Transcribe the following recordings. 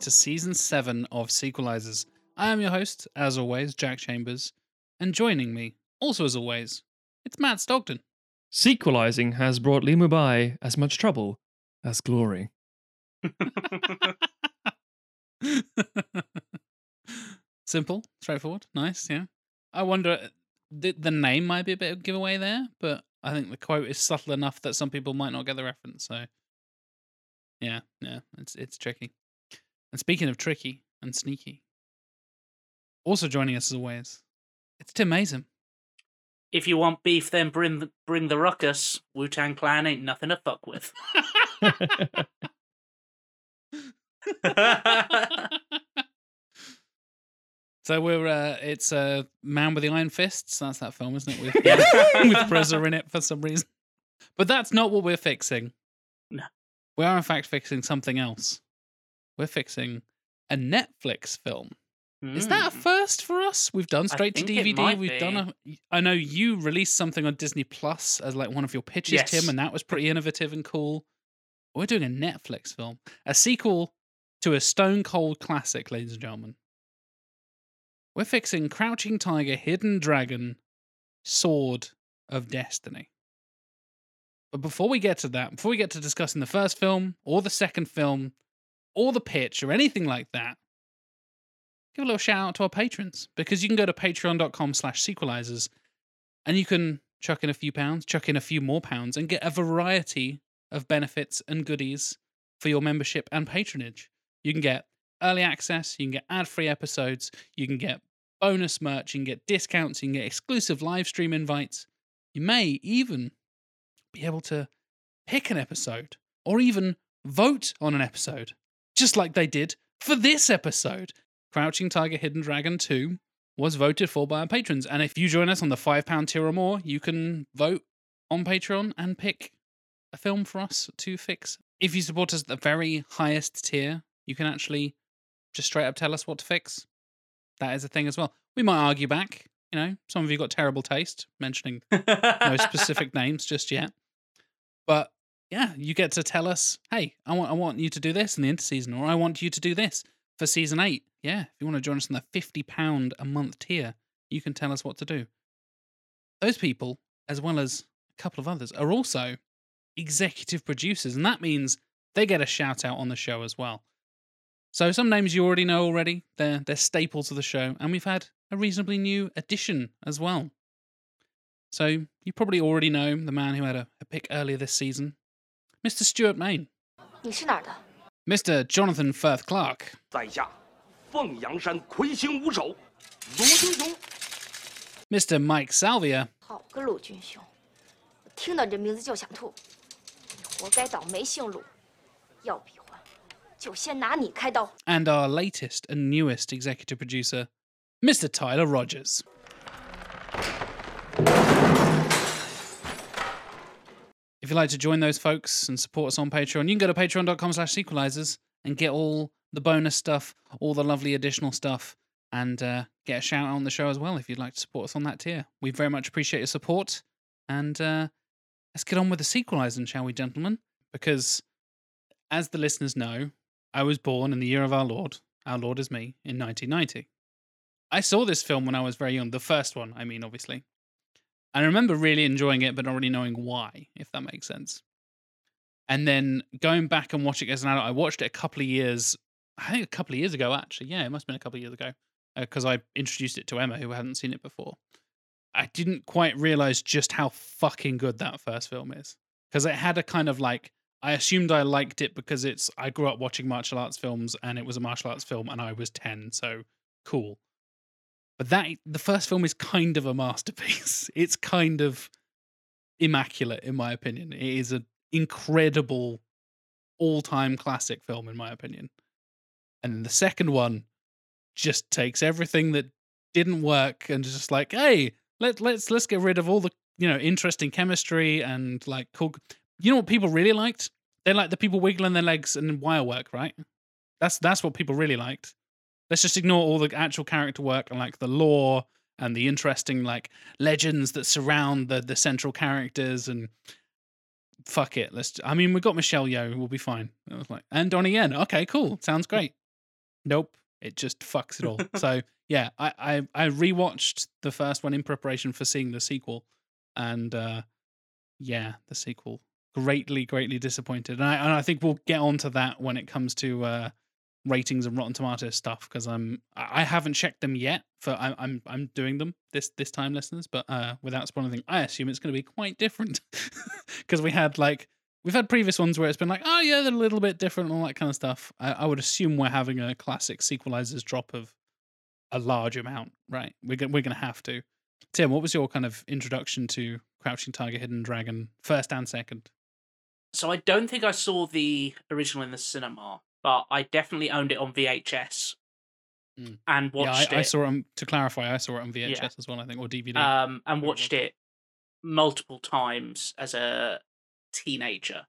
to season seven of Sequelizers. I am your host, as always, Jack Chambers, and joining me, also as always, it's Matt Stogden. Sequelizing has brought Li Mubai as much trouble as glory. Simple, straightforward, nice, yeah. I wonder, the, the name might be a bit of a giveaway there, but I think the quote is subtle enough that some people might not get the reference. So, yeah, yeah, it's it's tricky. And speaking of tricky and sneaky, also joining us as always, it's Tim Mason. If you want beef, then bring the, bring the ruckus. Wu Tang Clan ain't nothing to fuck with. so we're uh, it's uh, Man with the Iron Fists. That's that film, isn't it? With with Prezza in it for some reason. But that's not what we're fixing. No. We are in fact fixing something else. We're fixing a Netflix film. Is that a Mm. first for us? We've done straight to DVD. We've done a. I know you released something on Disney Plus as like one of your pitches, Yes. Tim, and that was pretty innovative and cool. We're doing a Netflix film, a sequel to a stone cold classic, ladies and gentlemen. We're fixing Crouching Tiger, Hidden Dragon, Sword of Destiny. But before we get to that, before we get to discussing the first film or the second film or the pitch or anything like that, give a little shout out to our patrons because you can go to patreon.com slash sequelizers and you can chuck in a few pounds, chuck in a few more pounds, and get a variety of benefits and goodies for your membership and patronage. You can get early access, you can get ad free episodes, you can get bonus merch, you can get discounts, you can get exclusive live stream invites. You may even be able to pick an episode or even vote on an episode, just like they did for this episode. Crouching Tiger, Hidden Dragon 2 was voted for by our patrons. And if you join us on the £5 tier or more, you can vote on Patreon and pick a film for us to fix. If you support us at the very highest tier, you can actually just straight up tell us what to fix. That is a thing as well. We might argue back. You know, some of you got terrible taste, mentioning no specific names just yet. But yeah, you get to tell us, hey, I want I want you to do this in the interseason, or I want you to do this for season eight. Yeah, if you want to join us in the fifty pound a month tier, you can tell us what to do. Those people, as well as a couple of others, are also executive producers, and that means they get a shout out on the show as well. So some names you already know already. They're they're staples of the show, and we've had a reasonably new addition as well. So you probably already know the man who had a, a pick earlier this season, Mr. Stuart Main, 你是哪儿的？ Mr. Jonathan Firth Clark, 在下凤阳山魁星五手罗军雄， Mr. Mike Salvia, 好个陆军雄，我听到这名字就想吐。你活该倒霉姓陆，要比划就先拿你开刀。 and our latest and newest executive producer, Mr. Tyler Rogers. If you'd like to join those folks and support us on Patreon, you can go to patreon.com slash sequelizers and get all the bonus stuff, all the lovely additional stuff, and uh, get a shout out on the show as well if you'd like to support us on that tier. We very much appreciate your support. And uh, let's get on with the sequelizing, shall we, gentlemen? Because as the listeners know, I was born in the year of our Lord, our Lord is me, in 1990. I saw this film when I was very young, the first one, I mean, obviously. I remember really enjoying it, but not really knowing why, if that makes sense. And then going back and watching it as an adult, I watched it a couple of years, I think a couple of years ago, actually. Yeah, it must have been a couple of years ago, uh, because I introduced it to Emma, who hadn't seen it before. I didn't quite realize just how fucking good that first film is. Because it had a kind of like, I assumed I liked it because it's I grew up watching martial arts films and it was a martial arts film and I was 10, so cool. But that the first film is kind of a masterpiece. It's kind of immaculate in my opinion. It is an incredible all-time classic film in my opinion. And then the second one just takes everything that didn't work and just like, hey, let let's let's get rid of all the you know interesting chemistry and like cool. You know what people really liked? They like the people wiggling their legs and wire work, right? That's that's what people really liked. Let's just ignore all the actual character work and like the lore and the interesting like legends that surround the the central characters and fuck it. Let's. I mean, we got Michelle Yeoh. We'll be fine. I was like, and Donnie Yen. Okay, cool. Sounds great. Nope. It just fucks it all. so yeah, I, I I rewatched the first one in preparation for seeing the sequel, and uh yeah, the sequel greatly greatly disappointed. And I and I think we'll get onto that when it comes to uh ratings and Rotten Tomatoes stuff because I'm I haven't checked them yet. For I, I'm I'm doing them this this time, listeners. But uh without spoiling anything, I assume it's going to be quite different because we had like we've had previous ones where it's been like, oh yeah, they're a little bit different and all that kind of stuff. I, I would assume we're having a classic sequelizers drop of a large amount, right? We're we're going to have to. Tim, what was your kind of introduction to Crouching Tiger, Hidden Dragon, first and second? So I don't think I saw the original in the cinema, but I definitely owned it on VHS Mm. and watched I, I it. saw it. On, to clarify, I saw it on VHS Yeah. as well, I think, or DVD. um, and watched it multiple times as a teenager.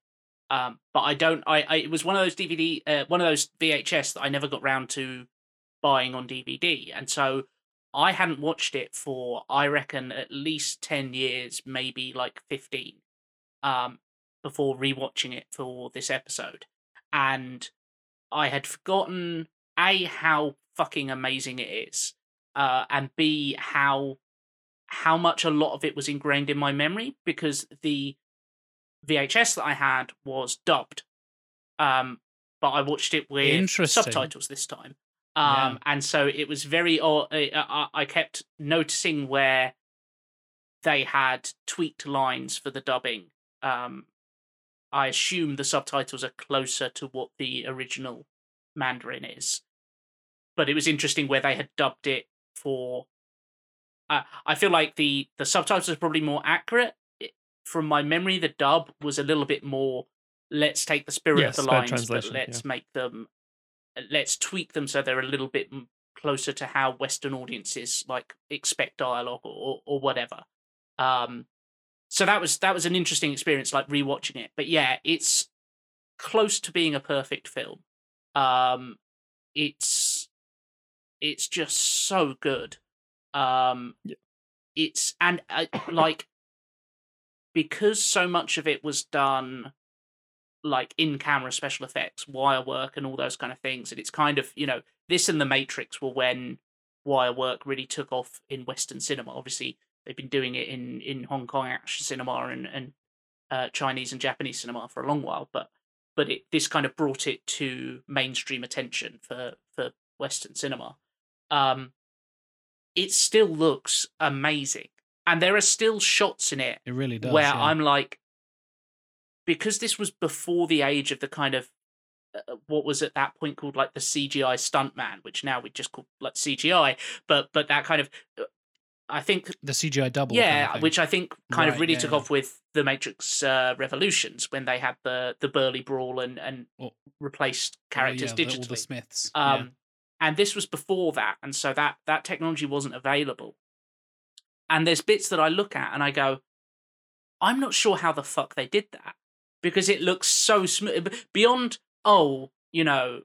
Um, but I don't. I, I it was one of those DVD, uh, one of those VHS that I never got round to buying on DVD, and so I hadn't watched it for I reckon at least ten years, maybe like fifteen, um, before rewatching it for this episode, and I had forgotten a how fucking amazing it is, uh, and b how how much a lot of it was ingrained in my memory because the VHS that I had was dubbed, um, but I watched it with subtitles this time, Yeah. um, and so it was very. Uh, I, I kept noticing where they had tweaked lines for the dubbing. Um, I assume the subtitles are closer to what the original Mandarin is, but it was interesting where they had dubbed it for. Uh, I feel like the the subtitles are probably more accurate. It- From my memory, the dub was a little bit more. Let's take the spirit Yes, of the lines, but let's make them. Let's tweak them so they're a little bit closer to how Western audiences like expect dialogue or or whatever. Um, so that was that was an interesting experience, like rewatching it. But yeah, it's close to being a perfect film. Um, it's it's just so good. Um, Yeah. it's and uh, like because so much of it was done like in camera special effects, wire work, and all those kind of things. And it's kind of you know this and the Matrix were when wire work really took off in Western cinema. Obviously, they've been doing it in in Hong Kong action cinema and and uh, Chinese and Japanese cinema for a long while, but but it this kind of brought it to mainstream attention for for Western cinema. Um, it still looks amazing, and there are still shots in it it really does. where yeah. I'm like, because this was before the age of the kind of uh, what was at that point called like the CGI stuntman, which now we just call like CGI, but but that kind of, uh, I think the CGI double. kind of yeah, which I think kind of really yeah, took yeah. off with the Matrix uh, Revolutions when they had the the Burly Brawl and and replaced Oh, characters yeah, the- all digitally. the Smiths. Um, yeah. and this was before that, and so that that technology wasn't available. And there's bits that I look at and I go, I'm not sure how the fuck they did that because it looks so smooth. Beyond, oh, you know,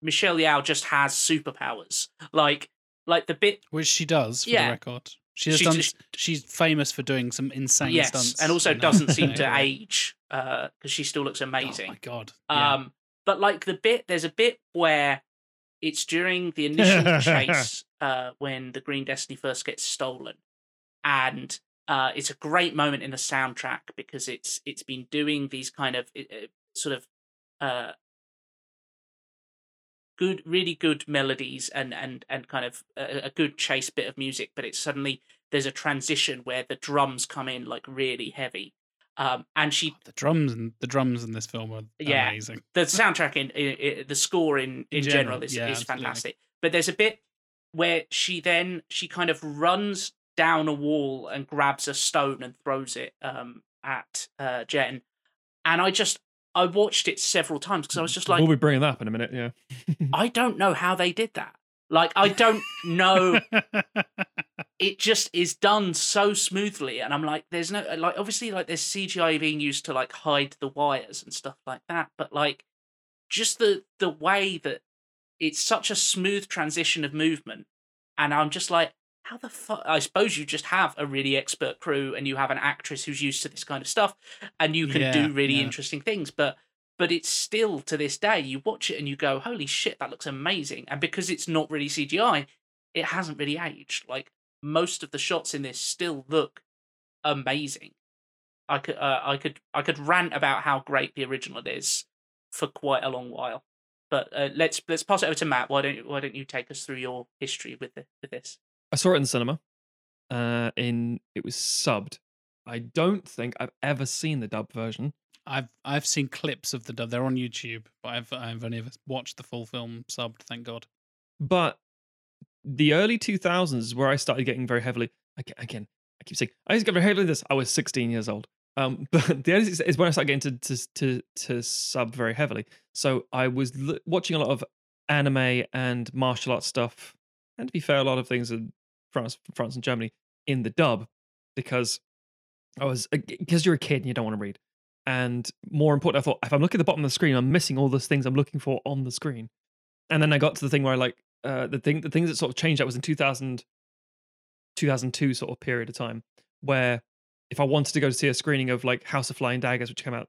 Michelle Yeoh just has superpowers. Like, like the bit, Which she does for yeah. the record. She has She done. she's famous for doing some insane yes, stunts. and also doesn't seem to age because she still looks amazing. Oh my god. Yeah. Um, but like the bit, there's a bit where it's during the initial chase uh, when the Green Destiny first gets stolen, and uh, it's a great moment in the soundtrack because it's it's been doing these kind of uh, uh, sort of uh, good, really good melodies and and and kind of a, a good chase bit of music, but it's suddenly there's a transition where the drums come in like really heavy. Um, and she the drums and the drums in this film are Yeah. amazing. the soundtrack in, in, in the score in, in, In general, general, is, yeah, is fantastic but there's a bit where she then she kind of runs down a wall and grabs a stone and throws it um at uh jen and i just i watched it several times because i was just like we'll be bringing that up in a minute. Yeah. i don't know how they did that like i don't know it just is done so smoothly and i'm like there's no like obviously like there's cgi being used to like hide the wires and stuff like that but like just the the way that it's such a smooth transition of movement and i'm just like how the fuck? I suppose you just have a really expert crew and you have an actress who's used to this kind of stuff, and you can Yeah, do really yeah. interesting things. But but it's still to this day you watch it and you go, holy shit, that looks amazing. And because it's not really CGI, it hasn't really aged. Like most of the shots in this still look amazing. I could uh, I could I could rant about how great the original is for quite a long while. But uh, let's let's pass it over to Matt. Why don't you, why don't you take us through your history with the, with this? I saw it in the cinema. Uh, in it was subbed. I don't think I've ever seen the dub version. I've I've seen clips of the dub. They're on YouTube, but I've I've only ever watched the full film subbed. Thank God. But the early 2000s is where I started getting very heavily. Again, I keep saying I used to get very heavily this. I was 16 years old. Um, but the early is when I started getting to to to, to sub very heavily. So I was l- watching a lot of anime and martial arts stuff, and to be fair, a lot of things in France, France and Germany in the dub because I was because you're a kid and you don't want to read. And more important, I thought if I'm looking at the bottom of the screen, I'm missing all those things I'm looking for on the screen. And then I got to the thing where I like uh, the thing the things that sort of changed that was in 2000 2002 sort of period of time where if I wanted to go to see a screening of like House of Flying Daggers which came out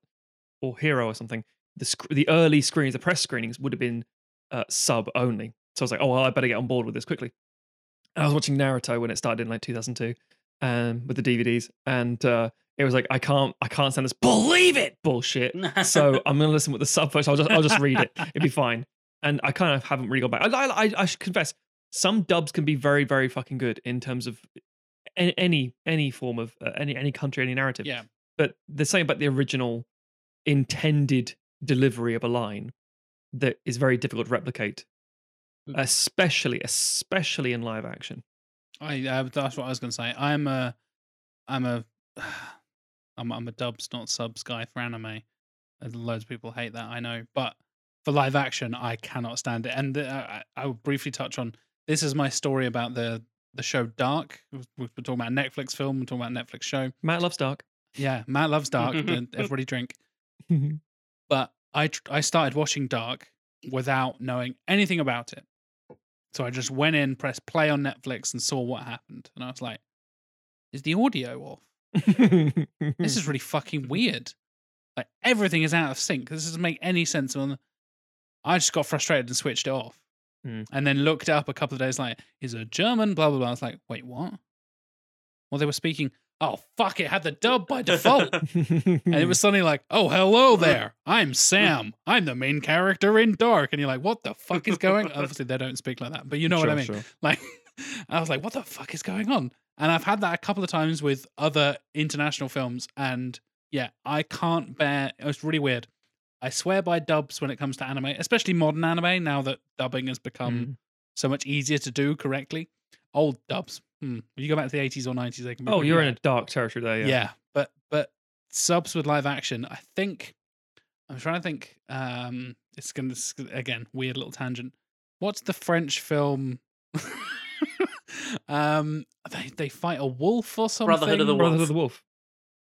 or Hero or something the sc- the early screenings the press screenings would have been uh, sub only so I was like oh well I better get on board with this quickly and I was watching Naruto when it started in like 2002 um with the DVDs and uh it was like I can't I can't stand this believe it bullshit so I'm gonna listen with the sub first. I'll just I'll just read it. It'd be fine. And I kind of haven't really gone back. I I, I should confess, some dubs can be very very fucking good in terms of any any, any form of uh, any any country any narrative. Yeah. But the same about the original intended delivery of a line that is very difficult to replicate. Especially especially in live action. I uh, that's what I was going to say. I'm a I'm a I'm I'm a dubs not subs guy for anime. And loads of people hate that, I know, but for live action, I cannot stand it. And uh, I, I will briefly touch on this is my story about the the show Dark. We're talking about a Netflix film. We're talking about a Netflix show. Matt loves dark. Yeah, Matt loves Dark. and everybody drink. But I tr- I started watching Dark without knowing anything about it. So I just went in, pressed play on Netflix, and saw what happened. And I was like, "Is the audio off? This is really fucking weird. Like everything is out of sync. This doesn't make any sense." On I just got frustrated and switched it off, Hmm. and then looked up a couple of days later. Is a German? Blah blah blah. I was like, "Wait, what?" Well, they were speaking. Oh fuck! It had the dub by default. And it was suddenly like, oh, hello there. I'm Sam. I'm the main character in Dark. And you're like, what the fuck is going Obviously, they don't speak like that, but you know what I mean. Sure, sure. Like, I was like, what the fuck is going on? And I've had that a couple of times with other international films. And yeah, I can't bear it's really weird. I swear by dubs when it comes to anime, especially modern anime, now that dubbing has become Mm. so much easier to do correctly. Old dubs. Hmm. When you go back to the 80s or 90s, they can be Oh, you're in a dark territory there. Yeah. Yeah. but but subs with live action, I think I'm trying to think. Um, it's gonna it's again weird little tangent. What's the French film? um, they they fight a wolf or something. Brotherhood of the Brotherhood Wolf. of the Wolf.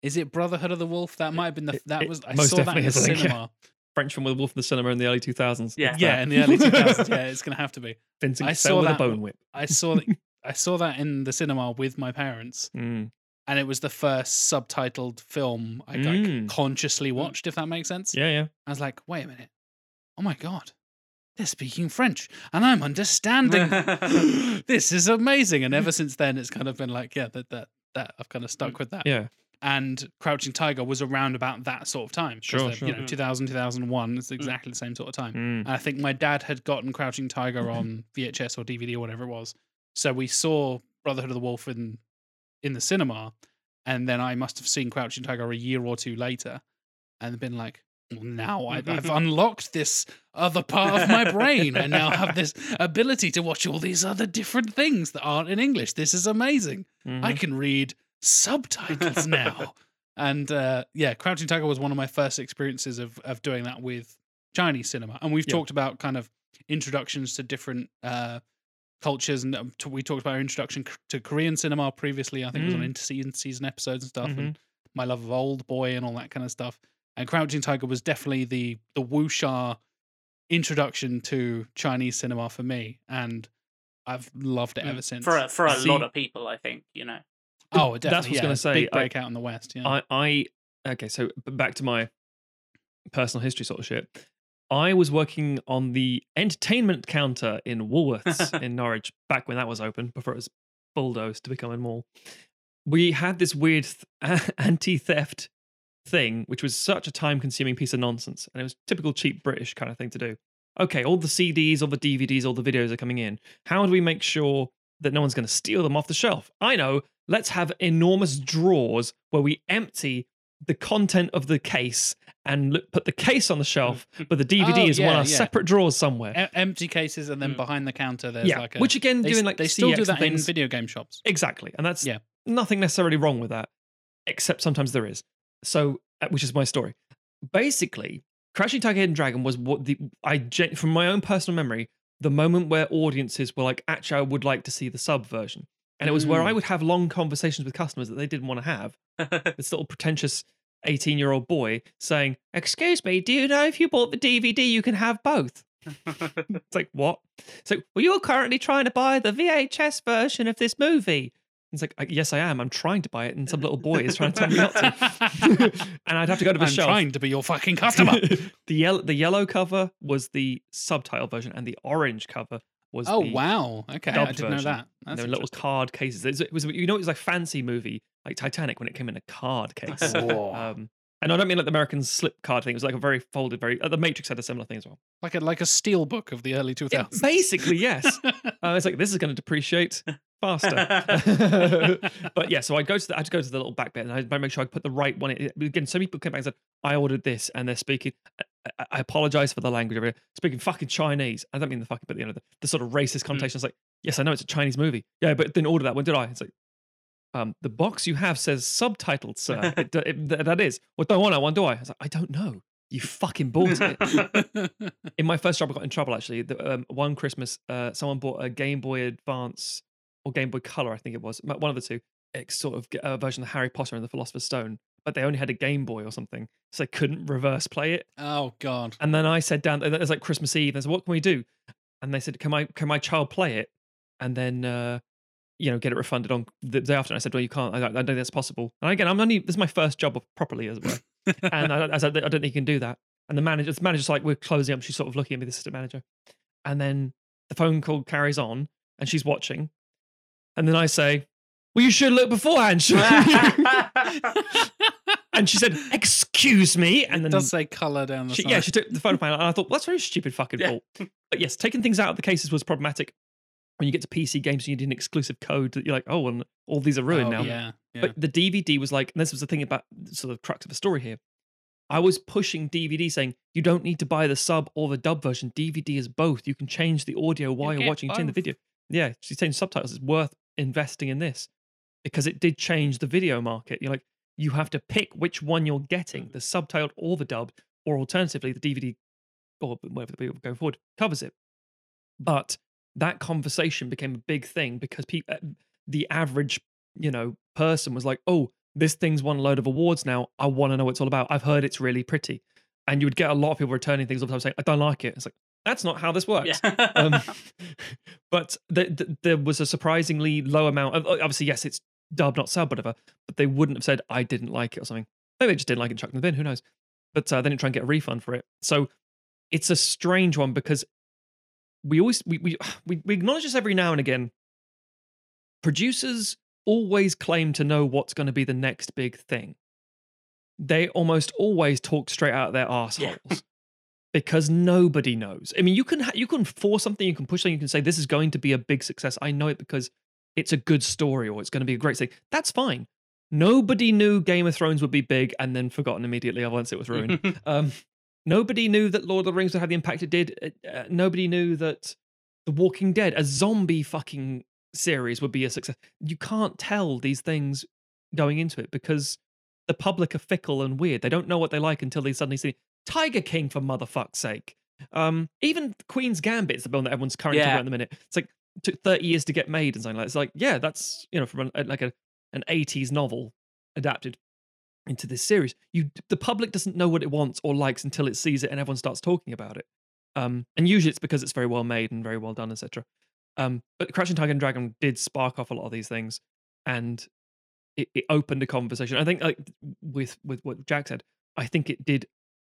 Is it Brotherhood of the Wolf? That might have been the it- that it was I saw that in the is, I yeah. cinema. French film with the Wolf in the cinema in the early 2000s. Yeah. Yeah, in the early 2000s. Yeah, it's gonna have to be. Vincent I Cassel saw with a that- bone whip. I saw that. I saw that in the cinema with my parents, Mm. and it was the first subtitled film I like, Mm. consciously watched. If that makes sense. Yeah, yeah. I was like, wait a minute. Oh my God. They're speaking French and I'm understanding. this is amazing. And ever since then, it's kind of been like, yeah, that, that, that I've kind of stuck with that. Yeah. And Crouching Tiger was around about that sort of time. Sure, sure. You know, 2000, 2001, it's exactly the same sort of time. Mm. And I think my dad had gotten Crouching Tiger on VHS or DVD or whatever it was. So we saw Brotherhood of the Wolf in, in the cinema. And then I must have seen Crouching Tiger a year or two later and been like, well, now I, I've unlocked this other part of my brain. I now have this ability to watch all these other different things that aren't in English. This is amazing. I Mhm. can read subtitles now. and uh, yeah, Crouching Tiger was one of my first experiences of of doing that with Chinese cinema. And we've Yeah. talked about kind of introductions to different uh, cultures, and um, we talked about our introduction to Korean cinema previously. I think it was on Mm. interseason season episodes and stuff, Mhm. and my love of Old Boy and all that kind of stuff. And Crouching Tiger was definitely the the wuxia introduction to Chinese cinema for me. And I've loved it Mm. ever since. for a, for a See- lot of people, I think you know. oh, That's definitely. what I was yeah, gonna say, Big I- in the West. Yeah. I, I okay, so back to my personal history sort of shit. I was working on the entertainment counter in Woolworths in Norwich back when that was open, before it was bulldozed to become a mall. We had this weird th- anti-theft thing, which was such a time-consuming piece of nonsense, and it was typical cheap British kind of thing to do. Okay, all the CDs, all the DVDs, all the videos are coming in. How do we make sure that no one's going to steal them off the shelf? I know. Let's have enormous drawers where we empty the content of the case and l- put the case on the shelf, but the DVD Oh, is one of yeah. separate drawers somewhere. E- empty cases, and then Mm. behind the counter, there's yeah, like a. which again, they, doing s- like they still do CeX that in video game shops. exactly, and that's Yeah. nothing necessarily wrong with that, except sometimes there is. So, uh, which is my story. Basically, Crouching Tiger, Hidden Dragon was what the I from my own personal memory, the moment where audiences were like, actually, I would like to see the sub version, and it was where Mm. I would have long conversations with customers that they didn't want to have. this little pretentious 18 year old boy saying, Excuse me, do you know if you bought the DVD, you can have both? It's like, what? So, well, you're currently trying to buy the VHS version of this movie. It's like, yes, I am. I'm trying to buy it, and some little boy is trying to tell me not to. and I'd have to go to the I'm shelf. trying to be your fucking customer. the yellow, the yellow cover was the subtitle version, and the orange cover was oh the wow! Okay, I didn't know that. That's there were little card cases. It was, it was, you know, it was like fancy movie like Titanic when it came in a card case. Um, and I don't mean like the American slip card thing. It was like a very folded, very. Uh, the Matrix had a similar thing as well. like a like a steel book of the early 2000s. Yeah, basically, yes. Uh, it's like this is going to depreciate faster. but yeah, so I go to the, I had to go to the little back bit and I make sure I put the right one. in. Again, so many people came back and said, "I ordered this," and they're speaking. I, I- apologize for the language. over here, Speaking fucking Chinese. I don't mean the fucking, but you know the, the sort of racist connotation. It's like, yes, I know it's a Chinese movie. Yeah, but didn't order that one, did I? It's like. Um, the box you have says subtitled, sir. It, it, th- that is. Well, don't want that one, do I? I was like, I don't know. You fucking bought it in my first job, I got in trouble actually. The, um, one Christmas, uh, someone bought a Game Boy Advance or Game Boy Color, I think it was, one of the two, it's sort of a version of Harry Potter and the Philosopher's Stone, but they only had a Game Boy or something, so they couldn't reverse play it. oh god. And then I said down, it was like Christmas Eve, and I said, "What can we do?" And they said, "Can my can my child play it?" And then. Uh, you know, get it refunded on the day after. And I said, "Well, you can't. I don't, think that's possible." And again, I'm only this is my first job of properly as well and I, I said, I don't think you can do that. And the manager, the manager's like, we're closing up. She's sort of looking at me, the assistant manager. And then the phone call carries on and she's watching. And then I say, well, you should look beforehand. shouldn't you?" and she said, excuse me. And then It then does say color down the she, side. yeah, she took the phone panel. And I thought, well, that's very stupid fucking Yeah. fault. But yes, taking things out of the cases was problematic. When you get to PC games and you need an exclusive code that you're like, oh, and all these are ruined Oh, now. Yeah, yeah. But the DVD was like, and this was the thing about sort of crux of the story here. I was pushing DVD saying, you don't need to buy the sub or the dub version. DVD is both. You can change the audio while You you're watching it in the video. Yeah, she's saying subtitles. It's worth investing in this because it did change the video market. You're like, you have to pick which one you're getting, the subtitled or the dubbed, or alternatively, the DVD or whatever the people go forward covers it. But that conversation became a big thing because people, uh, the average, you know, person was like, "Oh, this thing's won a load of awards now. I want to know what it's all about. I've heard it's really pretty." And you would get a lot of people returning things all the time saying, "I don't like it." It's like that's not how this works. yeah. Um, but the, the, there was a surprisingly low amount. Of, obviously, yes, it's dub, not sub, whatever. But they wouldn't have said I didn't like it or something. Maybe they just didn't like it, and chucked it in the bin. Who knows? But uh, they didn't try and get a refund for it. So it's a strange one because we always we we we, we acknowledge this every now and again. Producers always claim to know what's going to be the next big thing. They almost always talk straight out of their assholes Yeah. Because nobody knows. I mean, you can ha- you can force something, you can push something, you can say this is going to be a big success. I know it because it's a good story or it's going to be a great thing. That's fine. Nobody knew Game of Thrones would be big and then forgotten immediately once it was ruined. um, nobody knew that Lord of the Rings would have the impact it did. Uh, uh, nobody knew that The Walking Dead, a zombie fucking series, would be a success. You can't tell these things going into it because the public are fickle and weird. They don't know what they like until they suddenly see Tiger King for motherfuck's sake. Um, even Queen's Gambit is the one that everyone's currently talking Yeah. about in the minute. It's like took 30 years to get made and something like that. It's like, yeah, that's you know, from an, like a an 80s novel adapted into this series. You the public doesn't know what it wants or likes until it sees it and everyone starts talking about it. Um, and usually it's because it's very well made and very well done, etc. Um, but Crouching Tiger and Dragon did spark off a lot of these things, and it, it opened a conversation. I think, like with with what Jack said, I think it did.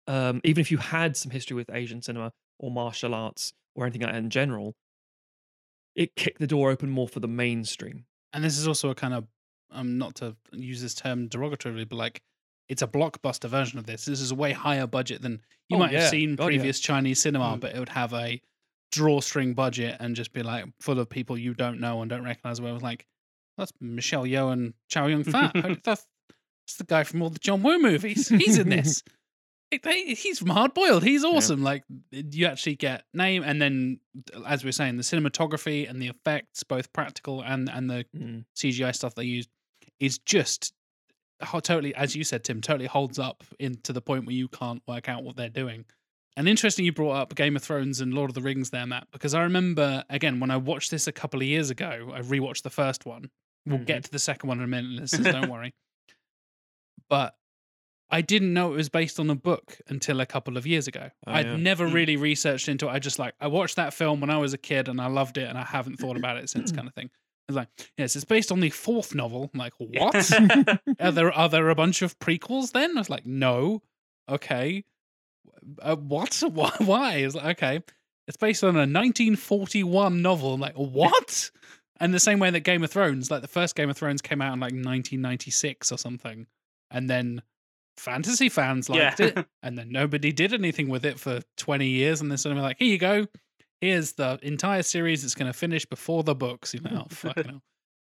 Um, even if you had some history with Asian cinema or martial arts or anything like that in general, it kicked the door open more for the mainstream. And this is also a kind of um not to use this term derogatorily, but like it's a blockbuster version of this. This is a way higher budget than you Oh, might have seen God, yeah. previous Chinese cinema, Mm. but it would have a drawstring budget and just be like full of people you don't know and don't recognize. Where it was like, that's Michelle Yeoh and Chow Yun Fat. that's the guy from all the John Woo movies. He's in this. He's from Hard Boiled. He's awesome. Like you actually get name, and then as we are saying, the cinematography and the effects, both practical and and the Mm. CGI stuff they used, is just totally, as you said, Tim, totally holds up in to the point where you can't work out what they're doing. And interesting, you brought up Game of Thrones and Lord of the Rings there, Matt, because I remember again when I watched this a couple of years ago. I rewatched the first one. We'll Mhm. get to the second one in a minute, listeners. Don't worry. But I didn't know it was based on a book until a couple of years ago. Oh, I'd yeah. never Mm. really researched into it. I just like I watched that film when I was a kid and I loved it and I haven't thought about it since kind of thing. It's like, yes, it's based on the fourth novel. I'm like, what? are there are there a bunch of prequels then? I was like, no. Okay. Uh, what? Why? Why? It's like, okay. It's based on a 1941 novel. I'm like, what? And the same way that Game of Thrones, like the first Game of Thrones came out in like 1996 or something. And then fantasy fans liked Yeah. it. And then nobody did anything with it for 20 years. And then suddenly like, here you go. Here's the entire series that's going to finish before the books. You know, oh, fuck no.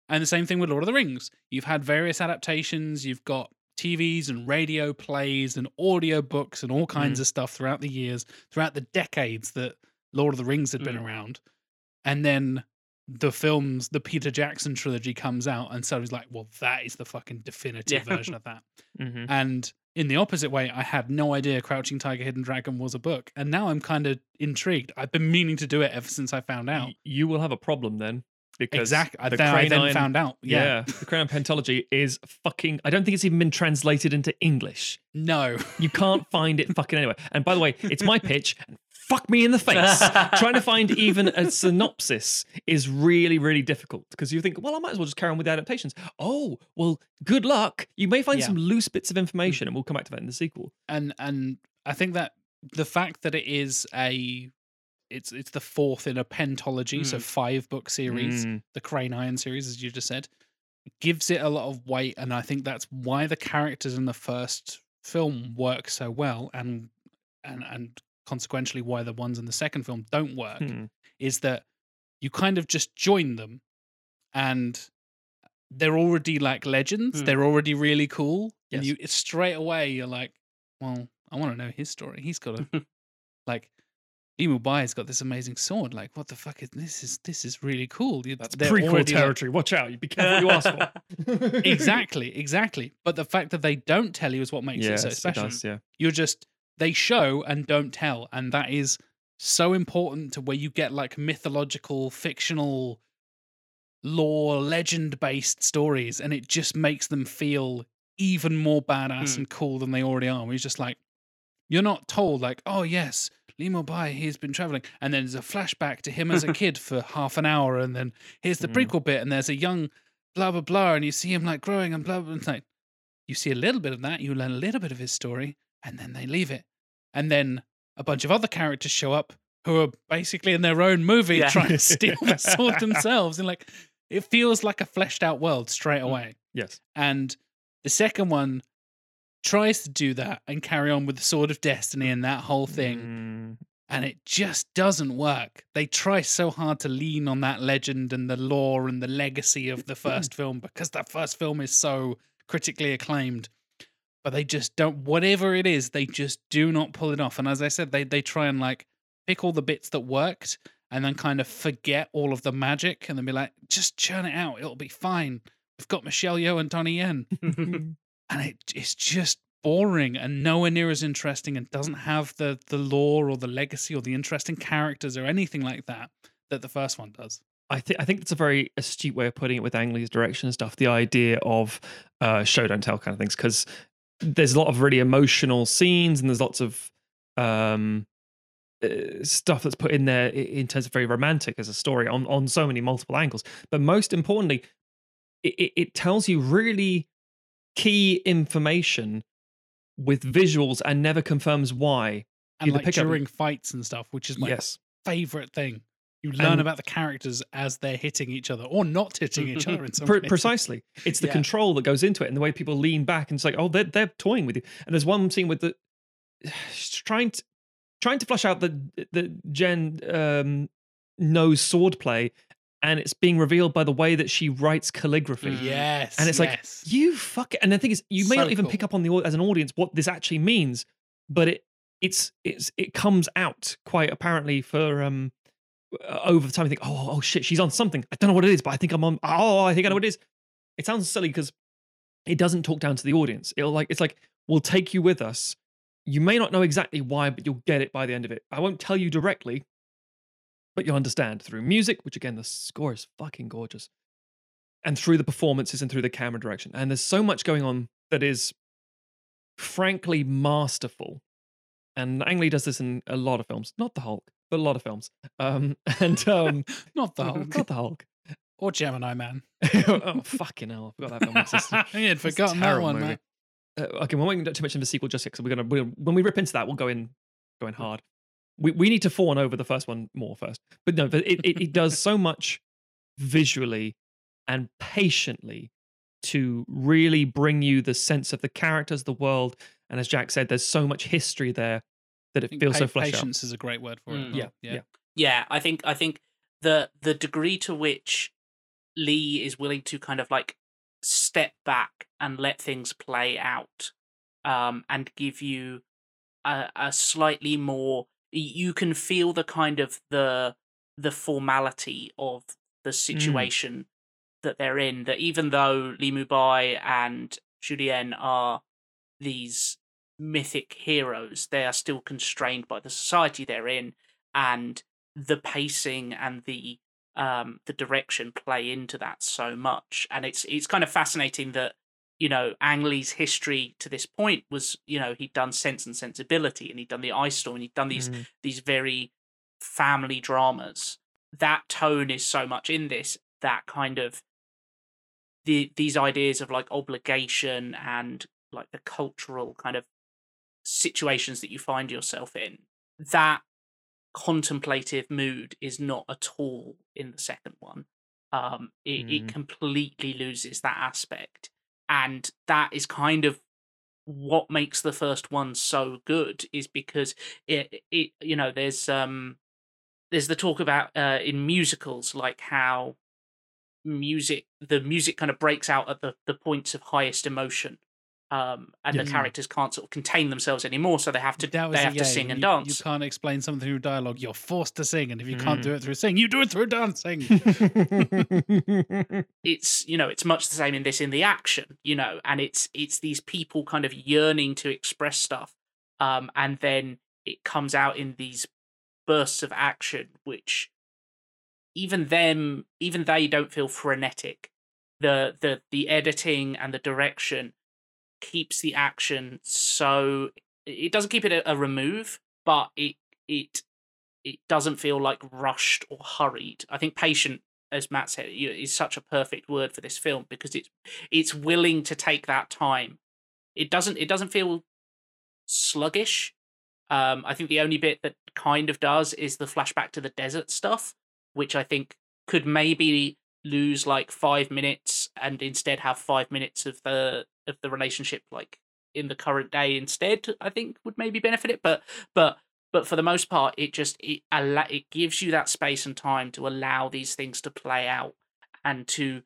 And the same thing with Lord of the Rings. You've had various adaptations. You've got TVs and radio plays and audio books and all kinds of stuff throughout the years, throughout the decades that Lord of the Rings had been Mm. around. And then the films, the Peter Jackson trilogy comes out, and so he's like, well, that is the fucking definitive Yeah. version of that. Mhm. And in the opposite way, I had no idea Crouching Tiger, Hidden Dragon was a book. And now I'm kind of intrigued. I've been meaning to do it ever since I found out. You will have a problem then. Because Exactly. I, the then, I then found out. Yeah. Yeah. the Crown Pentology is fucking. I don't think it's even been translated into English. No. You can't find it fucking anywhere. And by the way, it's my pitch. And fuck me in the face. Trying to find even a synopsis is really, really difficult because you think, well, I might as well just carry on with the adaptations. Oh, well, good luck. You may find Yeah. some loose bits of information, and we'll come back to that in the sequel. and and I think that the fact that it is a it's it's the fourth in a pentology, so Mm. five book series, Mm. the Crane Iron series, as you just said, gives it a lot of weight, and I think that's why the characters in the first film work so well, and and and consequentially why the ones in the second film don't work, Hmm. is that you kind of just join them, and they're already like legends. Hmm. They're already really cool, and you straight away you're like, well, I want to know his story. He's got a like. Li Mubai's got this amazing sword. Like, what the fuck is this? Is this is really cool? You- That's prequel already, like- territory. Watch out. You be careful what you ask for. exactly, exactly. But the fact that they don't tell you is what makes yes, it so special. does, yeah. You're just they show and don't tell, and that is so important to where you get like mythological, fictional, lore, legend based stories, and it just makes them feel even more badass Hmm. and cool than they already are. Where you're just like, you're not told like, oh yes, Li Mubai, he's been traveling, and then there's a flashback to him as a kid for half an hour, and then here's the Mm. prequel bit, and there's a young blah blah blah, and you see him like growing and blah blah. blah. Like, you see a little bit of that, you learn a little bit of his story, and then they leave it, and then a bunch of other characters show up who are basically in their own movie Yeah. trying to steal the sword themselves, and like it feels like a fleshed out world straight away. Yes. And the second one tries to do that and carry on with the Sword of Destiny and that whole thing, Mm. and it just doesn't work. They try so hard to lean on that legend and the lore and the legacy of the first film because that first film is so critically acclaimed. But they just don't whatever it is, they just do not pull it off. And as I said, they they try and like pick all the bits that worked and then kind of forget all of the magic and then be like, just churn it out, it'll be fine. We've got Michelle Yeoh and Donnie Yen and it, it's just boring and nowhere near as interesting and doesn't have the the lore or the legacy or the interesting characters or anything like that that the first one does. I think I think that's a very astute way of putting it with Ang Lee's direction and stuff. The idea of uh, show don't tell kind of things because there's a lot of really emotional scenes and there's lots of um, uh, stuff that's put in there in terms of very romantic as a story on on so many multiple angles. But most importantly, it, it, tells you really key information with visuals and never confirms why. and like up- during fights and stuff, which is my yes. favorite thing. You learn And- about the characters as they're hitting each other or not hitting each other in some Pre- precisely. It's the Yeah. control that goes into it and the way people lean back and it's like, oh, they're they're toying with you. And there's one scene with the trying to trying to flush out the the Jen um, knows swordplay, and it's being revealed by the way that she writes calligraphy. Mm. Yes, And it's like you fuck it. And the thing is, you may So not even pick up on the as an audience what this actually means, but it it's it's it comes out quite apparently for um Uh, over the time. You think, oh oh shit, she's on something. I don't know what it is, but I think I'm on. Oh, I think I know what it is. It sounds silly because it doesn't talk down to the audience. It'll like it's like we'll take you with us. You may not know exactly why, but you'll get it by the end of it. I won't tell you directly, but you'll understand through music, which again, the score is fucking gorgeous, and through the performances and through the camera direction. And there's so much going on that is frankly masterful. And Ang Lee does this in a lot of films, not the Hulk, but a lot of films. Um, and um, not the Hulk not the Hulk. or Gemini Man. oh fucking hell! I forgot that film existed. I had forgotten that one, movie. Uh, okay, we won't get too much into the sequel just yet because we're gonna we're, when we rip into that, we'll go in go in hard. We we need to fawn over the first one more first, but no, but it it, it does so much visually and patiently to really bring you the sense of the characters, the world, and as Jack said, there's so much history there that it feels pa- so fleshed out. patience is a great word for it. Mm. as Yeah, well. yeah. yeah i think i think the the degree to which lee is willing to kind of like step back and let things play out um and give you a, a slightly more you can feel the kind of the the formality of the situation that they're in that even though Li Mubai and Shu Lien are these mythic heroes. They are still constrained by the society they're in and the pacing and the um the direction play into that so much. And it's it's kind of fascinating that you know Ang Lee's history to this point was you know he'd done Sense and Sensibility and he'd done the Ice Storm and he'd done these Mm. these very family dramas. That tone is so much in this that kind of the these ideas of like obligation and like the cultural kind of situations that you find yourself in that contemplative mood is not at all in the second one um it, it Mm. completely loses that aspect and that is kind of what makes the first one so good is because it it you know there's um there's the talk about uh in musicals like how music the music kind of breaks out at the the points of highest emotion um and Yes. the characters can't sort of contain themselves anymore so they have to they it, have to yeah, sing and you, dance You can't explain something through dialogue. You're forced to sing, and if you can't do Mm. it through singing, you do it through dancing. it's you know it's much the same in this in the action you know and it's it's these people kind of yearning to express stuff um and then it comes out in these bursts of action which even them even they don't feel frenetic the the the editing and the direction keeps the action so it doesn't keep it a, a remove but it it it doesn't feel like rushed or hurried i think patient as Matt said, is such a perfect word for this film because it's it's willing to take that time. It doesn't it doesn't feel sluggish. Um, I think the only bit that kind of does is the flashback to the desert stuff, which I think could maybe lose like five minutes and instead have five minutes of the of the relationship like in the current day instead. I think would maybe benefit it, but but but for the most part, it just it alla- it gives you that space and time to allow these things to play out and to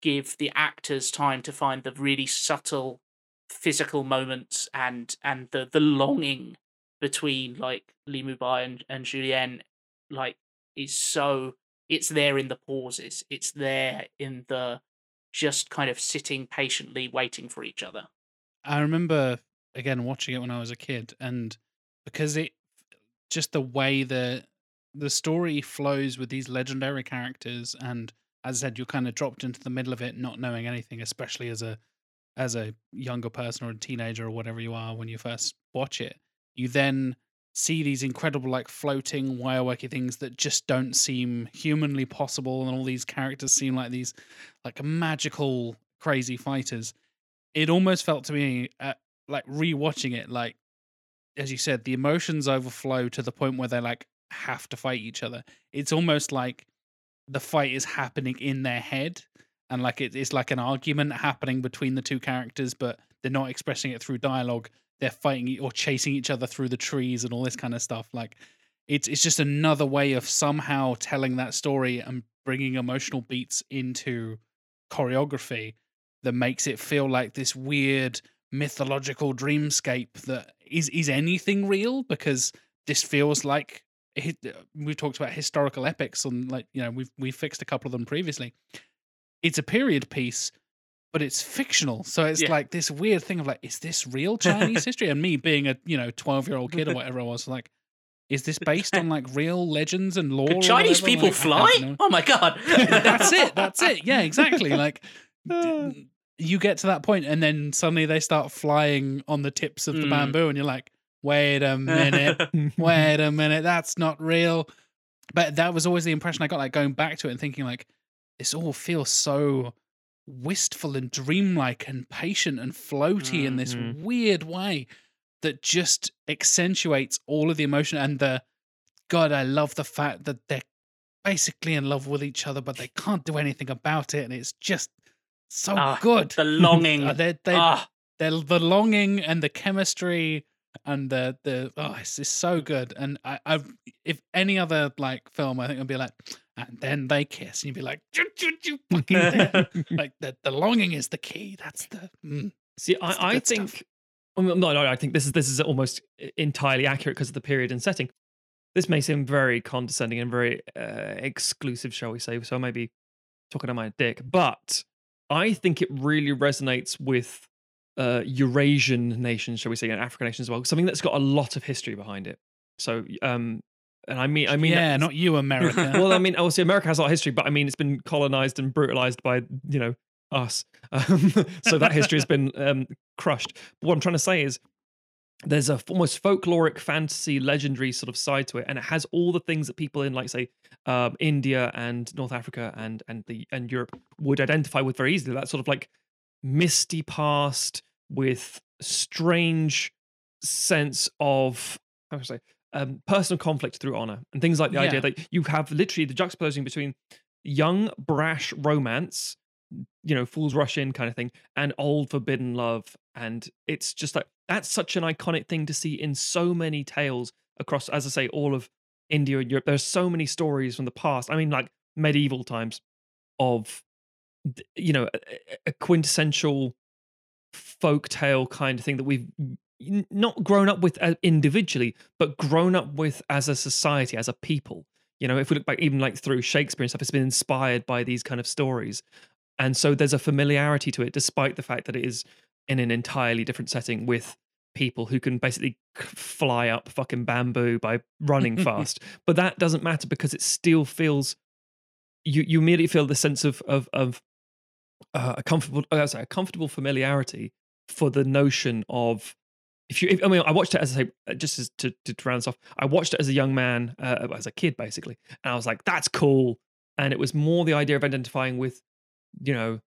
give the actors time to find the really subtle physical moments and and the the longing between like Li Mubai and, and Shu Lien like is so it's there in the pauses it's there in the just kind of sitting patiently waiting for each other I remember again watching it when I was a kid, and because it just the way the the story flows with these legendary characters, and as I said, you're kind of dropped into the middle of it, not knowing anything, especially as a as a younger person or a teenager or whatever you are when you first watch it. You then see these incredible like floating wireworky things that just don't seem humanly possible and all these characters seem like these like magical crazy fighters. It almost felt to me uh, like rewatching it like as you said the emotions overflow to the point where they like have to fight each other. It's almost like the fight is happening in their head and like it, it's like an argument happening between the two characters but they're not expressing it through dialogue they're fighting or chasing each other through the trees and all this kind of stuff like it's it's just another way of somehow telling that story and bringing emotional beats into choreography that makes it feel like this weird mythological dreamscape that is is anything real because this feels like hi- uh, we've talked about historical epics and like you know we've we've fixed a couple of them previously. It's a period piece but it's fictional so it's Yeah. like this weird thing of like is this real chinese history and me being a you know 12 year old kid or whatever i was like is this based on like real legends and lore or Could Chinese people Like, fly? Oh my god. that's it that's it yeah exactly like d- you get to that point and then suddenly they start flying on the tips of the Mm. bamboo and you're like wait a minute wait a minute that's not real but that was always the impression i got like going back to it and thinking like this all feels so wistful and dreamlike and patient and floaty in this Mhm. weird way that just accentuates all of the emotion and the god i love the fact that they're basically in love with each other but they can't do anything about it and it's just so Ah, good the longing. Uh, they they Ah, the the longing and the chemistry and the the oh it's, it's so good and I I've if any other like film I think I'd be like and then they kiss and you'd be like "Choo, choo, choo, fucking like the the longing is the key that's the mm. See, It's the I, I think stuff. well, no, no, I think this is this is almost entirely accurate because of the period and setting. This may seem very condescending and very uh, exclusive, shall we say? So I may be talking on my dick, but I think it really resonates with uh, Eurasian nations, shall we say, and African nations as well. Something that's got a lot of history behind it. So, um, and I mean, I mean, yeah not you America well, I mean, obviously America has a lot of history, but I mean, it's been colonized and brutalized by you know us. Um, so that history has been um, crushed. But what I'm trying to say is, there's a almost folkloric, fantasy, legendary sort of side to it, and it has all the things that people in, like, say, um, India and North Africa and and the and Europe would identify with very easily. That sort of like misty past with strange sense of how should I say um, personal conflict through honor and things like the idea that you have literally the juxtaposing between young brash romance you know fools rush in kind of thing and old forbidden love. And it's just like that's such an iconic thing to see in so many tales across as i say all of india and europe. There's so many stories from the past. I mean like medieval times of you know a, a- quintessential folk tale kind of thing that we've not grown up with uh, individually but grown up with as a society as a people. You know if we look back even like through shakespeare and stuff it's been inspired by these kind of stories. And so there's a familiarity to it despite the fact that it is in an entirely different setting with people who can basically fly up fucking bamboo by running fast. But that doesn't matter because it still feels you you immediately feel the sense of of of uh, a comfortable uh, sorry, a comfortable familiarity for the notion of if you if, I mean I watched it as I say uh, just as to to round this off I watched it as a young man uh, as a kid basically and I was like that's cool. And it was more the idea of identifying with you know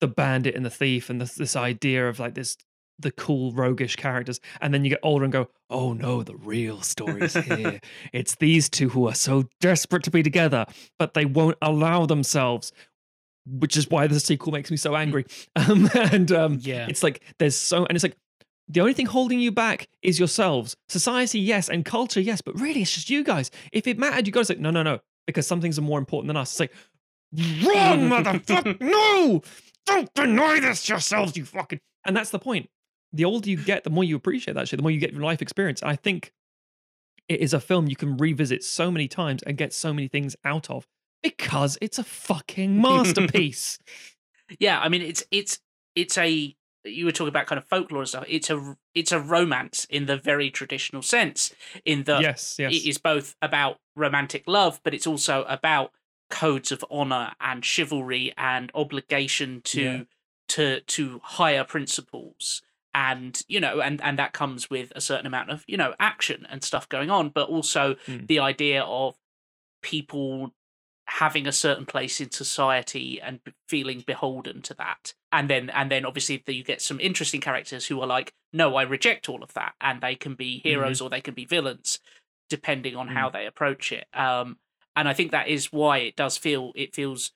the bandit and the thief and this this idea of like this the cool roguish characters. And then you get older and go oh no the real story's here. It's these two who are so desperate to be together but they won't allow themselves which is why the sequel makes me so angry. Um, and um, Yeah. it's like there's so and it's like the only thing holding you back is yourselves. Society yes and culture yes but really it's just you guys. If it mattered you guys like no no no because some things are more important than us. It's like wrong mm. motherfucker no! Don't deny this yourselves you fucking and that's the point. The older you get the more you appreciate that shit. The more you get your life experience. I think it is a film you can revisit so many times and get so many things out of because it's a fucking masterpiece. Yeah, I mean it's it's it's a you were talking about kind of folklore and stuff. It's a it's a romance in the very traditional sense. In that yes yes it is both about romantic love, but it's also about codes of honor and chivalry and obligation to Yeah. to to higher principles and you know and and that comes with a certain amount of you know action and stuff going on but also Mm. the idea of people having a certain place in society and feeling beholden to that. And then and then obviously you get some interesting characters who are like no i reject all of that. And they can be heroes or they can be villains depending on how they approach it. Um and i think that is why it does feel it feels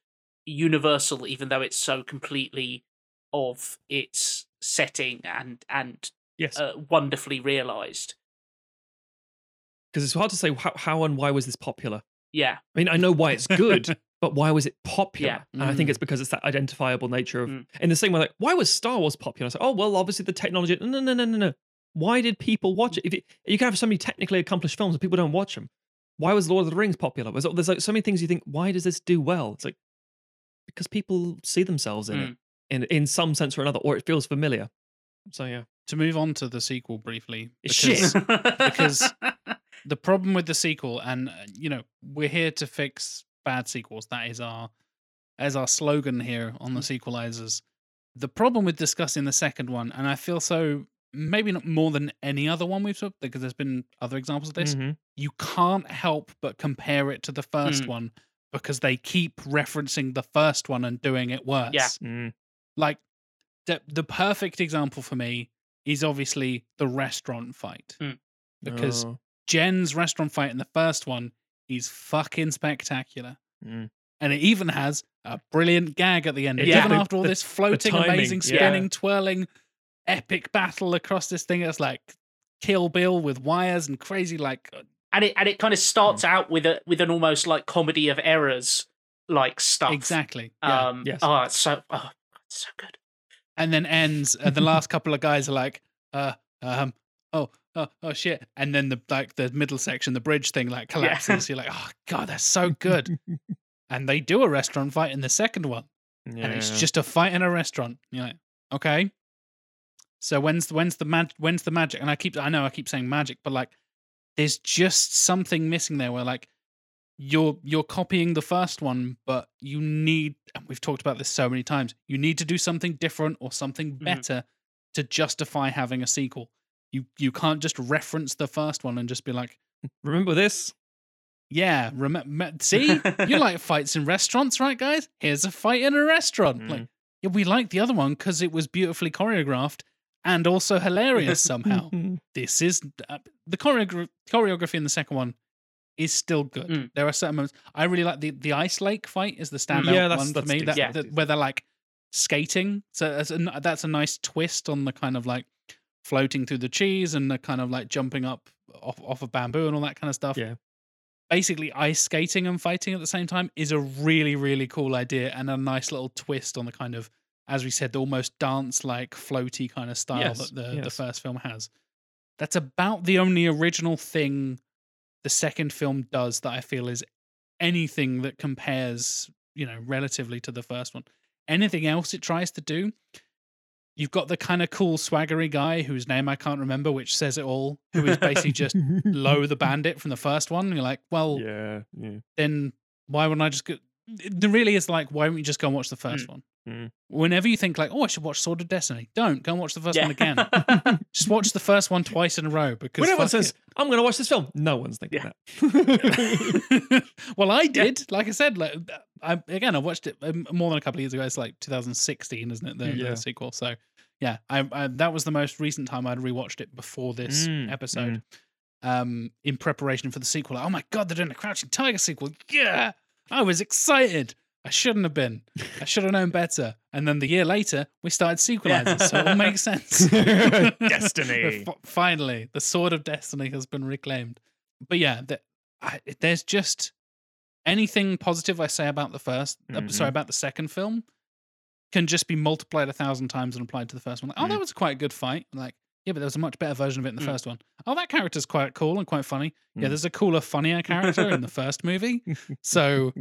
universal even though it's so completely of its setting and and Yes, uh, wonderfully realized. Because it's hard to say how, how and why was this popular. Yeah I mean, I know why it's good, but why was it popular? Yeah. And I think Mm. it's because it's that identifiable nature of, Mm. in the same way, like, why was Star Wars popular? It's like, oh, well, obviously the technology. No, no, no, no, no, no. Why did people watch it? If it, you can have so many technically accomplished films and people don't watch them. Why was Lord of the Rings popular? There's, there's like so many things you think, why does this do well? It's like, because people see themselves in it in, in some sense or another, or it feels familiar. So, yeah. To move on to the sequel briefly, Shit. because because the problem with the sequel, and uh, you know, we're here to fix bad sequels. That is our as our slogan here on the sequelizers. The problem with discussing the second one, and I feel so maybe not more than any other one we've talked because there's been other examples of this. Mhm. You can't help but compare it to the first Mm. one because they keep referencing the first one and doing it worse. Yeah. Mm. Like the the perfect example for me is obviously the restaurant fight Mm. because Oh. Jen's restaurant fight in the first one is fucking spectacular. Mm. And it even has a brilliant gag at the end. Yeah. Even The- after all the- this floating, timing, amazing, yeah. spinning, twirling, epic battle across this thing that's like Kill Bill with wires and crazy, like uh, and it and it kind of starts out with a with an almost like comedy of errors like stuff exactly. Yeah. um yes. oh it's so oh it's so good and then ends, and the last couple of guys are like, uh, um, oh, oh, oh shit. And then the like the middle section, the bridge thing like collapses. You're like, oh god, that's so good. and they do a restaurant fight in the second one. and it's just a fight in a restaurant. You're like, okay. So when's the when's the mag when's the magic? And I keep I know I keep saying magic, but like there's just something missing there where like you're you're copying the first one, but you need and we've talked about this so many times, you need to do something different or something better to justify having a sequel. You you can't just reference the first one and just be like, Remember this? yeah, remember see? you like fights in restaurants, right guys? Here's a fight in a restaurant. Like Mm. yeah, we liked the other one because it was beautifully choreographed and also hilarious somehow. this is uh, the choreogra- choreography in the second one is still good. Mm. There are certain moments I really like the the ice lake fight is the standout Yeah, that's- one for me. That, decent. that- where they're like skating. So that's a, that's a nice twist on the kind of like floating through the cheese and the kind of like jumping up off off of bamboo and all that kind of stuff. Yeah. Basically, ice skating and fighting at the same time is a really, really cool idea and a nice little twist on the kind of, as we said, the almost dance like floaty kind of style Yes, that the, the first film has. That's about the only original thing the second film does that I feel is anything that compares, you know, relatively to the first one. Anything else it tries to do, you've got the kind of cool swaggery guy whose name I can't remember, which says it all, who is basically just Lo the Bandit from the first one. You're like, well, Yeah. yeah. then why wouldn't I just go? It really is like, why do not you just go and watch the first one? Mm. Whenever you think like, oh, I should watch Sword of Destiny, don't go and watch the first Yeah. one again. just watch the first one twice in a row because When everyone says, I'm going to watch this film, no one's thinking Yeah. that. well, I did. Like I said, like I, again, I watched it um, more than a couple of years ago. It's like 2016, isn't it? The, the sequel. So yeah, I, I that was the most recent time I'd rewatched it before this Mm, episode. Um, in preparation for the sequel. Like, oh my god, they're doing a Crouching Tiger sequel. Yeah, I was excited. I shouldn't have been. I should have known better. And then the year later, we started sequelizers, so it all makes sense. Destiny. Finally, the sword of destiny has been reclaimed. But yeah, the, I, there's just anything positive I say about the 1st uh, Mhm. sorry, about the second film, can just be multiplied a thousand times and applied to the first one. Like, oh, Mm. that was quite a good fight. Like, yeah, but there was a much better version of it in the Mm. first one. Oh, that character's quite cool and quite funny. Yeah, Mm. there's a cooler, funnier character in the first movie. So,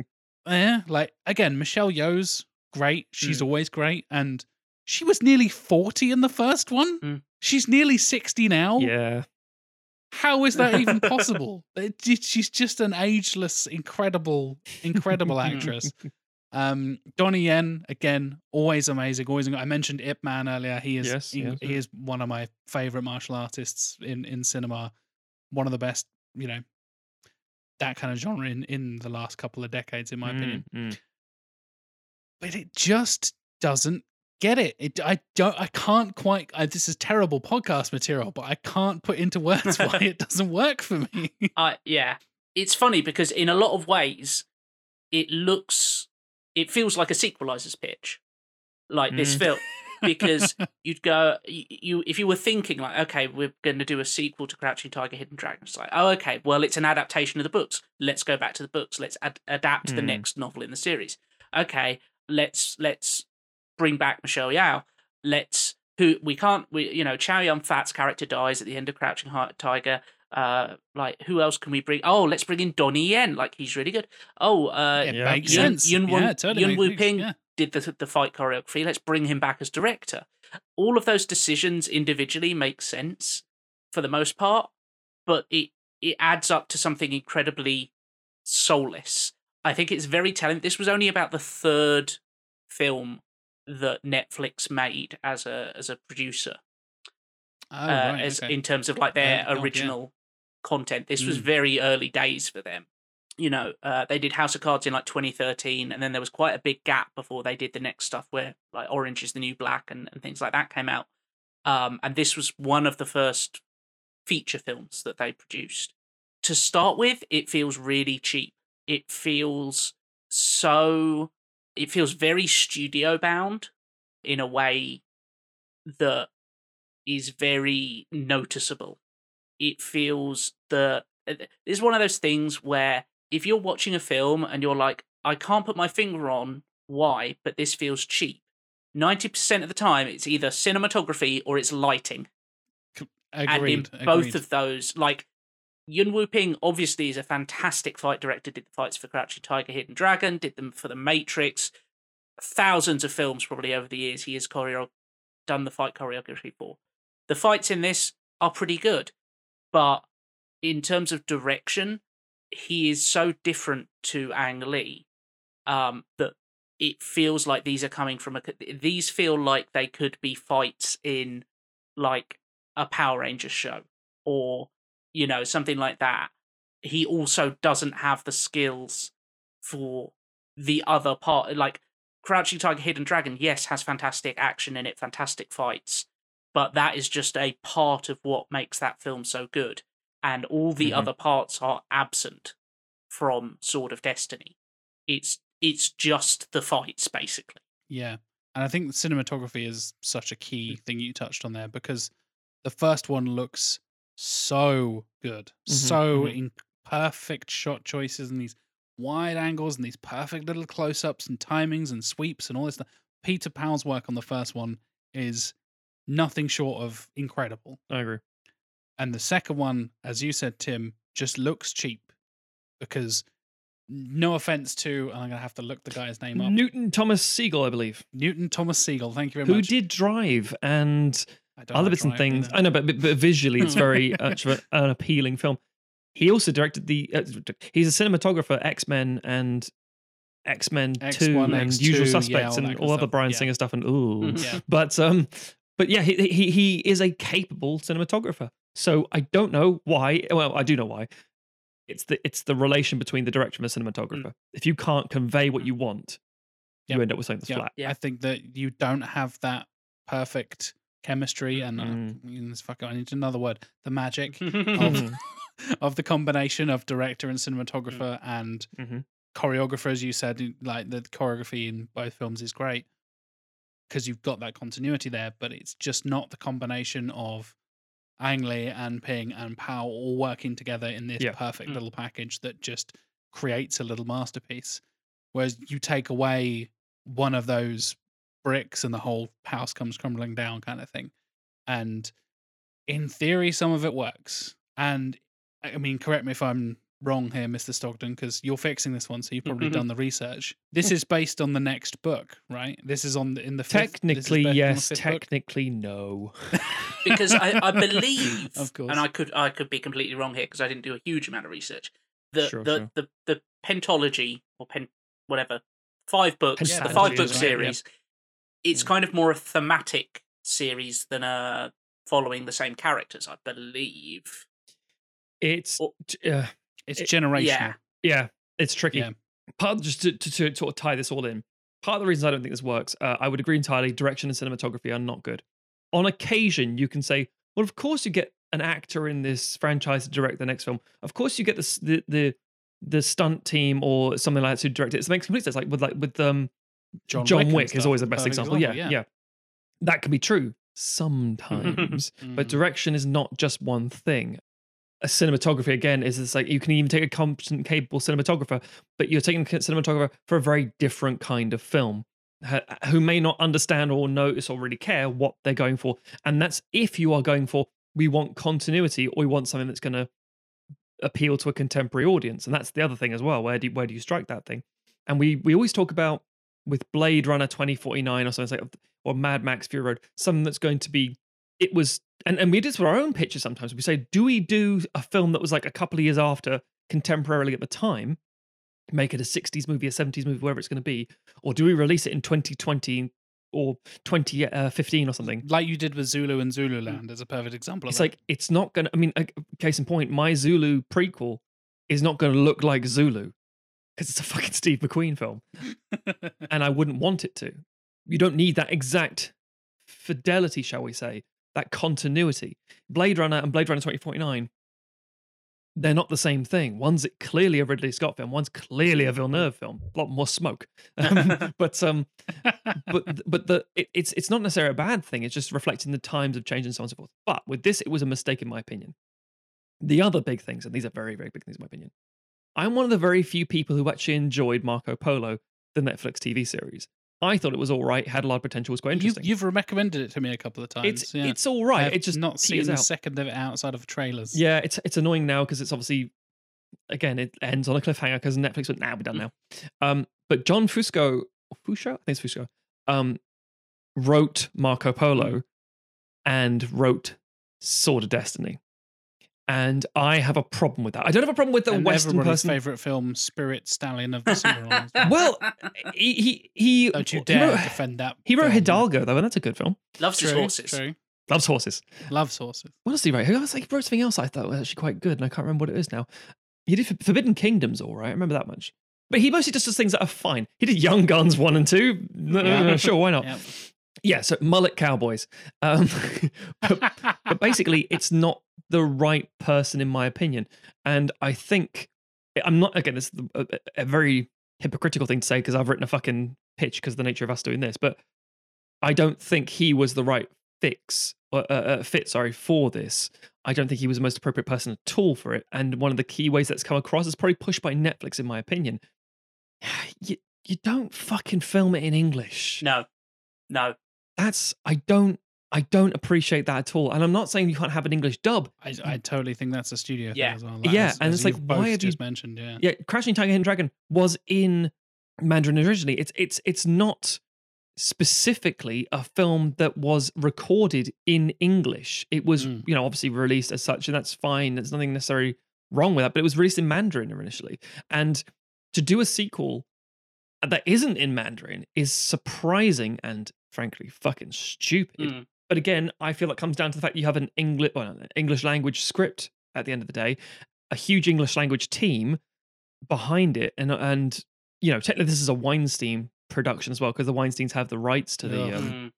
yeah, like again, Michelle Yeoh's great. She's always great, and she was nearly forty in the first one. Mm. She's nearly sixty now. yeah. How is that even possible? She's just an ageless, incredible, incredible actress. Um, Donnie Yen again, always amazing. Always, I mentioned Ip Man earlier. He is Yes, he, yes. he is one of my favorite martial artists in in cinema. One of the best, you know, that kind of genre in in the last couple of decades, in my opinion. Mm, mm. But it just doesn't get it. It I don't I can't quite. I, this is terrible podcast material, but I can't put into words why it doesn't work for me. Uh, yeah, it's funny because in a lot of ways, it looks, it feels like a sequelizer's pitch, like this Mm. film, because you'd go, you, you if you were thinking like, okay, we're going to do a sequel to Crouching Tiger, Hidden Dragon, it's like, oh, okay, well, it's an adaptation of the books. Let's go back to the books. Let's ad- adapt the Mm. next novel in the series. Okay, let's let's bring back Michelle Yeoh. Let's who we can't we you know Chow Yun Fat's character dies at the end of Crouching Tiger uh like who else can we bring oh let's bring in donnie yen like he's really good oh uh it yeah. makes Yun- sense. Yun Won- yeah, totally Yun makes Woo sense, Ping Yeah. did the the fight choreography let's bring him back as director all of those decisions individually make sense for the most part but it it adds up to something incredibly soulless i think it's very telling this was only about the third film that netflix made as a as a producer Oh, uh, right, as okay. in terms of like their God, yeah. original content. This was Mm. very early days for them. You know, uh, they did House of Cards in like 2013, and then there was quite a big gap before they did the next stuff where like Orange is the New Black and, and things like that came out. Um, and this was one of the first feature films that they produced. To start with, it feels really cheap. It feels so. It feels very studio bound in a way that is very noticeable. It feels that uh, this is one of those things where if you're watching a film and you're like, I can't put my finger on why, but this feels cheap. 90% of the time, it's either cinematography or it's lighting. Agreed. and in both agreed. of those, like Yuen Woo Ping obviously is a fantastic fight director, did the fights for Crouching Tiger, Hidden Dragon, did them for The Matrix, thousands of films probably over the years he has choreo- done the fight choreography for. The fights in this are pretty good, but in terms of direction, he is so different to Ang Lee um, that it feels like these are coming from a. These feel like they could be fights in like a Power Rangers show or you know something like that. He also doesn't have the skills for the other part. Like Crouching Tiger, Hidden Dragon, yes, has fantastic action in it, fantastic fights, but that is just a part of what makes that film so good. And all the Mhm. other parts are absent from Sword of Destiny. It's it's just the fights basically. Yeah. And I think the cinematography is such a key thing you touched on there because the first one looks so good. Mhm, so mhm. in perfect shot choices and these wide angles and these perfect little close ups and timings and sweeps and all this stuff. Peter Pau's work on the first one is nothing short of incredible. I agree. And the second one, as you said, Tim, just looks cheap because no offense to, and I'm going to have to look the guy's name up. Newton Thomas Sigel, I believe, Newton Thomas Sigel. Thank you very who much. Who did Drive and other bits and things. either. I know, but, but, but visually, it's very much an appealing film. He also directed the. Uh, he's a cinematographer, X Men and X Men Two X1, and X2, Usual yeah, Suspects all and all other Bryan yeah. Singer stuff. And ooh. Yeah. but um, but yeah, he, he he is a capable cinematographer. So I don't know why. Well, I do know why. It's the it's the relation between the director and the cinematographer. If you can't convey what you want, you end up with something that's Yeah. flat. Yeah. I think that you don't have that perfect chemistry and uh, Mm. mm, this fuck, I need another word. The magic of Mhm. of the combination of director and cinematographer and Mhm. choreographer, as you said, like the choreography in both films is great because you've got that continuity there, but it's just not the combination of Ang Lee and Ping and Pau all working together in this Yeah. perfect Mm. little package that just creates a little masterpiece. Whereas you take away one of those bricks and the whole house comes crumbling down kind of thing. And in theory, some of it works. And I I mean, correct me if I'm wrong here, Mr. Stockton, because you're fixing this one, so you've probably mm-hmm. done the research. This is based on the next book, right? This is on the, in the fifth, this is Technically, based on the yes. fifth book? Technically, no. because I, I believe, Of course. and I could I could be completely wrong here because I didn't do a huge amount of research. The Sure, the, sure. the the pentology or pen whatever five books, Yeah, the five book right, yeah. series. It's Yeah. kind of more a thematic series than a following the same characters, I believe. It's Or- uh, It's It- generational. Yeah. yeah, it's tricky. Yeah. Part just to, to, to sort of tie this all in. Part of the reasons I don't think this works, uh, I would agree entirely. Direction and cinematography are not good. On occasion, you can say, "Well, of course you get an actor in this franchise to direct the next film. Of course you get the the the, the stunt team or something like that to direct it." It makes complete sense. Like with like with um John, John, and Wick, is always the best perfect example. Yeah, yeah, That can be true sometimes, but Mm. direction is not just one thing. A cinematography again is it's like you can even take a competent, capable cinematographer, but you're taking a cinematographer for a very different kind of film, who may not understand or notice or really care what they're going for. And that's if you are going for we want continuity or we want something that's going to appeal to a contemporary audience, and that's the other thing as well. Where do you, where do you strike that thing? And we we always talk about with Blade Runner 2049 or something like or Mad Max Fury Road, something that's going to be it was and, and we did this with our own picture sometimes. We say, do we do a film that was like a couple of years after contemporarily at the time, make it a 60s movie, a 70s movie, wherever it's going to be, or do we release it in 2020 or 2015 uh, or something? Like you did with Zulu and Zululand mm. is a perfect example of It's like it's not gonna. I mean, a- case in point, my Zulu prequel is not going to look like Zulu because it's a fucking Steve McQueen film, and I wouldn't want it to. You don't need that exact fidelity, shall we say, that continuity. Blade Runner and Blade Runner 2049, they're not the same thing. One's clearly a Ridley Scott film. One's clearly a Villeneuve film. A lot more smoke, um, but um, but but the it, it's it's not necessarily a bad thing. It's just reflecting the times of change and so on and so forth. But with this, it was a mistake in my opinion. The other big things, and these are very very big things in my opinion. I'm one of the very few people who actually enjoyed Marco Polo, the Netflix TV series. I thought it was all right, had a lot of potential, was quite interesting. you've recommended it to me a couple of times. it's yeah. it's all right. have It just not seen a out. second of it outside of trailers. Yeah, it's it's annoying now because it's obviously again it ends on a cliffhanger because Netflix went now we're done now. Um, but John Fusco, Fusco, I think it's Fusco, um, wrote Marco Polo and wrote Sword of Destiny, and I have a problem with that. I don't have a problem with the and Western everybody's person. favorite film, Spirit Stallion of the Cimarron. Well, he he he, Don't you dare wrote, defend that. he wrote film. Hidalgo though, and that's a good film. Loves his horses. True. Loves horses. Loves horses. What else did he write? I was like, he wrote something else I thought was actually quite good, and I can't remember what it is now. He did Forbidden Kingdoms, all right. I remember that much. But he mostly just does things that are fine. He did Young Guns one and two. No, no, no, sure, why not? Yep. Yeah, so mullet cowboys. Um, but, but basically, it's not the right person in my opinion, and I think I'm not. Again, this is a, a very hypocritical thing to say because I've written a fucking pitch because of the nature of us doing this, but I don't think he was the right fix uh, uh, uh, fit. Sorry for this. I don't think he was the most appropriate person at all for it. And one of the key ways that's come across is probably pushed by Netflix, in my opinion. You you don't fucking film it in English. No, no. That's I don't I don't appreciate that at all. And I'm not saying you can't have an English dub. I, I totally think that's a studio Yeah. thing as well. Yeah, as- and as it's like, why have you- just mentioned? Yeah. Yeah, Crouching Tiger Hidden Dragon was in Mandarin originally. It's it's it's not specifically a film that was recorded in English. It was, Mm. you know, obviously released as such, and that's fine. There's nothing necessarily wrong with that, but it was released in Mandarin initially. And to do a sequel that isn't in Mandarin is surprising and frankly fucking stupid. Mm. But again, I feel it comes down to the fact you have an English well, English language script at the end of the day, a huge English language team behind it, and and you know, technically this is a Weinstein production as well because the Weinsteins have the rights to the Ugh. um,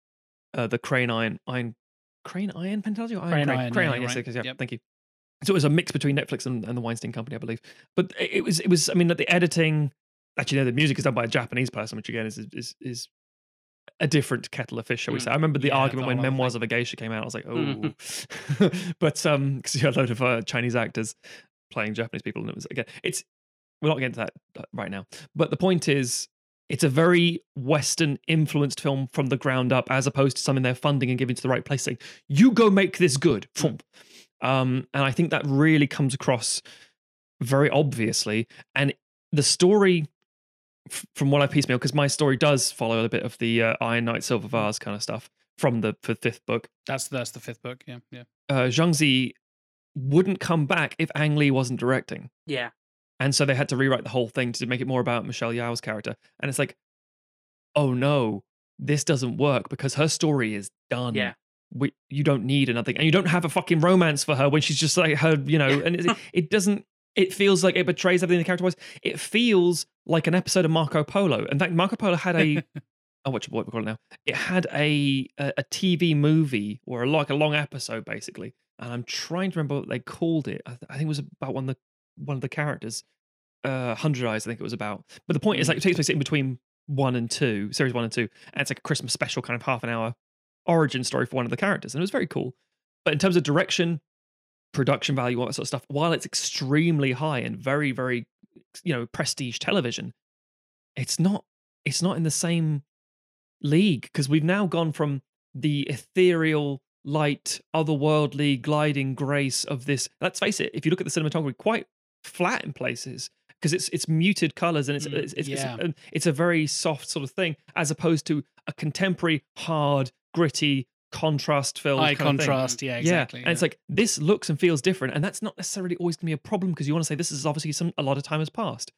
Mm. uh, the Crane Iron Iron Crane Iron Pentology or Crane Crane, Iron, Crane yeah, Iron, you're yes, right. yes, yeah, Yep. thank you. So it was a mix between Netflix and, and the Weinstein Company, I believe. But it it was it was I mean the editing actually no the music is done by a Japanese person, which again is is is a different kettle of fish, shall we Mm. say? I remember the Yeah, argument when Memoirs of a Geisha came out. I was like, oh, but um, because you had a load of uh, Chinese actors playing Japanese people, and it was again, it's we're not getting to that uh, right now. But the point is, it's a very Western influenced film from the ground up, as opposed to something they're funding and giving to the right place, saying, "You go make this good." Thump. Um, and I think that really comes across very obviously, and the story. F- From what I piecemeal, because my story does follow a bit of the uh, Iron Knight Silver Vase kind of stuff from the f- fifth book. That's that's the fifth book. Yeah. Yeah. Uh, Zhang Zi wouldn't come back if Ang Lee wasn't directing. Yeah. And so they had to rewrite the whole thing to make it more about Michelle Yeoh's character. And it's like, oh no, this doesn't work because her story is done. Yeah. We, you don't need another, thing. and you don't have a fucking romance for her when she's just like her, you know, and it, it doesn't. It feels like it betrays everything the character was. It feels like an episode of Marco Polo. In fact, Marco Polo had a oh, what what we call it now? It had a, a a TV movie or a, like a long episode basically, and I'm trying to remember what they called it. I, th- I think it was about one of the one of the characters, uh, Hundred Eyes. I think it was about. But the point is, like, it takes place in between one and two, series one and two, and it's like a Christmas special kind of half an hour origin story for one of the characters, and it was very cool. But in terms of direction, production value, all that sort of stuff, while it's extremely high and very, very, you know, prestige television, it's not. It's not in the same league because we've now gone from the ethereal, light, otherworldly, gliding grace of this. Let's face it. If you look at the cinematography, quite flat in places because it's it's muted colors and it's Mm, it's, it's, yeah. it's, a, it's a very soft sort of thing as opposed to a contemporary, hard, gritty, contrast filled High kind of thing. contrast. Yeah, exactly. Yeah, and it's like this looks and feels different, and that's not necessarily always going to be a problem because you want to say this is obviously some a lot of time has passed.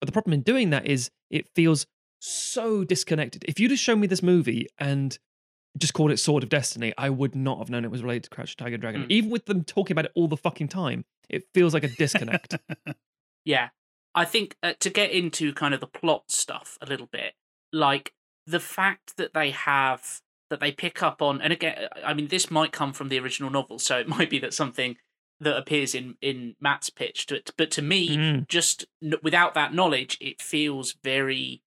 But the problem in doing that is it feels so disconnected. If you'd have shown me this movie and just called it Sword of Destiny, I would not have known it was related to Crouch Tiger Dragon. Mm. Even with them talking about it all the fucking time, it feels like a disconnect. Yeah. I think uh, to get into kind of the plot stuff a little bit, like the fact that they have that they pick up on, and again, I mean, this might come from the original novel, so it might be that something that appears in in Matt's pitch, to, but to me, Mm. just without that knowledge, it feels very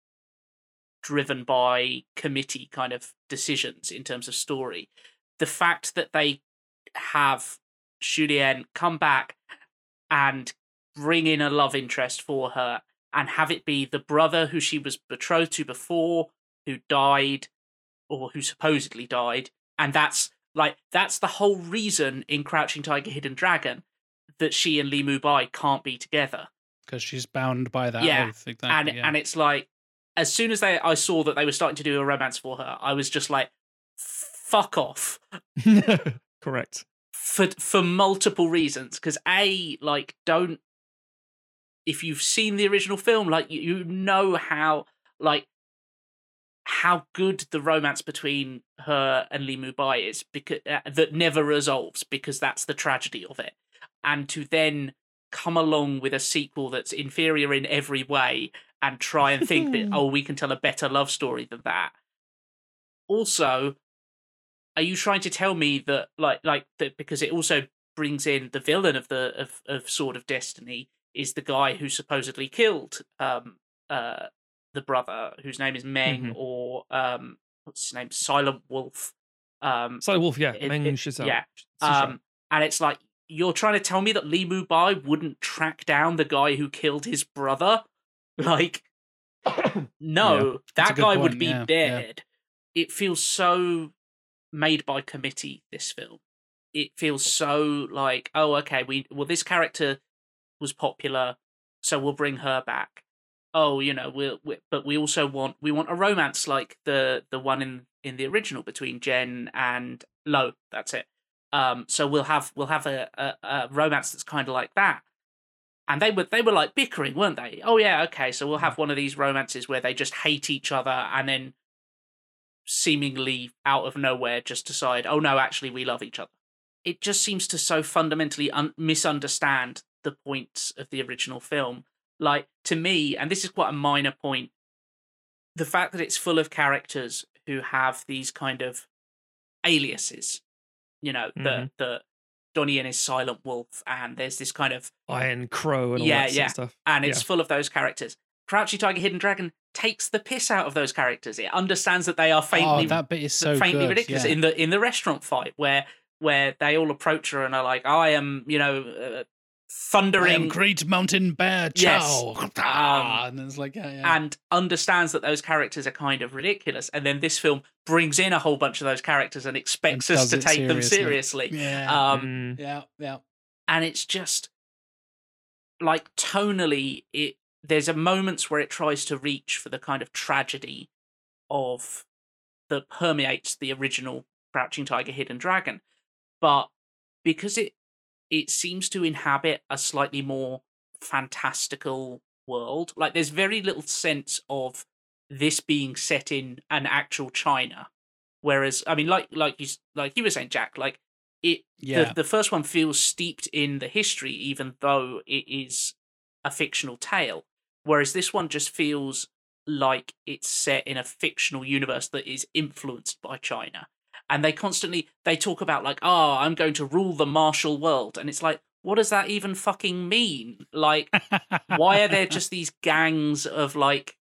driven by committee kind of decisions in terms of story. The fact that they have Shu Lien come back and bring in a love interest for her and have it be the brother who she was betrothed to before who died or who supposedly died and that's like that's the whole reason in crouching tiger hidden dragon that she and Li Mubai can't be together because she's bound by that Yeah, oath. Exactly. and yeah. and it's like as soon as they I saw that they were starting to do a romance for her I was just like fuck off Correct. for for multiple reasons because a like don't if you've seen the original film like you, you know how like how good the romance between her and Li Mubai is because uh, that never resolves because that's the tragedy of it. And to then come along with a sequel that's inferior in every way and try and think that oh we can tell a better love story than that. Also are you trying to tell me that like like that because it also brings in the villain of the of, of sword of destiny is the guy who supposedly killed um uh the brother whose name is meng Mhm. or um what's his name? Silent wolf. Um Silent Wolf, yeah. It- Meng it- yeah. Um and it's like you're trying to tell me that Li Mubai wouldn't track down the guy who killed his brother? Like no a that guy would be yeah, yeah. dead. It feels so made by committee this film. It feels so like oh okay we well this character was popular so we'll bring her back oh you know we'll, we but we also want we want a romance like the the one in in the original between jen and lo. That's it. Um so we'll have we'll have a a, a romance that's kind of like that. And they were they were like bickering weren't they? Oh yeah okay so we'll have one of these romances where they just hate each other and then seemingly out of nowhere just decide oh no actually we love each other. It just seems to so fundamentally un- misunderstand the points of the original film like to me and this is quite a minor point the fact that it's full of characters who have these kind of aliases you know the Mhm. the Donnie Yen is Silent Wolf, and there's this kind of Iron Crow and all Yeah, yeah. stuff. and it's Yeah. full of those characters. Crouchy Tiger, Hidden Dragon takes the piss out of those characters. It understands that they are faintly oh, that bit is so faintly good. ridiculous yeah. in the in the restaurant fight where where they all approach her and are like, "I am, you know, uh, thundering," Great Mountain Bear. Yes. Chow. Ah, and it's like, yeah, yeah. and understands that those characters are kind of ridiculous. And then this film brings in a whole bunch of those characters and expects And us to it take them seriously. seriously. yeah. Um, Mm. yeah, yeah. and it's just like tonally it there's a moments where it tries to reach for the kind of tragedy of that permeates the original crouching tiger hidden dragon but because it it seems to inhabit a slightly more fantastical world like there's very little sense of this being set in an actual China. Whereas, I mean, like like you like you were saying, Jack, like it Yeah. the, the first one feels steeped in the history, even though it is a fictional tale. Whereas this one just feels like it's set in a fictional universe that is influenced by China. And they constantly they talk about like, oh, I'm going to rule the martial world, and it's like, what does that even fucking mean? Like, why are there just these gangs of like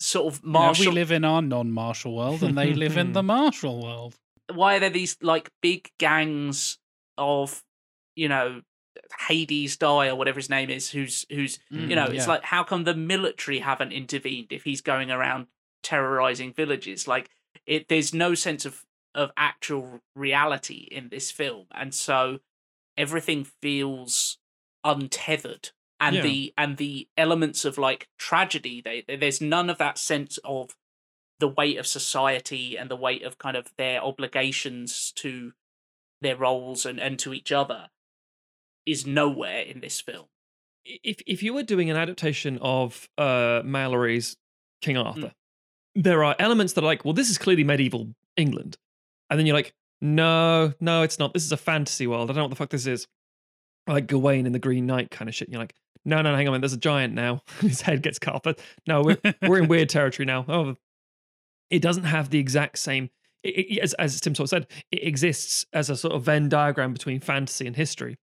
sort of You know, martial? we live in our non-martial world, and they live in the martial world. why are there these like big gangs of you know Hades Dai or whatever his name is who's who's Mm, you know it's yeah. like how come the military haven't intervened if he's going around terrorizing villages like it there's no sense of of actual reality in this film and so everything feels untethered and Yeah. the and the elements of like tragedy they there's none of that sense of the weight of society and the weight of kind of their obligations to their roles and, and to each other is nowhere in this film. if if you were doing an adaptation of uh Malory's King Mm. There are elements that are like, well, this is clearly medieval England, and then you're like, no, no, it's not. This is a fantasy world. I don't know what the fuck this is. Like Gawain in the Green Knight kind of shit. And you're like, no, no, hang on, minute, there's a giant now. His head gets cut off. But no, we're we're in weird territory now. Oh, it doesn't have the exact same. It, it- as, as Tim sort of said, it exists as a sort of Venn diagram between fantasy and history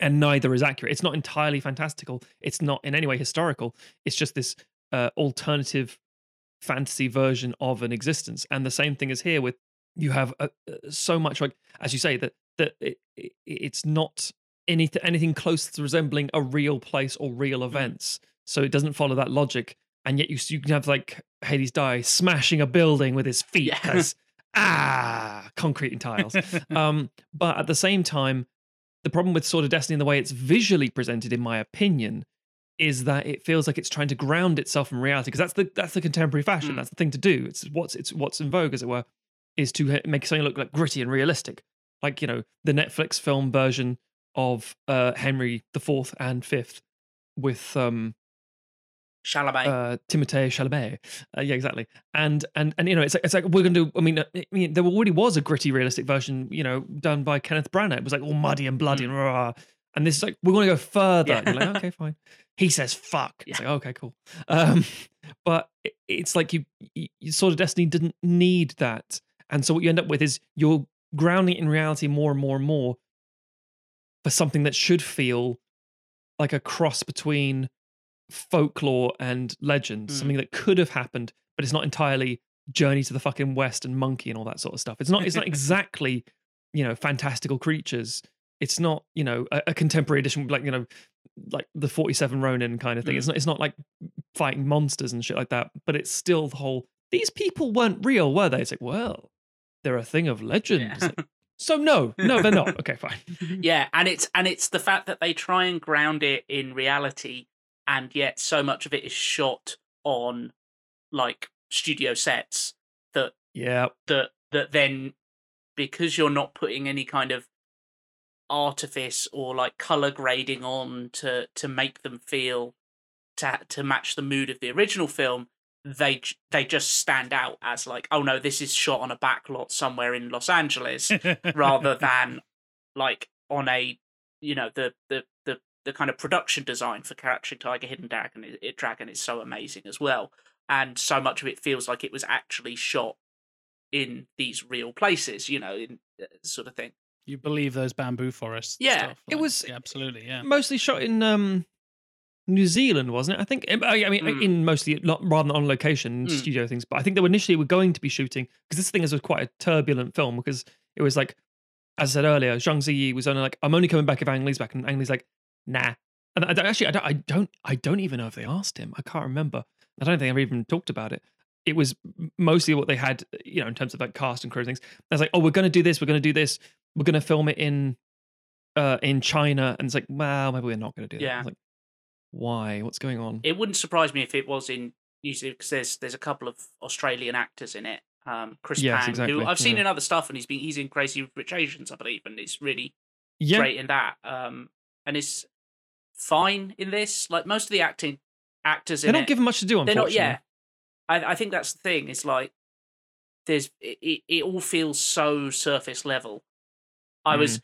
and neither is accurate. It's not entirely fantastical. It's not in any way historical. It's just this uh, alternative fantasy version of an existence. And the same thing is here with you have uh, uh, so much like as you say that that it, it, it's not anything anything close to resembling a real place or real events. So it doesn't follow that logic. And yet you you can have like Hades Dai smashing a building with his feet because ah concrete and tiles. um, but at the same time, the problem with Sword of Destiny and the way it's visually presented, in my opinion, is that it feels like it's trying to ground itself in reality because that's the that's the contemporary fashion. Mm. That's the thing to do. It's what's it's what's in vogue, as it were, is to make something look like gritty and realistic, like you know the Netflix film version of uh, Henry the Fourth and Fifth with um Chalamet. uh, Timothée Chalamet. Uh, yeah, exactly. And and and you know, it's like, it's like we're gonna do. I mean, uh, I mean, there already was a gritty, realistic version, you know, done by Kenneth Branagh. It was like all muddy and bloody and rah. And this is like we're gonna go further. Yeah. And you're like, okay, fine. He says fuck. It's like okay, cool. Um, but it's like you, you, you sort of Destiny didn't need that, and so what you end up with is you're grounding it in reality more and more and more for something that should feel like a cross between folklore and legend, Mm. something that could have happened, but it's not entirely Journey to the fucking West and Monkey and all that sort of stuff. It's not. It's not exactly, you know, fantastical creatures. It's not, you know, a, a contemporary edition like you know, like the Forty Seven Ronin kind of thing. Mm. It's not. It's not like fighting monsters and shit like that. But it's still the whole. These people weren't real, were they? It's like, well, they're a thing of legend. Yeah. Like, so no, no, they're not. Okay, fine. yeah, and it's and it's the fact that they try and ground it in reality, and yet so much of it is shot on like studio sets that Yeah, that that then because you're not putting any kind of artifice or like color grading on to to make them feel to to match the mood of the original film they they just stand out as like oh no this is shot on a backlot somewhere in Los Angeles rather than like on a you know the the the the kind of production design for Crouching Tiger Hidden Dragon it Dragon is so amazing as well and so much of it feels like it was actually shot in these real places you know in uh, sort of thing you believe those bamboo forests? Yeah, stuff, it was- yeah, absolutely. Yeah, mostly shot in um New Zealand, wasn't it? I think. I I mean, Mm. in mostly not rather than on location Mm. studio things. But I think they were initially were going to be shooting because this thing is a quite a turbulent film because it was like, as I said earlier, Zhang Ziyi was only like, "I'm only coming back if Ang Lee's back," and Ang Lee's like, "Nah." And I don't, actually, I don't, I don't, I don't even know if they asked him. I can't remember. I don't think I've even talked about it. It was mostly what they had, you know, in terms of like cast and crew and things. I was like, "Oh, we're going to do this. We're going to do this. We're going to film it in, uh, in China." And it's like, "Well, maybe we're not going to do that." Yeah. like, why? What's going on? it wouldn't surprise me if it was in New Zealand because there's there's a couple of Australian actors in it um Chris Yes, Pang exactly, who I've seen yeah. in other stuff and he's been he's in Crazy Rich Asians I believe and he's really yeah, great in that um and it's fine in this like most of the acting actors in they're not it given much to do. they're not yeah I, I think that's the thing. It's like there's it, it all feels so surface level. I was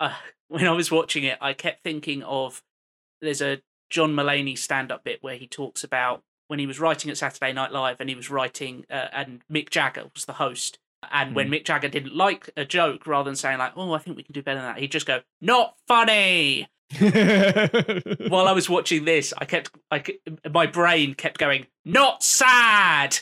uh, when I was watching it, I kept thinking of there's a John Mulaney stand up bit where he talks about when he was writing at Saturday Night Live and he was writing uh, and Mick Jagger was the host. And when Mick Jagger didn't like a joke, rather than saying like, "Oh, I think we can do better than that," he'd just go, "Not funny." While I was watching this, I kept, I my brain kept going, "Not sad."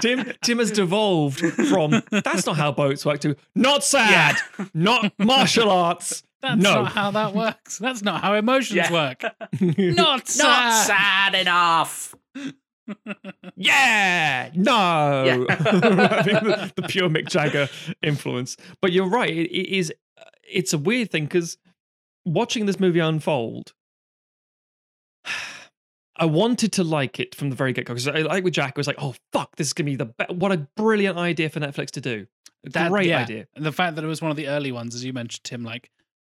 Tim Tim has devolved from that's not how boats work to not sad, not martial arts. That's no. not how that works. That's not how emotions Yeah. work. Not sad. Not sad enough. yeah, no. Yeah. The, the pure Mick Jagger influence. But you're right. It, it is. It's a weird thing because watching this movie unfold, I wanted to like it from the very get go. Because I like with Jack, I was like, "Oh fuck, this is gonna be the be- what a brilliant idea for Netflix to do. That- Great yeah. idea." And the fact that it was one of the early ones, as you mentioned, Tim, like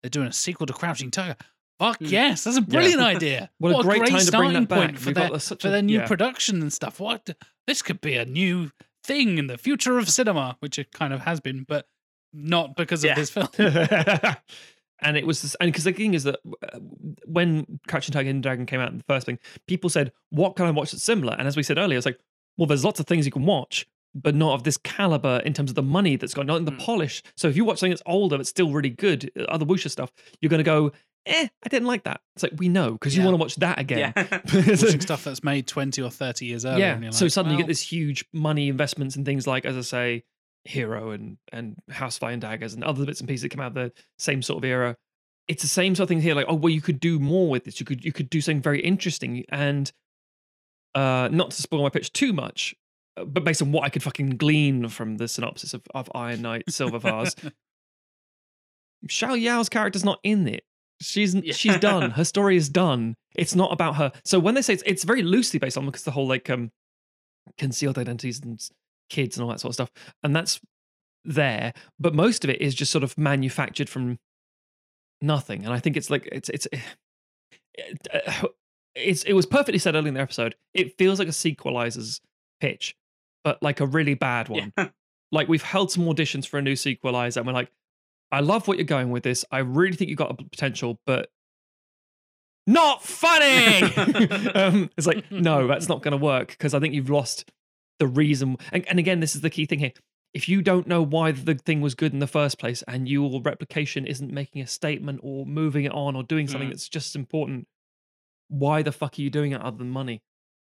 they're doing a sequel to Crouching Tiger. Fuck Mm. yes, that's a brilliant idea. What a great time to bring starting point for We've their, for a- their new yeah. production and stuff. What this could be a new thing in the future of cinema, which it kind of has been, but not because Yeah. of this film. and it was, this, and because the thing is that uh, when Crouching Tiger, and Dragon came out in the first thing, people said, "What can I watch that's similar?" And as we said earlier, it's like, well, there's lots of things you can watch, but not of this caliber in terms of the money that's gone, not in the Mm. polish. So if you watch something that's older but still really good, uh, other Wuxia stuff, you're going to go, "Eh, I didn't like that." It's like we know because you Yeah. want to watch that again. Yeah. Watching stuff that's made 20 or 30 years earlier. yeah. and you're so like, suddenly you get this huge money investments in things like, as I say, Hero and and House of Flying Daggers and other bits and pieces that come out of the same sort of era. It's the same sort of thing here. Like, oh well, you could do more with this. You could you could do something very interesting and uh not to spoil my pitch too much, uh, but based on what I could fucking glean from the synopsis of, of Iron Knight Silver Vase, Xiao Yao's character's not in it. She's Yeah. she's done. Her story is done. It's not about her. So when they say it's, it's very loosely based on because the whole like um concealed identities and kids and all that sort of stuff, and that's there. But most of it is just sort of manufactured from nothing. And I think it's like it's it's it, uh, it's it was perfectly said earlier in the episode. It feels like a sequelizer's pitch, but like a really bad one Yeah. like we've held some auditions for a new sequelizer and we're like i love what you're going with this i really think you've got a potential but not funny um, it's like no that's not going to work because i think you've lost the reason and, and again this is the key thing here if you don't know why the thing was good in the first place and your replication isn't making a statement or moving it on or doing something Mm. that's just important why the fuck are you doing it other than money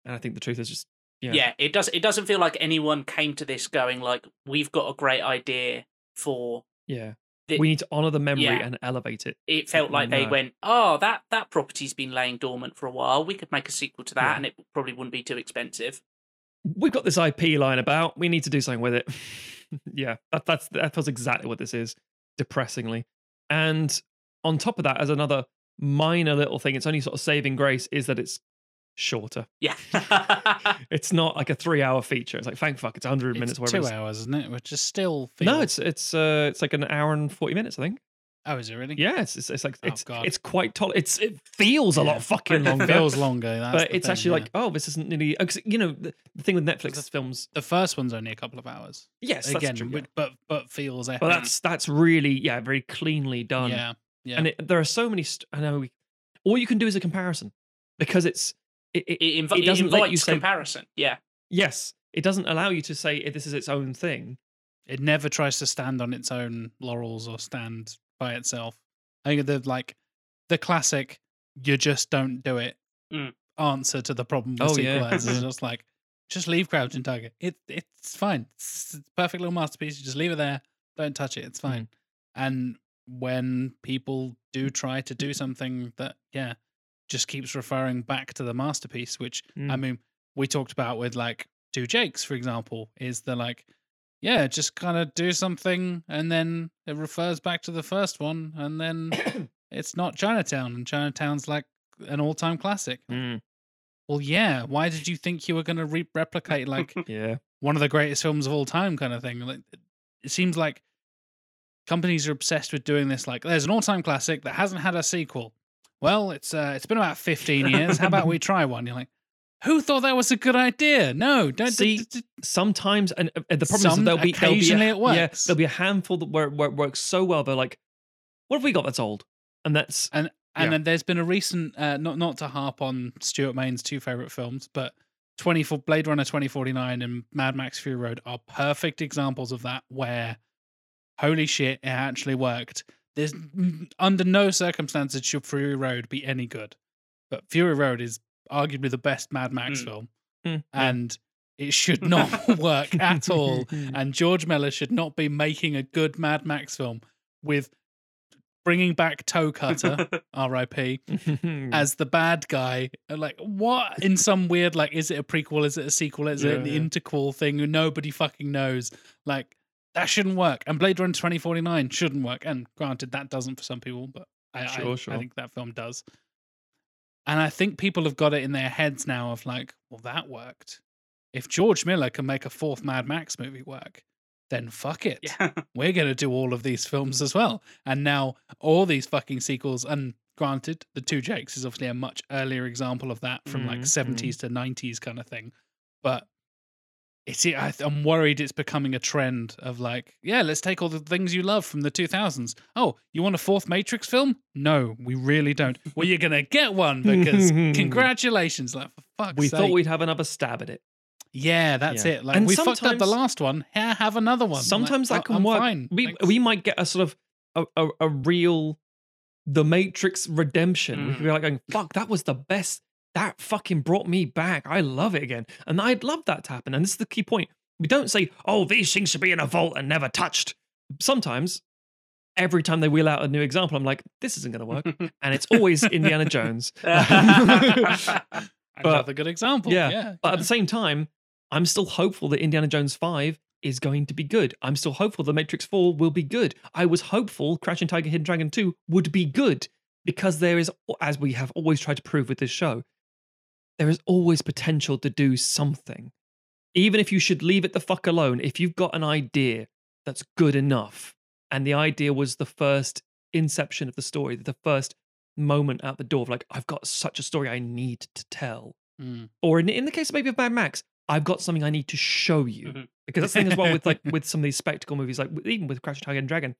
and i think the truth is just yeah, yeah. it does it doesn't feel like anyone came to this going like we've got a great idea for yeah. The- we need to honor the memory yeah. and elevate it it felt like they went oh that that property's been laying dormant for a while we could make a sequel to that Yeah. and it probably wouldn't be too expensive we've got this IP line about. We need to do something with it. yeah, that, that's that feels exactly what this is, depressingly. And on top of that, as another minor little thing, it's only sort of saving grace is that it's shorter. yeah It's not like a three-hour feature. It's like thank fuck, it's 100 it's minutes. two Whatever. it is. hours, isn't it? Which is still. No, it's it's uh it's like an hour and 40 minutes, I think. Oh, is it really? Yeah, it's it's, it's like Oh, it's God. it's quite tall. It's it feels a Yeah. lot fucking It longer. feels longer. That's but it's thing, actually yeah. like, oh, this isn't nearly. Oh, 'cause, You know, the, the thing with Netflix films. the first one's only a couple of hours. Yes, Again, that's true. yeah. but but feels epic. But that's that's really yeah, very cleanly done. yeah, yeah. And it, there are so many. St- I know. We, all you can do is a comparison because it's it, it, it, inv- It it, doesn't let you say- comparison yeah yes, it doesn't allow you to say this is its own thing. it never tries to stand on its own laurels or stand by itself. I think the like the classic "you just don't do it" Mm. answer to the problem with Oh, yeah. sequelizers is just like just leave Crouching Tiger. It it's fine. It's a perfect little masterpiece. You just leave it there. Don't touch it. Mm. It's fine. And when people do try to do something that yeah just keeps referring back to the masterpiece, which I Mm. mean we talked about with like Two Jakes, for example, is the like yeah, just kind of do something and then it refers back to the first one and then it's not Chinatown and Chinatown's like an all-time classic. Mm, Well, yeah, why did you think you were going to re- replicate like yeah, one of the greatest films of all time kind of thing? Like it seems like companies are obsessed with doing this like there's an all-time classic that hasn't had a sequel. Well, it's uh, it's been about 15 years. How about we try one? You're like Who thought that was a good idea? No, don't See, d- d- d- sometimes and uh, the problem is Some- that there'll be there'll be occasionally a, it yeah works. there'll be a handful that where, where it works so well they're like what have we got that's old and that's and Yeah. and then there's been a recent uh, not not to harp on Stuart Main's two favorite films, but 24 Blade Runner 2049 and Mad Max Fury Road are perfect examples of that where holy shit it actually worked. There's under no circumstances should Fury Road be any good. But Fury Road is arguably the best Mad Max Mm. film Mm, and it should not work at all and George Miller should not be making a good Mad Max film with bringing back Toe Cutter, R.I.P. as the bad guy. Like what? In some weird like, is it a prequel? Is it a sequel? Is it an Yeah. interquel thing? Nobody fucking knows. Like that shouldn't work. And Blade Runner twenty forty nine shouldn't work. And granted, that doesn't for some people, but I, I- Sure, I think that film does. And I think people have got it in their heads now of like, well, that worked. If George Miller can make a fourth Mad Max movie work, then fuck it. yeah. We're going to do all of these films as well. And now all these fucking sequels, and granted, The Two Jakes is obviously a much earlier example of that from like Mhm, 70s to 90s kind of thing. But it's, I, I'm worried it's becoming a trend of like, yeah, let's take all the things you love from the 2000s. Oh, you want a fourth Matrix film? No, we really don't. Well, you're going to get one because congratulations. Like, for fuck's we sake. thought we'd have another stab at it Yeah, that's Yeah. it. Like And we fucked up the last one. Yeah, have another one. Sometimes I- that can I'm work Fine. we Thanks. we might get a sort of a, a, a real the matrix redemption we could be mm. like going fuck that was the best that fucking brought me back. I love it again. And i'd love that to happen. And this is the key point. We don't say oh these things should be in a vault and never touched. Sometimes every time they wheel out a new example i'm like this isn't going to work. And it's always indiana jones. But, Another good example. yeah, Yeah, but at the same time, I'm still hopeful that Indiana Jones 5 is going to be good. I'm still hopeful The Matrix 4 will be good. I was hopeful Crouching Tiger, Hidden Dragon 2 would be good because there is, as we have always tried to prove with this show, there is always potential to do something. Even if you should leave it the fuck alone, if you've got an idea that's good enough, and the idea was the first inception of the story, the first moment out the door of like, I've got such a story I need to tell Mm. or in, in the case of maybe of Mad Max, I've got something I need to show you. Mhm. Because that's the thing as well with like with some of these spectacle movies, like even with Crash Tiger and Dragon,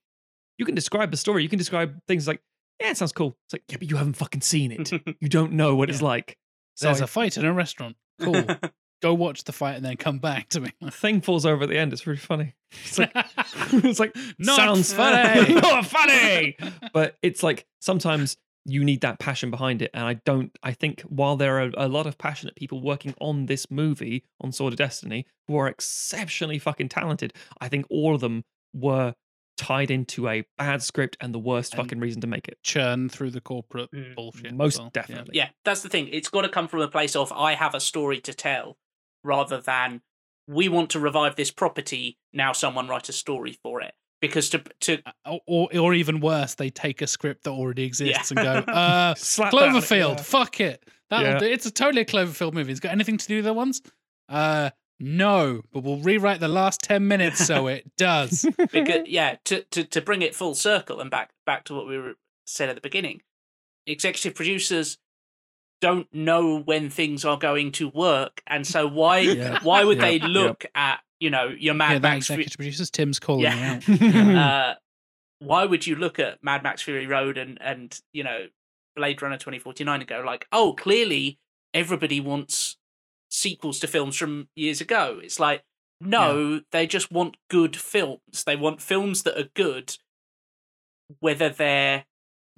you can describe the story. You can describe things like, yeah, it sounds cool. It's like, yeah, but you haven't fucking seen it. You don't know what it's like. So There's I- a fight in a restaurant. Cool. Go watch the fight and then come back to me. a thing falls over at the end. It's really funny. It's like it's like Not sounds funny. not funny. But it's like sometimes you need that passion behind it, and I don't. I think while there are a lot of passionate people working on this movie on Sword of Destiny who are exceptionally fucking talented, I think all of them were tied into a bad script and the worst And fucking reason to make it. Churn through the corporate Mm. bullshit. Most well. Definitely. yeah, that's the thing. It's got to come from a place of I have a story to tell, rather than we want to revive this property. Now someone write a story for it. Because to to Uh, Or, or even worse, they take a script that already exists Yeah. and go, uh, Slap that Cloverfield, yeah. fuck it. That'll Yeah. do. It's a totally a Cloverfield movie. It's got anything to do with the ones? Uh, no, but we'll rewrite the last 10 minutes so it does. because yeah, to, to to bring it full circle and back back to what we were said at the beginning, executive producers don't know when things are going to work, and so why Yeah. why would Yeah. they Yep. look at you know your Mad yeah, Max? Fu- executive producers, Tim's calling Yeah. me out. uh, why would you look at Mad Max Fury Road and and you know Blade Runner twenty forty nine and go like, oh, clearly everybody wants sequels to films from years ago? It's like, no, they just want good films. They want films that are good, whether they're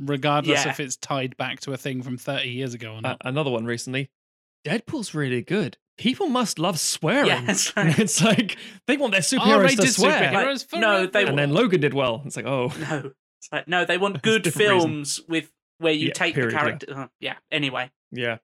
Regardless Yeah. if it's tied back to a thing from 30 years ago or Uh, another one recently. Deadpool's really good. People must love swearing. Yeah, it's like- it's like they want their superheroes to swear. superheroes Like, no, forever. they- And then Logan did well. It's like, oh, no, it's like no, they want good different reason. films with where you Yeah, take period, the yeah. character. uh, yeah. Anyway, yeah,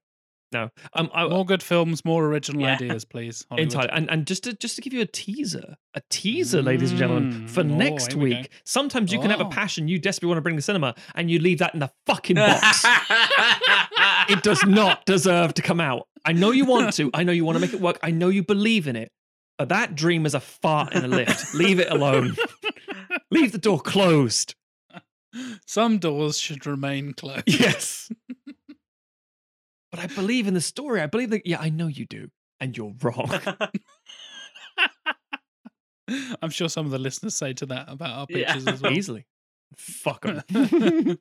no. Um, I, more good films, more original Yeah. ideas, please. Hollywood. entirely. And and just to just to give you a teaser, a teaser, ladies and gentlemen, for Mm, oh, next here we go. week. Sometimes you can have a Oh. passion you desperately want to bring to cinema, and you leave that in the fucking box. it does not deserve to come out. I know you want to. I know you want to make it work. I know you believe in it. But that dream is a fart in a lift. Leave it alone. Leave the door closed. Some doors should remain closed. Yes. But I believe in the story. I believe that. Yeah, I know you do, and you're wrong. I'm sure some of the listeners say to that about our Yeah. pictures as well. Easily. Fuck them.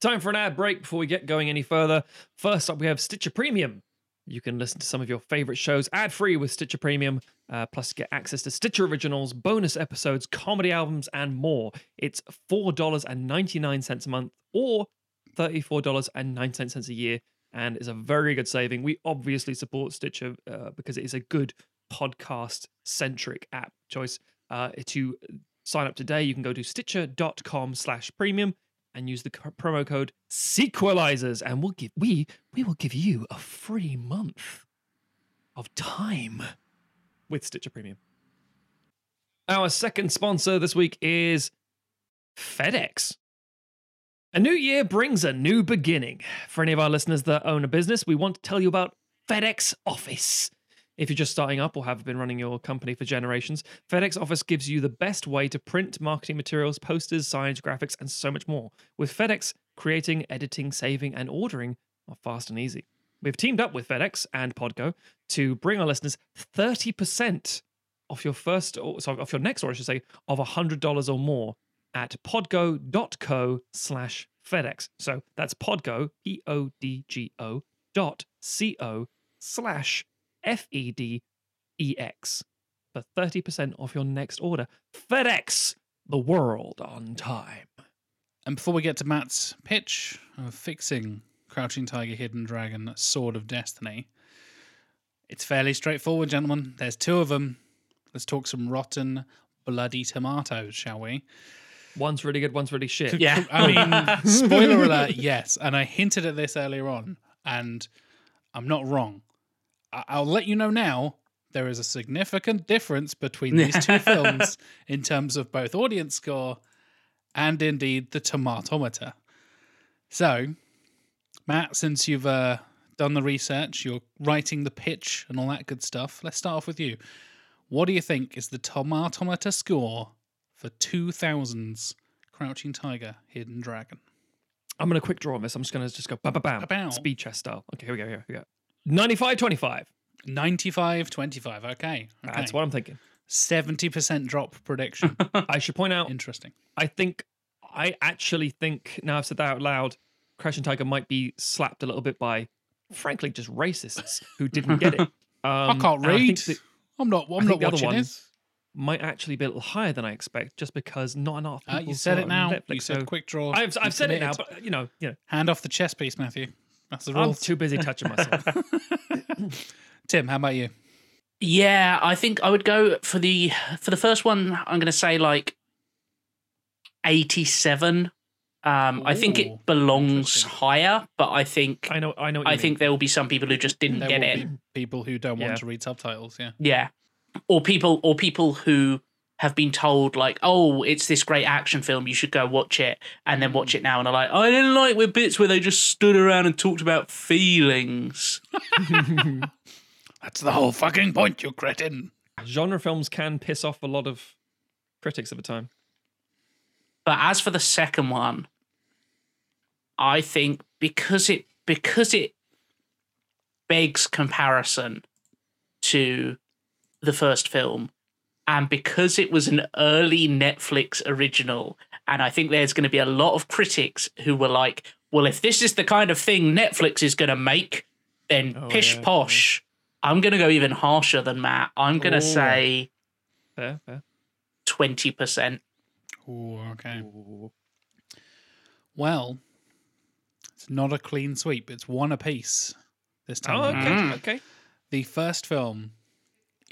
Time for an ad break before we get going any further. First up, we have Stitcher Premium. You can listen to some of your favorite shows ad free with Stitcher Premium, uh, plus get access to Stitcher Originals, bonus episodes, comedy albums, and more. It's $4.99 a month or $34.99 a year, and is a very good saving. We obviously support Stitcher uh, because it is a good podcast centric app choice. Uh, to sign up today, you can go to stitcher.com slash premium and use the promo code sequelizers and we'll give we we will give you a free month of time with Stitcher Premium. Our second sponsor this week is FedEx. A new year brings a new beginning. For any of our listeners that own a business, we want to tell you about FedEx Office. If you're just starting up or have been running your company for generations, FedEx Office gives you the best way to print marketing materials, posters, signage, graphics, and so much more. With FedEx, creating, editing, saving, and ordering are fast and easy. We've teamed up with FedEx and Podgo to bring our listeners 30% off your first, or sorry, off your next order, I should say, of $100 or more at podgo.co slash FedEx. So that's podgo, P O D G O dot C O slash F E D E X for 30% off your next order. FedEx, the world on time. And before we get to Matt's pitch of fixing Crouching Tiger, Hidden Dragon, Sword of Destiny, it's fairly straightforward, gentlemen. There's two of them. Let's talk some rotten, bloody tomatoes, shall we? One's really good, one's really shit. Yeah. I mean, spoiler alert, yes. And I hinted at this earlier on, and I'm not wrong. I- I'll let you know now. There is a significant difference between these two films in terms of both audience score and indeed the tomatometer. So, Matt, since you've uh, done the research, you're writing the pitch and all that good stuff, let's start off with you. What do you think is the tomatometer score for 2000's Crouching Tiger, Hidden Dragon? I'm going to quick draw on this. I'm just going to just go bam, bam, bam. Ba-bow. Speed chess style. Okay, here we go. Here we go. 95 25. 95 25. Okay. okay. That's what I'm thinking. 70% drop prediction. I should point out, Interesting. I think, I actually think, now I've said that out loud, Crash and Tiger might be slapped a little bit by, frankly, just racists who didn't get it. Um, I can't and I think read. that I'm not. I'm not the other watching one this. Might actually be a little higher than I expect, just because not enough. Uh, people you said saw it now. on you Netflix, said so- quick draw. I've, I've said it now, but you know, you know, Hand off the chess piece, Matthew. That's the rule. I'm too busy touching myself. Tim, how about you? Yeah, I think I would go for the for the first one. I'm going to say like 87. Um, I think it belongs higher, but I think I know, I know. What you I mean. think there will be some people who just didn't There get will it. be people who don't Yeah. want to read subtitles. Yeah. Yeah. Or people or people who have been told like, "Oh, it's this great action film, you should go watch it." And then watch mm. it now and are like, "I didn't like with bits where they just stood around and talked about feelings." That's the whole fucking point, you cretin. genre films can piss off a lot of critics at the time. But as for the second one, I think because it because it begs comparison to the first film and because it was an early Netflix original and I think there's going to be a lot of critics who were like, well if this is the kind of thing Netflix is going to make then Oh, pish yeah, posh. I'm going to go even harsher than Matt. I'm going to say Fair, fair. 20%. Ooh, okay. Well, it's not a clean sweep. It's one apiece this time. Oh, okay. Mm. okay. The first film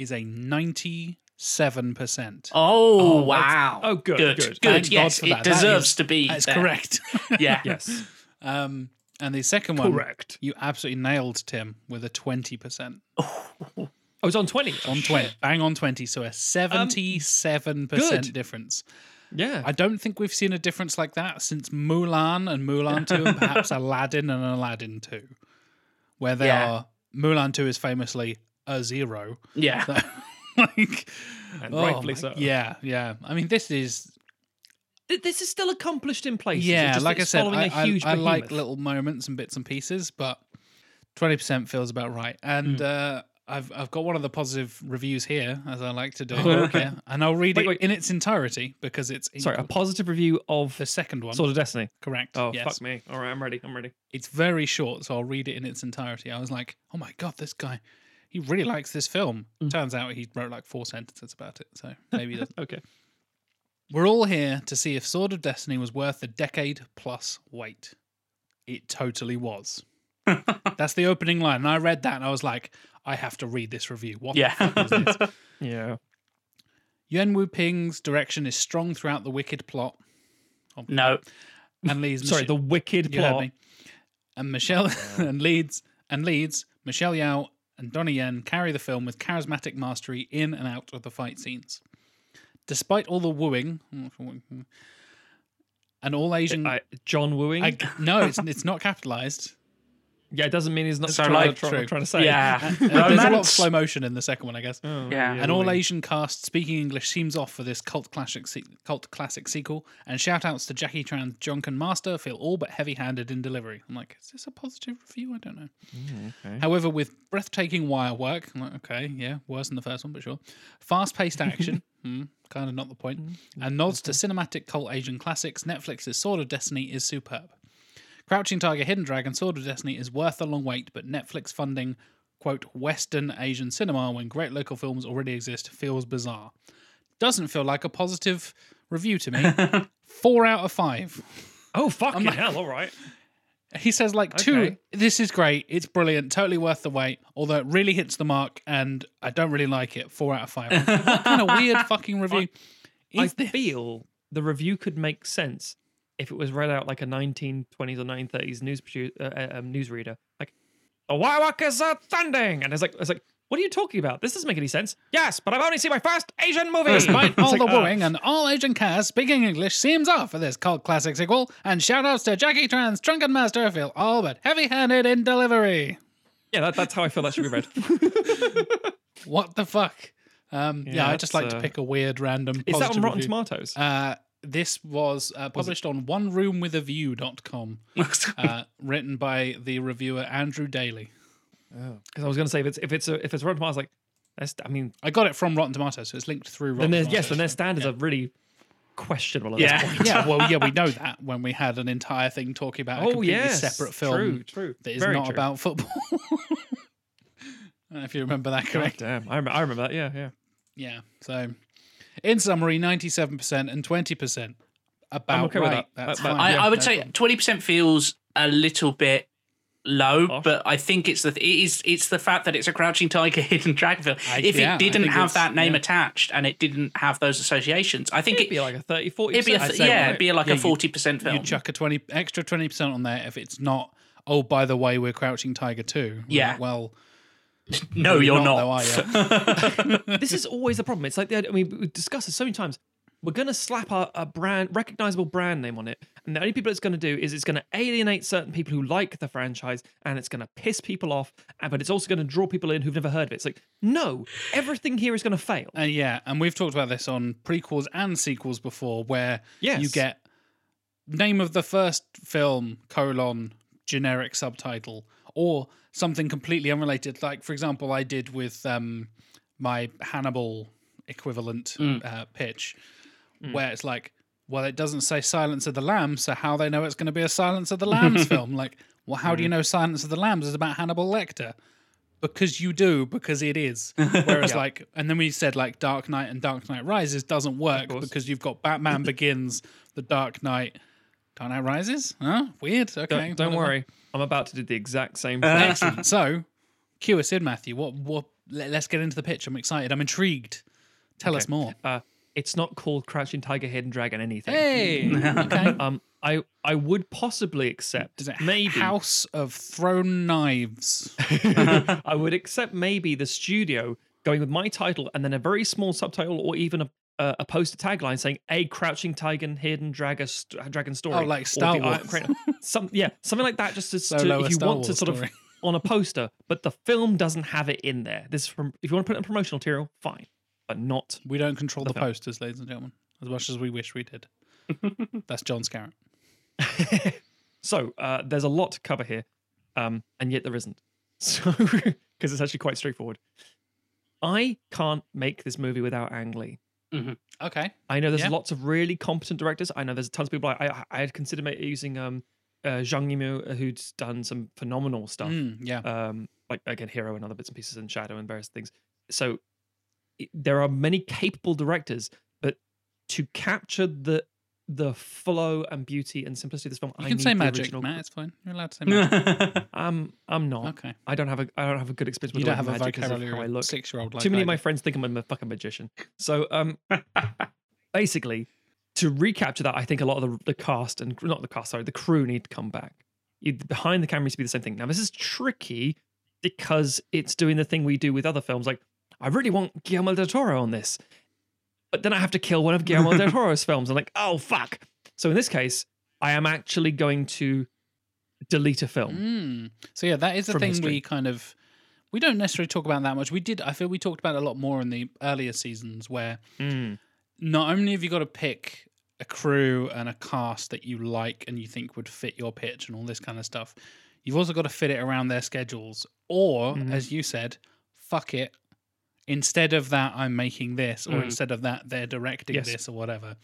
is a 97%. Oh, Oh, wow. oh, good, Good. good. Good. Yes, it that. That deserves is- to be. That's there. correct. Yeah. Yes, um, and the second one, correct. you absolutely nailed Tim with a 20%. Oh, I was on twenty. On 20, bang on 20. So a 77% good. difference. Yeah, I don't think we've seen a difference like that since Mulan and Mulan 2 and perhaps Aladdin and Aladdin 2, where they Yeah. are. Mulan 2 is famously a zero. Yeah. like, and oh rightfully so. Yeah, yeah. I mean, this is this is still accomplished in places. Yeah. just like I said, following I, a huge I, I like little moments and bits and pieces, but Twenty percent feels about right, and Hmm. uh, I've I've got one of the positive reviews here, as I like to do, okay. And I'll read Wait, it wait. in its entirety because it's Sorry, a positive review of the second one. Sword of Destiny. correct. Oh yes. fuck me! All right, I'm ready. I'm ready. It's very short, so I'll read it in its entirety. I was like, oh my god, this guy, he really likes this film. Mm. Turns out he wrote like four sentences about it, so maybe he doesn't. Okay. We're all here to see if Sword of Destiny was worth the decade plus wait. It totally was. That's the opening line. And I read that and I was like, I have to read this review. What Yeah. the fuck is this? Yeah. Yuen Woo Ping's direction is strong throughout the wicked plot. Oh, no. And leads Sorry, the wicked you heard plot. me. And Michelle and leads and leads Michelle Yeoh and Donnie Yen carry the film with charismatic mastery in and out of the fight scenes. Despite all the wooing and all Asian, I, John wooing. I, no, it's it's not capitalized. Yeah, it doesn't mean he's not So, trying, like, to, try, trying to say. Yeah. There's a lot of slow motion in the second one, I guess. Oh, Yeah. an all Asian cast speaking English seems off for this cult classic se- cult classic sequel. And shout outs to Jackie Chan's Drunken Master feel all but heavy handed in delivery. I'm like, is this a positive review? I don't know. Mm, okay. However, with breathtaking wire work, I'm like, okay, yeah, worse than the first one, but sure. Fast paced action, hmm, kind of not the point. And nods to cinematic cult Asian classics, Netflix's Sword of Destiny is superb. Crouching Tiger, Hidden Dragon, Sword of Destiny is worth the long wait, but Netflix funding, quote, Western Asian cinema when great local films already exist feels bizarre. Doesn't feel like a positive review to me. Four out of five. Oh fucking like- hell! All right. He says like two. This is great. It's brilliant. Totally worth the wait. Although it really hits the mark, and I don't really like it. Four out of five. what kind of weird fucking review I this? feel the review could make sense if it was read out like a 1920s or 1930s news produ- uh, uh, um, newsreader. Like, the Wawakas are thundering, and it's like, it's like, what are you talking about? This doesn't make any sense. Yes, but I've only seen my first Asian movie. Despite all like, the uh, wooing and all Asian cast speaking English seems off for this cult classic sequel, and shout outs to Jackie Chan's Drunken Master feel all but heavy handed in delivery. yeah, that, that's how I feel that should be read. What the fuck? Um, yeah, Yeah, I just like that's, to uh, pick a weird random. Is that on Rotten review. Tomatoes? Uh, this was uh, published on oneroomwithaview.com, uh, written by the reviewer Andrew Daly. Because I was going to say if it's if it's a, if it's Rotten Tomatoes, like that's I mean, I got it from Rotten Tomatoes, so it's linked through then Rotten there's, Tomatoes. yes, then their standards are really questionable at Yeah. this point. yeah, well, yeah, we know that when we had an entire thing talking about a Oh completely yes, separate film True, true. that is Very not true. about football. I don't know if you remember that God correct. damn, I remember, I remember that. Yeah, yeah. Yeah. So, in summary, ninety-seven percent and twenty percent. About okay with right. that. That's but- fine. I, Yeah, I would no say problem. twenty percent feels a little bit low, Off. but I think it's the it is it's the fact that it's a Crouching Tiger, Hidden Dragon film. I- if yeah, it didn't have that name yeah. attached and it didn't have those associations, I think It'd it, be like a 30, 40 it'd be a I'd th- say, yeah, right? it'd be like Yeah, a forty percent film. you chuck a twenty extra twenty percent on there if it's not. Oh, by the way, we're Crouching Tiger too. Yeah. like, well, no, you're not, not. though, are you? this is always the problem. It's like the, I mean, we discussed this so many times. We're gonna slap a, a brand, recognizable brand name on it, and the only people it's gonna do is it's gonna alienate certain people who like the franchise, and it's gonna piss people off. and- But it's also gonna draw people in who've never heard of it. It's like, no, everything here is gonna fail. Uh, yeah, and we've talked about this on prequels and sequels before, where you get name of the first film colon generic subtitle or something completely unrelated. Like for example, I did with um, my Hannibal equivalent uh, pitch, where it's like, well, it doesn't say Silence of the Lambs, so how they know it's going to be a Silence of the Lambs film? Like, well, how do you know Silence of the Lambs is about Hannibal Lecter? because you do because it is. Whereas like and then we said like dark knight and dark knight rises doesn't work because you've got batman begins the dark knight dark knight rises? Huh? Weird. Okay. Don't, don't worry, I'm about to do the exact same thing. excellent so cue us in matthew. What what let, us get into the pitch. I'm excited. I'm intrigued. Tell us more. Uh, it's not called Crouching Tiger, Hidden Dragon, anything. hey! Okay. Um, I I would possibly accept is it maybe house of thrown knives? I would accept maybe the studio going with my title and then a very small subtitle or even a a, a poster tagline saying a crouching tiger hidden dragon st- dragon story Oh, like Star the Iron Wars. Crane- some yeah something like that just to, So to- if you Star want to Wars sort of on a poster but the film doesn't have it in there this is from if you want to put it in promotional material fine but not we don't control the, film. posters ladies and gentlemen as much as we wish we did that's john scarrett so uh, there's a lot to cover here um, and yet there isn't So, because it's actually quite straightforward. I can't make this movie without Ang Lee. Okay. I know there's Yeah. lots of really competent directors. I know there's tons of people. I I, I had considered using um uh, Zhang Yimou, uh, who's done some phenomenal stuff. Mm, yeah. Um, like again, Hero and other bits and pieces, and Shadow and various things. So it, there are many capable directors, but to capture the the flow and beauty and simplicity of this film, You I can say the magic, original Matt. It's fine. You're allowed to say magic. I'm I'm not. okay. I don't have a I don't have a good experience with You the don't word have a magic 'cause of vocabulary how I of a look. six-year-old Too many of my friends think I'm a fucking magician. So um basically to recapture that, I think a lot of the, the cast and not the cast, sorry, the crew need to come back. You, behind the camera needs to be the same thing. Now this is tricky because it's doing the thing we do with other films. Like I really want Guillermo del Toro on this, but then I have to kill one of Guillermo del Toro's films. I'm like, oh fuck. So in this case, I am actually going to delete a film. Mm. So yeah, that is the thing history. we kind of we don't necessarily talk about that much. We did. I feel we talked about it a lot more in the earlier seasons where Mm. not only have you got to pick a crew and a cast that you like and you think would fit your pitch and all this kind of stuff, you've also got to fit it around their schedules. Or, Mhm. as you said, fuck it. Instead of that, I'm making this, or Mm. instead of that, they're directing Yes. this, or whatever.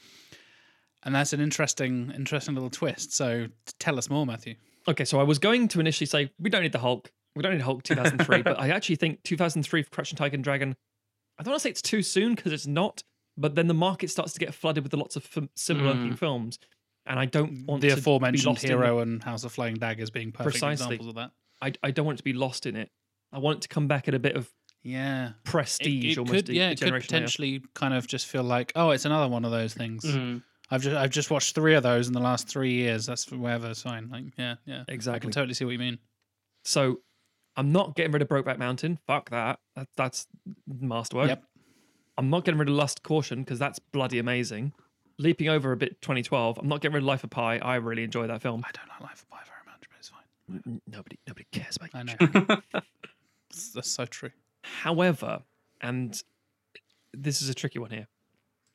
And that's an interesting, interesting little twist. So, tell us more, Matthew. Okay, so I was going to initially say we don't need the Hulk. We don't need Hulk 2003, but I actually think 2003 for Crouching Tiger and Dragon. I don't want to say it's too soon because it's not, but then the market starts to get flooded with lots of fim- similar looking films, and I don't want the to be aforementioned lost in hero and House of Flying Daggers being perfect Precisely. examples of that. I, I don't want it to be lost in it. I want it to come back at a bit of Yeah, prestige, it almost. could, yeah, it could generation later. potentially kind of just feel like, oh, it's another one of those things. Mm. I've just I've just watched three of those in the last three years. That's whatever. It's fine. Like, yeah, yeah. Exactly. I can totally see what you mean. So I'm not getting rid of Brokeback Mountain. Fuck that. that that's masterwork. Yep. I'm not getting rid of Lust Caution because that's bloody amazing. Leaping over a bit 2012. I'm not getting rid of Life of Pi. I really enjoy that film. I don't like Life of Pi very much, but it's fine. Nobody nobody cares about I know. That's- That's so true. However, and this is a tricky one here.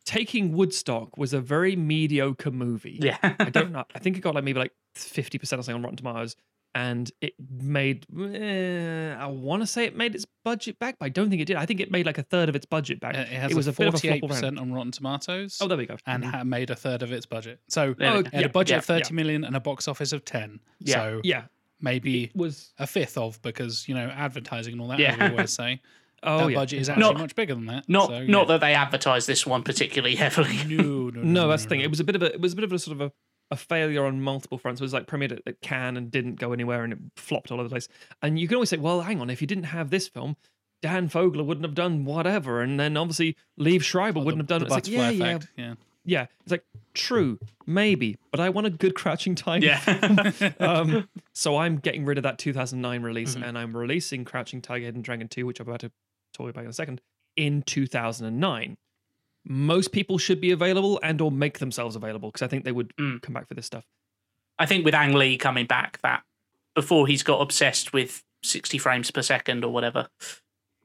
Taking Woodstock was a very mediocre movie. Yeah. I don't know. I think it got like maybe like 50% or something on Rotten Tomatoes. And it made, eh, I want to say it made its budget back, but I don't think it did. I think it made like a third of its budget back. It has it was a a bit of a forty-eight flop around. percent on Rotten Tomatoes, Oh, there we go. and Mhm. made a third of its budget. So Oh, it had yeah, a budget of yeah, thirty million and a box office of ten. Yeah. So yeah, maybe it was. a fifth of because you know advertising and all that. Yeah. As we always say, oh, oh, that yeah. budget is actually Not- much bigger than that. Not so, not that they advertised this one particularly heavily. No, no, no, No, that's the thing. no. It was a bit of a it was a bit of a sort of a, a failure on multiple fronts. It was like premiered at, at Cannes and didn't go anywhere and it flopped all over the place. And you can always say, well, hang on, if you didn't have this film, Dan Fogler wouldn't have done whatever, and then obviously Liev Schreiber oh, Or wouldn't the, have done the it. It's like, butterfly yeah, yeah, effect. Yeah. Yeah. It's like true, maybe, but I want a good Crouching Tiger. Yeah. um, so I'm getting rid of that 2009 release, Mm-hmm. Mhm. and I'm releasing Crouching Tiger, Hidden Dragon 2, which I'm about to talk about in a second, in 2009. Most people should be available and or make themselves available because I think they would Mm. come back for this stuff. I think with Ang Lee coming back, that before he's got obsessed with 60 frames per second or whatever.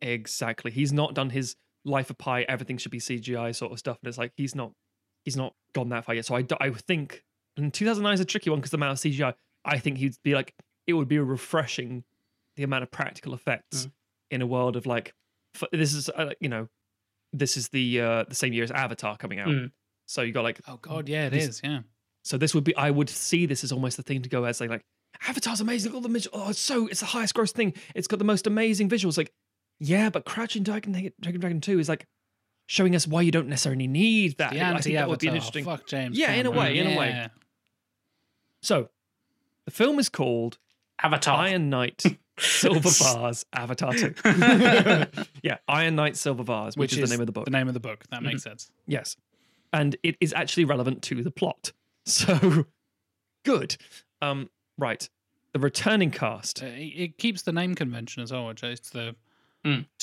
Exactly. He's not done his Life of Pi, everything should be CGI sort of stuff, and it's like he's not he's not gone that far yet. So I, I think, and 2009 is a tricky one because the amount of CGI. I think he'd be like it would be refreshing the amount of practical effects Mm. in a world of like this is uh, you know this is the uh, the same year as Avatar coming out. Mm. So you got like Oh God, yeah, it This- is. Yeah. so this would be I would see this as almost the thing to go as like like Avatar's amazing. All the oh, it's so it's the highest gross thing. It's got the most amazing visuals. Like, yeah, but Crouching Dragon Dragon Dragon Two is like showing us why you don't necessarily need that. The I think that would be an interesting. Fuck James. Yeah, in a way, in a way. So, the film is called Avatar. Iron Knight Silver Vase Avatar Two. yeah, Iron Knight Silver Vase, which, is, the name of the book. The name of the book. That Mm-hmm. makes sense. Yes. And it is actually relevant to the plot. So good. Um, right. The returning cast. Uh, it, it keeps the name convention as well, which is the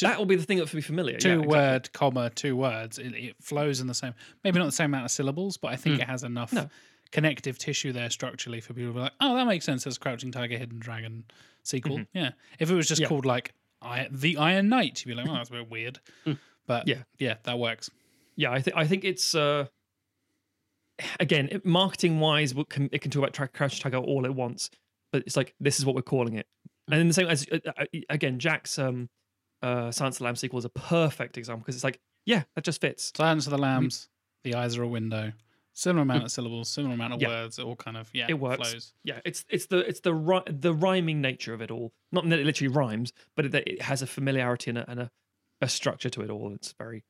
that will be the thing that will be familiar. two yeah, exactly. word comma two words. It, it flows in the same, maybe not the same amount of syllables, but I think it has enough. No. connective tissue there structurally for people to be like, oh, that makes sense as Crouching Tiger, Hidden Dragon sequel. Yeah. If it was just Mm-hmm. Yeah. called like I, the Iron Knight, you'd be like, oh, that's a bit weird. But Hmm. Yeah. yeah, that works. Yeah, I think I think it's uh again marketing wise, it can, it can talk about Tra- Crouch Tiger all it wants, but it's like this is what we're calling it. And in the same as uh, uh, again, Jack's um, uh, Silence of the Lambs sequel is a perfect example because it's like, yeah, that just fits. Silence of the Lambs. The eyes are a window. Similar amount of syllables, similar amount of Yeah. words. It all kind of yeah. It works. Flows. Yeah, it's it's the it's the ri- the rhyming nature of it all. Not that it literally rhymes, but it, it has a familiarity and a, and a, a structure to it all. It's very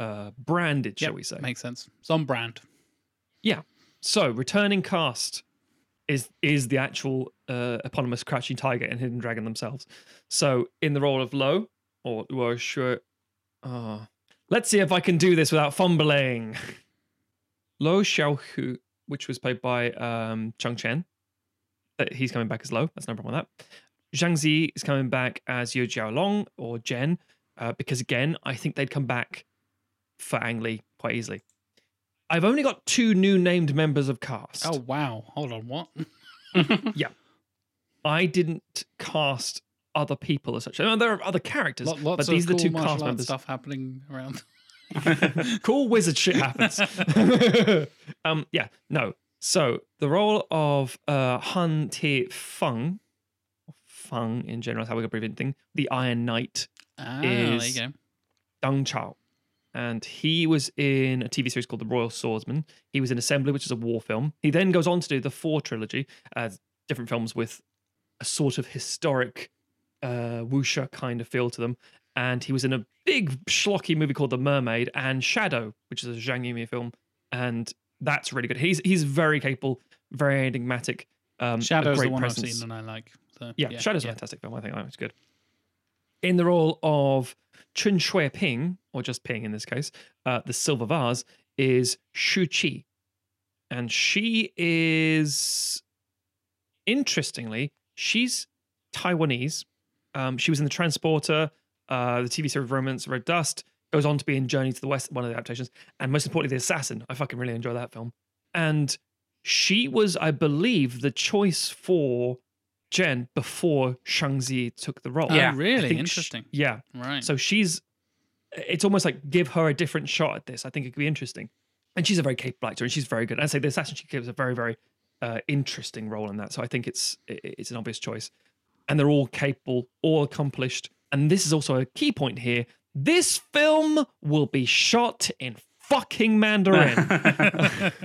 uh, branded, shall Yep, we say? Makes sense. It's on brand. Yeah. So, returning cast is is the actual uh, eponymous Crouching Tiger and Hidden Dragon themselves. So, in the role of Lo, or Luo Shui, uh, let's see if I can do this without fumbling. Lo Xiaohu, which was played by um, Chang Chen, that he's coming back as Lo. That's no problem with that. Zhang Zi is coming back as Yu Jiaolong or Jen, uh, because again, I think they'd come back for Ang Lee quite easily. I've only got two new named members of cast. Oh wow! Hold on, what? Yeah, I didn't cast other people as such. I know there are other characters, lots but these are the two cool cast martial arts members. stuff happening around. cool wizard shit happens. um, yeah, no. So the role of uh, Han Te Feng, or Feng in general, is how we abbreviate thing, the Iron Knight, Ah, Is-. Deng Chao. And he was in a TV series called The Royal Swordsman. He was in Assembly, which is a war film. He then goes on to do the Four trilogy, as different films with a sort of historic uh, wuxia kind of feel to them. And he was in a big schlocky movie called The Mermaid and Shadow, which is a Zhang Yimou film, and that's really good. He's he's very capable, very enigmatic. Um, Shadow's the great one I've seen and I like. So, Yeah, Shadow's a fantastic film. I think that was good. In the role of Chun Shui Ping, or just Ping in this case, uh, the Silver Vase is Shu Qi. And she is, interestingly, she's Taiwanese. Um, she was in The Transporter, uh, the TV series Romance Red Dust, it goes on to be in Journey to the West, one of the adaptations, and most importantly, The Assassin. I fucking really enjoy that film. And she was, I believe, the choice for Jen before Shang-Zi took the role. Oh, Yeah. I really think sh- interesting. yeah. right. So she's it's almost like give her a different shot at this. I think it could be interesting. And she's a very capable actor and she's very good. I'd say the assassin she gives a very, very uh, interesting role in that. So I think it's it- it's an obvious choice. And they're all capable, all accomplished. And this is also a key point here. This film will be shot in fucking Mandarin.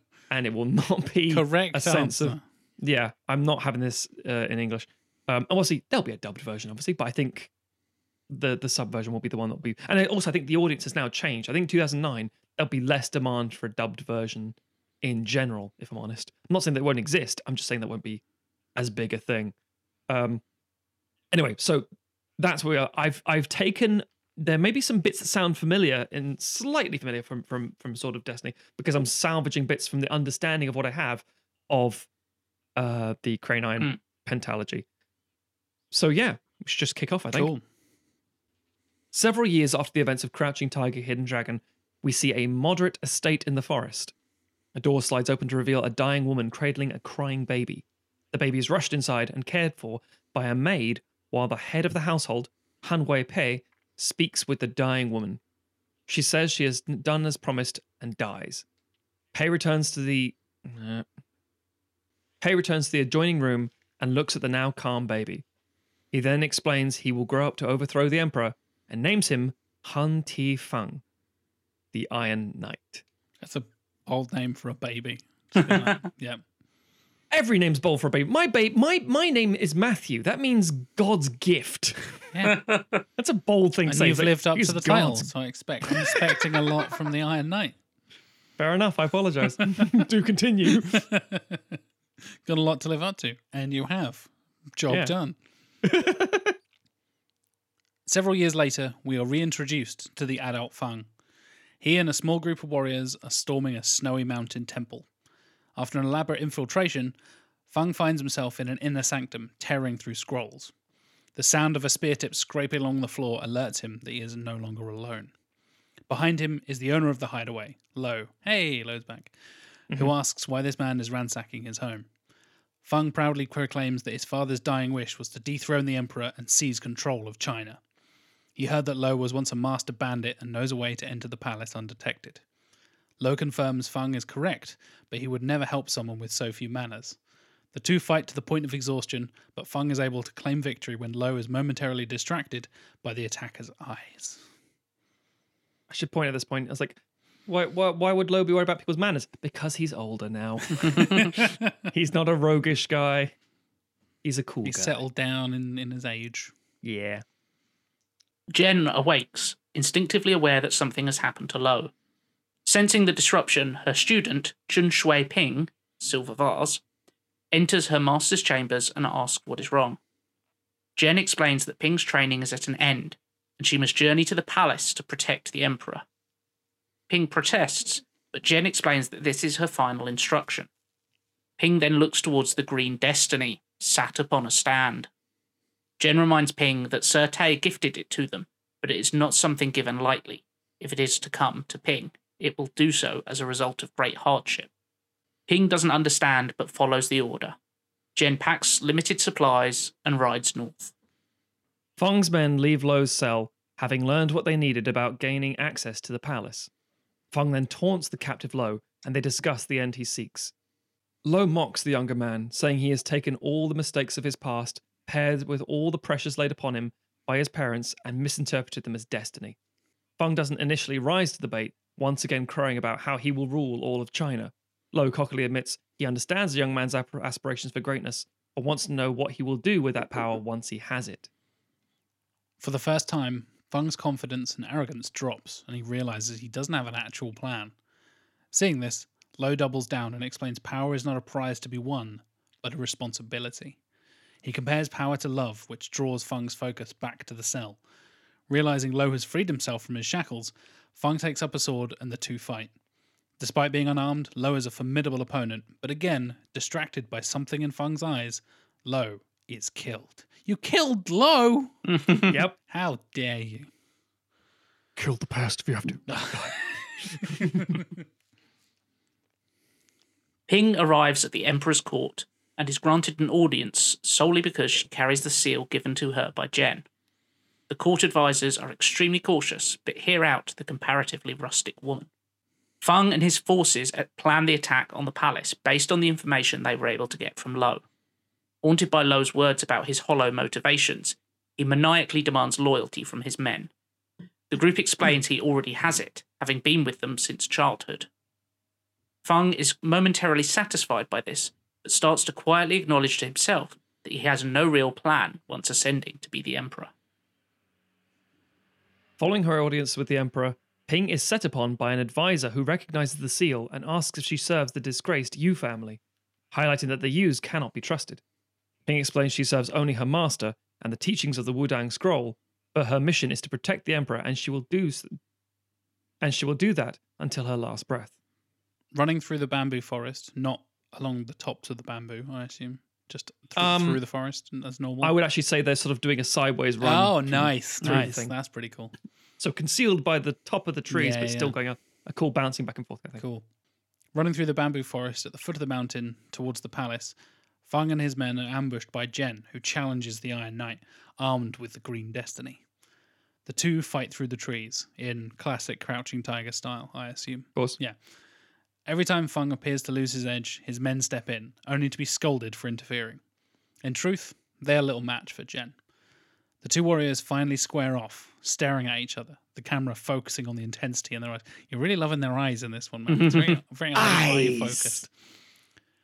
and it will not be Correct a sense of answer. yeah, I'm not having this uh, in English. Um, obviously, there'll be a dubbed version, obviously, but I think the the sub version will be the one that'll be. And I also, I think the audience has now changed. I think 2009 there'll be less demand for a dubbed version in general. If I'm honest, I'm not saying that it won't exist. I'm just saying that won't be as big a thing. Um, anyway, so that's where we are. I've I've taken. There may be some bits that sound familiar and slightly familiar from from from sort of Destiny because I'm salvaging bits from the understanding of what I have of uh the Crane Iron pentalogy. So yeah, we should just kick off. I think. Cool. Several years after the events of Crouching Tiger, Hidden Dragon, we see a moderate estate in the forest. A door slides open to reveal a dying woman cradling a crying baby. The baby is rushed inside and cared for by a maid, while the head of the household, Han Wei Pei, speaks with the dying woman. She says she has done as promised and dies. Pei returns to the. uh, Pei returns to the adjoining room and looks at the now calm baby. He then explains he will grow up to overthrow the emperor and names him Han Ti Feng, the Iron Knight. That's a old name for a baby. Yeah. Every name's bold for a baby. My babe, my my name is Matthew. That means God's gift. Yeah. That's a bold thing to say. you've like, lived up to the title, God's- so I expect I'm expecting a lot from the Iron Knight. Fair enough. I apologize. Do continue. Got a lot to live up to, and you have. Job Yeah. done. Several years later, we are reintroduced to the adult Fang. He and a small group of warriors are storming a snowy mountain temple. After an elaborate infiltration, Fang finds himself in an inner sanctum, tearing through scrolls. The sound of a spear tip scraping along the floor alerts him that he is no longer alone. Behind him is the owner of the hideaway, Lo. Hey, Lo's back. Who mm-hmm. asks why this man is ransacking his home. Feng proudly proclaims that his father's dying wish was to dethrone the emperor and seize control of China. He heard that Lo was once a master bandit and knows a way to enter the palace undetected. Lo confirms Feng is correct, but he would never help someone with so few manners. The two fight to the point of exhaustion, but Fung is able to claim victory when Lo is momentarily distracted by the attacker's eyes. I should point at this point. I was like, why, why, why would Lo be worried about people's manners? Because he's older now. he's not a roguish guy. He's a cool He's guy. settled down in, in his age. Yeah. Jen awakes, instinctively aware that something has happened to Lo. Sensing the disruption, her student, Chun Shui Ping, Silver Vase, enters her master's chambers and asks what is wrong. Jen explains that Ping's training is at an end, and she must journey to the palace to protect the Emperor. Ping protests, but Jen explains that this is her final instruction. Ping then looks towards the Green Destiny, sat upon a stand. Jen reminds Ping that Sir Te gifted it to them, but it is not something given lightly. If it is to come to Ping, it will do so as a result of great hardship. Ping doesn't understand but follows the order. Jen packs limited supplies and rides north. Fong's men leave Lo's cell, having learned what they needed about gaining access to the palace. Fong then taunts the captive Lo, and they discuss the end he seeks. Lo mocks the younger man, saying he has taken all the mistakes of his past, paired with all the pressures laid upon him by his parents, and misinterpreted them as destiny. Fong doesn't initially rise to the bait, once again crowing about how he will rule all of China. Lo cockily admits he understands the young man's aspirations for greatness, but wants to know what he will do with that power once he has it. For the first time, Fung's confidence and arrogance drops, and he realizes he doesn't have an actual plan. Seeing this, Lo doubles down and explains power is not a prize to be won, but a responsibility. He compares power to love, which draws Fung's focus back to the cell. Realizing Lo has freed himself from his shackles, Fung takes up a sword and the two fight. Despite being unarmed, Lo is a formidable opponent, but again, distracted by something in Fung's eyes, Lo is killed. You killed Lo! yep. How dare you? Kill the past if you have to. Ping arrives at the Emperor's court and is granted an audience solely because she carries the seal given to her by Jen. The court advisors are extremely cautious, but hear out the comparatively rustic woman. Fung and his forces plan the attack on the palace based on the information they were able to get from Lo. Haunted by Lo's words about his hollow motivations, he maniacally demands loyalty from his men. The group explains he already has it, having been with them since childhood. Fung is momentarily satisfied by this, but starts to quietly acknowledge to himself that he has no real plan once ascending to be the Emperor. Following her audience with the Emperor, Ping is set upon by an advisor who recognizes the seal and asks if she serves the disgraced Yu family, highlighting that the Yus cannot be trusted. Ping explains she serves only her master and the teachings of the Wudang scroll, but her mission is to protect the Emperor and she will do s- and she will do that until her last breath. Running through the bamboo forest, not along the tops of the bamboo, I assume. Just th- Um, through the forest as normal. I would actually say they're sort of doing a sideways run. oh, nice, nice. That's pretty cool. So concealed by the top of the trees, Yeah, but still going a, a cool bouncing back and forth. of thing. Cool. Running through the bamboo forest at the foot of the mountain towards the palace, Fang and his men are ambushed by Jen, who challenges the Iron Knight, armed with the Green Destiny. The two fight through the trees in classic Crouching Tiger style, I assume. Of course. Yeah. Every time Fung appears to lose his edge, his men step in, only to be scolded for interfering. In truth, they're a little match for Jen. The two warriors finally square off, staring at each other, the camera focusing on the intensity in their eyes. You're really loving their eyes in this one, man. It's very, very eye focused.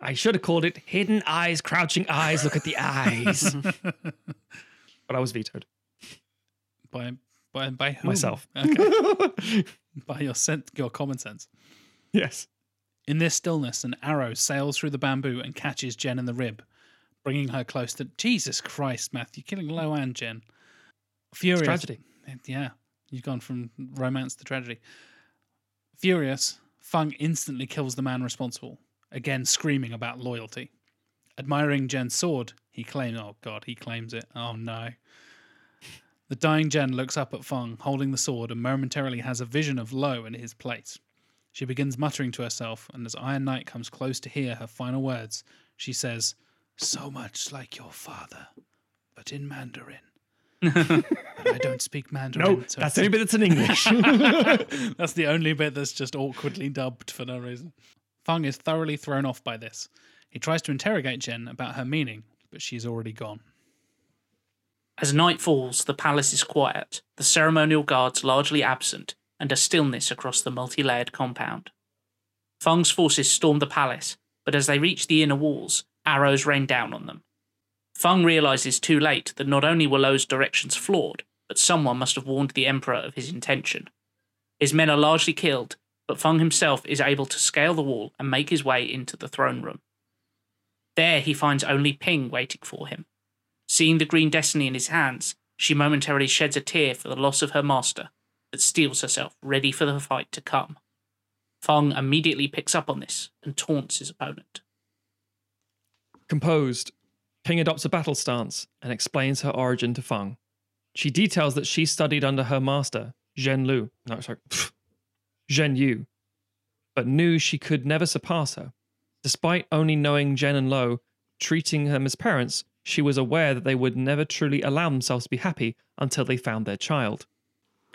I should have called it hidden eyes, crouching eyes. Look at the eyes. but I was vetoed. By, by, by whom? Myself. Okay. by your, sen- your common sense. yes. In this stillness, an arrow sails through the bamboo and catches Jen in the rib, bringing her close to. Jesus Christ, Matthew, killing Lo and Jen. Furious. tragedy. Yeah, you've gone from romance to tragedy. Furious, Fung instantly kills the man responsible, again screaming about loyalty. Admiring Jen's sword, he claims. Oh God, he claims it. Oh no. The dying Jen looks up at Fung, holding the sword, and momentarily has a vision of Lo in his place. She begins muttering to herself, and as Iron Knight comes close to hear her final words, she says, So much like your father, but in Mandarin. I don't speak Mandarin. No, so that's the only bit that's in English. that's the only bit that's just awkwardly dubbed for no reason. Fung is thoroughly thrown off by this. He tries to interrogate Jen about her meaning, but she's already gone. As night falls, the palace is quiet, the ceremonial guards largely absent, and a stillness across the multi layered compound. Fung's forces storm the palace, but as they reach the inner walls, arrows rain down on them. Fung realizes too late that not only were Lo's directions flawed, but someone must have warned the Emperor of his intention. His men are largely killed, but Fung himself is able to scale the wall and make his way into the throne room. There he finds only Ping waiting for him. Seeing the green destiny in his hands, she momentarily sheds a tear for the loss of her master, but herself, ready for the fight to come. Fung immediately picks up on this and taunts his opponent. Composed, Ping adopts a battle stance and explains her origin to Feng. She details that she studied under her master, Jen Lu, no, sorry, Jen Yu, but knew she could never surpass her. Despite only knowing Jen and Lo, treating them as parents, she was aware that they would never truly allow themselves to be happy until they found their child.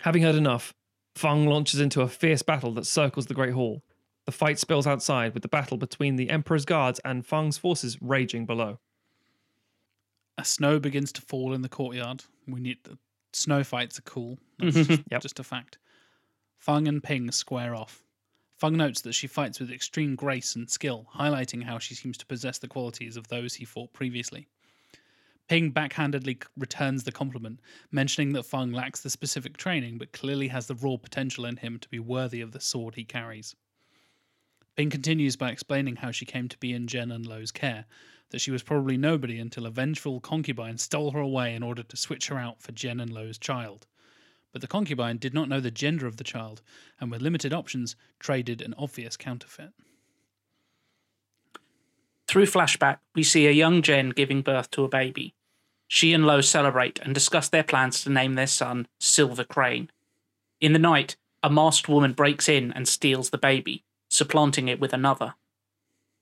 Having heard enough, Feng launches into a fierce battle that circles the Great Hall. The fight spills outside with the battle between the Emperor's guards and Feng's forces raging below. As snow begins to fall in the courtyard, we need the snow fights are cool. That's just, Yep. just a fact. Fung and Ping square off. Fung notes that she fights with extreme grace and skill, highlighting how she seems to possess the qualities of those he fought previously. Ping backhandedly returns the compliment, mentioning that Fung lacks the specific training but clearly has the raw potential in him to be worthy of the sword he carries. Ping continues by explaining how she came to be in Jen and Lo's care, that she was probably nobody until a vengeful concubine stole her away in order to switch her out for Jen and Lo's child. But the concubine did not know the gender of the child, and with limited options, traded an obvious counterfeit. Through flashback, we see a young Jen giving birth to a baby. She and Lo celebrate and discuss their plans to name their son Silver Crane. In the night, a masked woman breaks in and steals the baby, supplanting it with another.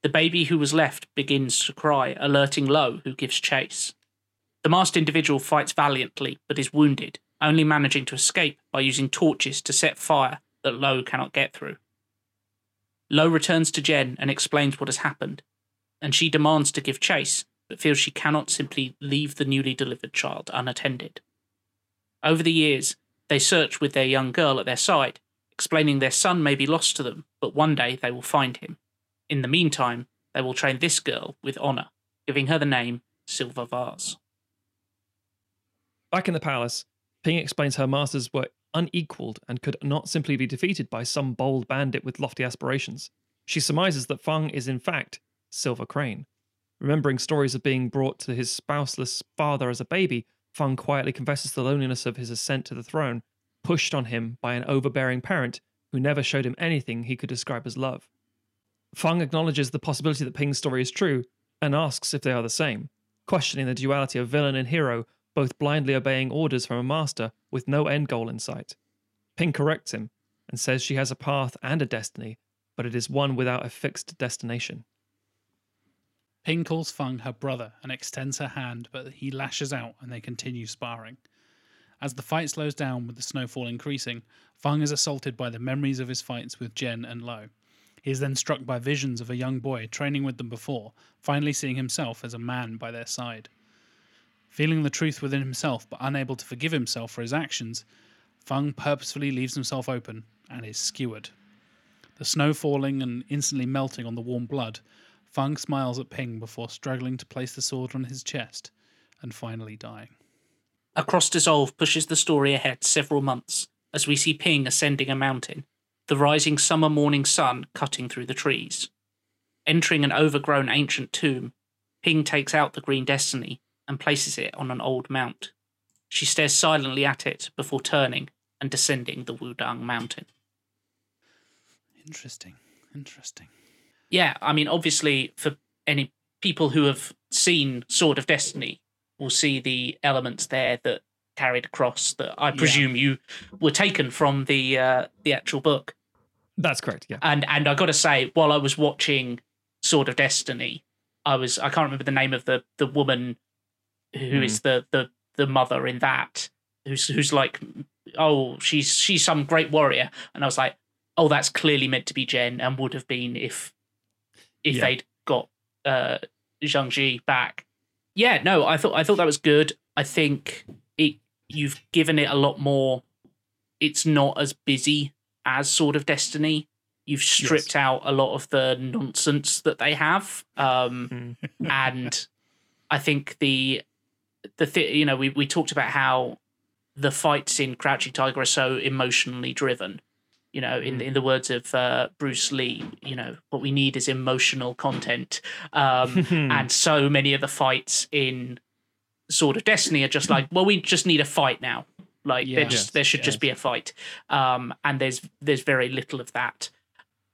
The baby who was left begins to cry, alerting Lo, who gives chase. The masked individual fights valiantly but is wounded, only managing to escape by using torches to set fire that Lo cannot get through. Lo returns to Jen and explains what has happened, and she demands to give chase, but feels she cannot simply leave the newly delivered child unattended. Over the years, they search with their young girl at their side, explaining their son may be lost to them, but one day they will find him. In the meantime, they will train this girl with honour, giving her the name Silver Vase. Back in the palace, Ping explains her masters were unequaled and could not simply be defeated by some bold bandit with lofty aspirations. She surmises that Feng is in fact Silver Crane. Remembering stories of being brought to his spouseless father as a baby, Feng quietly confesses the loneliness of his ascent to the throne, pushed on him by an overbearing parent who never showed him anything he could describe as love. Feng acknowledges the possibility that Ping's story is true and asks if they are the same, questioning the duality of villain and hero, both blindly obeying orders from a master with no end goal in sight. Ping corrects him and says she has a path and a destiny, but it is one without a fixed destination. Ping calls Fung her brother and extends her hand, but he lashes out and they continue sparring. As the fight slows down with the snowfall increasing, Fung is assaulted by the memories of his fights with Jen and Lo. He is then struck by visions of a young boy training with them before, finally seeing himself as a man by their side. Feeling the truth within himself but unable to forgive himself for his actions, Fung purposefully leaves himself open and is skewered. The snow falling and instantly melting on the warm blood, Fung smiles at Ping before struggling to place the sword on his chest and finally dying. A cross dissolve pushes the story ahead several months as we see Ping ascending a mountain, the rising summer morning sun cutting through the trees. Entering an overgrown ancient tomb, Ping takes out the Green Destiny and places it on an old mount. She stares silently at it before turning and descending the Wudang mountain. Interesting. Interesting. Yeah, I mean, obviously, for any people who have seen Sword of Destiny, will see the elements there that carried across that I presume you were taken from the uh, the actual book. That's correct, yeah. And and I got to say, while I was watching Sword of Destiny, I was I can't remember the name of the the woman who is the the the mother in that who's who's like oh she's she's some great warrior and I was like oh that's clearly meant to be Jen and would have been if if Yeah. they'd got uh, Zhang Ziyi back. Yeah, no, I thought I thought that was good. I think it you've given it a lot more. It's not as busy as Sword of Destiny. You've stripped out a lot of the nonsense that they have, um, and I think the the th- you know we we talked about how the fights in Crouching Tiger are so emotionally driven. You know, in in the words of uh, Bruce Lee, you know what we need is emotional content, um, and so many of the fights in Sword of Destiny are just like, well, we just need a fight now. Like there Yes, just there should just be a fight, um, and there's there's very little of that.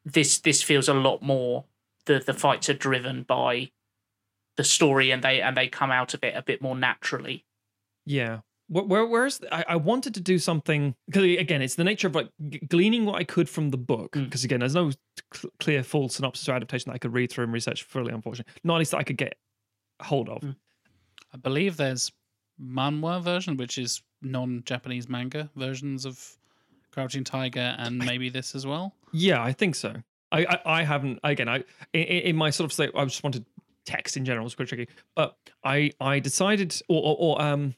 This this feels a lot more. The the fights are driven by the story, and they and they come out of it a bit more naturally. Yeah. Where, where, where's I, I wanted to do something because again, it's the nature of like gleaning what I could from the book. Mm. Because again, there's no cl- clear full synopsis or adaptation that I could read through and research fully. Unfortunately, not at least that I could get hold of. Mm. I believe there's manhwa version, which is non-Japanese manga versions of Crouching Tiger, and maybe this as well. Yeah, I think so. I I, I haven't again. I in, in my sort of state, I just wanted text in general was quite tricky, but I I decided or or, or um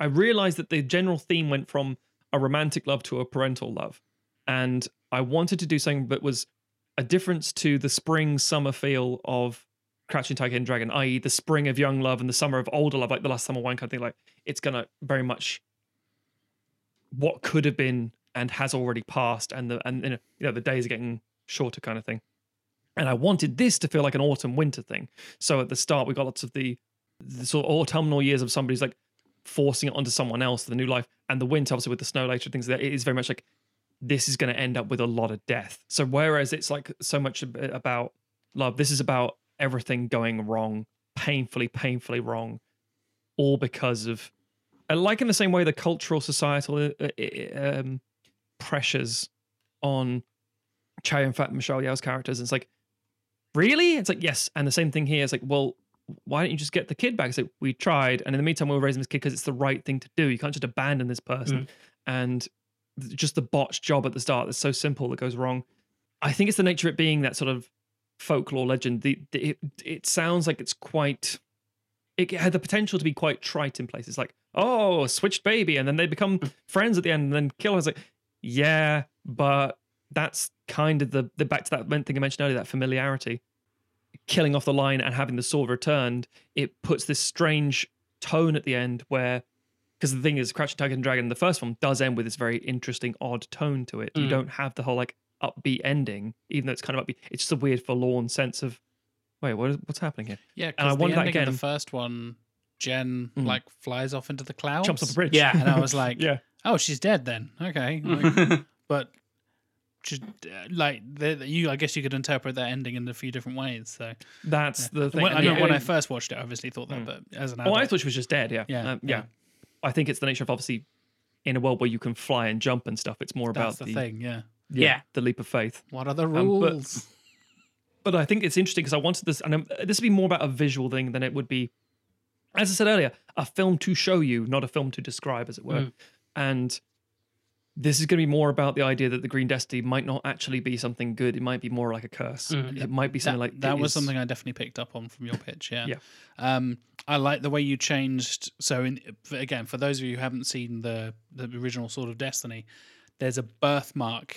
I realized that the general theme went from a romantic love to a parental love, and I wanted to do something that was a difference to the spring summer feel of Crouching Tiger, Hidden Dragon, i.e., the spring of young love and the summer of older love, like the last summer wine kind of thing. Like it's gonna very much what could have been and has already passed, and the and you know the days are getting shorter, kind of thing. And I wanted this to feel like an autumn winter thing. So at the start, we got lots of the, the sort of autumnal years of somebody's like forcing it onto someone else, the new life, and the winter, obviously with the snow later, things that. It is very much like this is going to end up with a lot of death. So whereas it's like so much about love, this is about everything going wrong, painfully, painfully wrong, all because of, like in the same way the cultural societal uh, uh, um, pressures on Chow Yun Fat Michelle Yeoh's characters. It's like, really? It's like, yes. And the same thing here. It's like, well, why don't you just get the kid back? Like, we tried. And in the meantime, we were raising this kid because it's the right thing to do. You can't just abandon this person. Mm. And just the botched job at the start that's so simple that goes wrong. I think it's the nature of it being that sort of folklore legend. The, the it, it sounds like it's quite. It had the potential to be quite trite in places, like oh, switched baby, and then they become mm. friends at the end, and then kill her. It's like, yeah, but that's kind of the the back to that thing I mentioned earlier, that familiarity, killing off the line and having the sword returned. It puts this strange tone at the end where because the thing is, Crouching Tiger and Dragon, the first one does end with this very interesting, odd tone to it. You Mm. don't have the whole like upbeat ending, even though it's kind of upbeat. It's just a weird, forlorn sense of, wait, what is, what's happening here? Yeah, And I because the wonder that ending of again- the first one, Jen Mm. like flies off into the clouds, Jumps off a bridge. Yeah. and I was like, yeah. "Oh, she's dead then." Okay, like, but just like the, the- you, I guess you could interpret that ending in a few different ways. So That's the thing. when, I know yeah, when I first watched it, I obviously thought that, Mm. but as an Oh, adult, I thought she was just dead. Yeah. Yeah, Um, yeah. yeah. I think it's the nature of obviously in a world where you can fly and jump and stuff. It's more that's about the, the, thing. Yeah. Yeah. the leap of faith. What are the Um, but- rules? But I think it's interesting because I wanted this, and um, this would be more about a visual thing than it would be, as I said earlier, a film to show you, not a film to describe, as it were. Mm. And this is going to be more about the idea that the Green Destiny might not actually be something good. It might be more like a curse. Mm. It might be something that, like that was is- something I definitely picked up on from your pitch. Yeah. Yeah. Um, I like the way you changed. So, in, again, for those of you who haven't seen the the original Sword of Destiny, there's a birthmark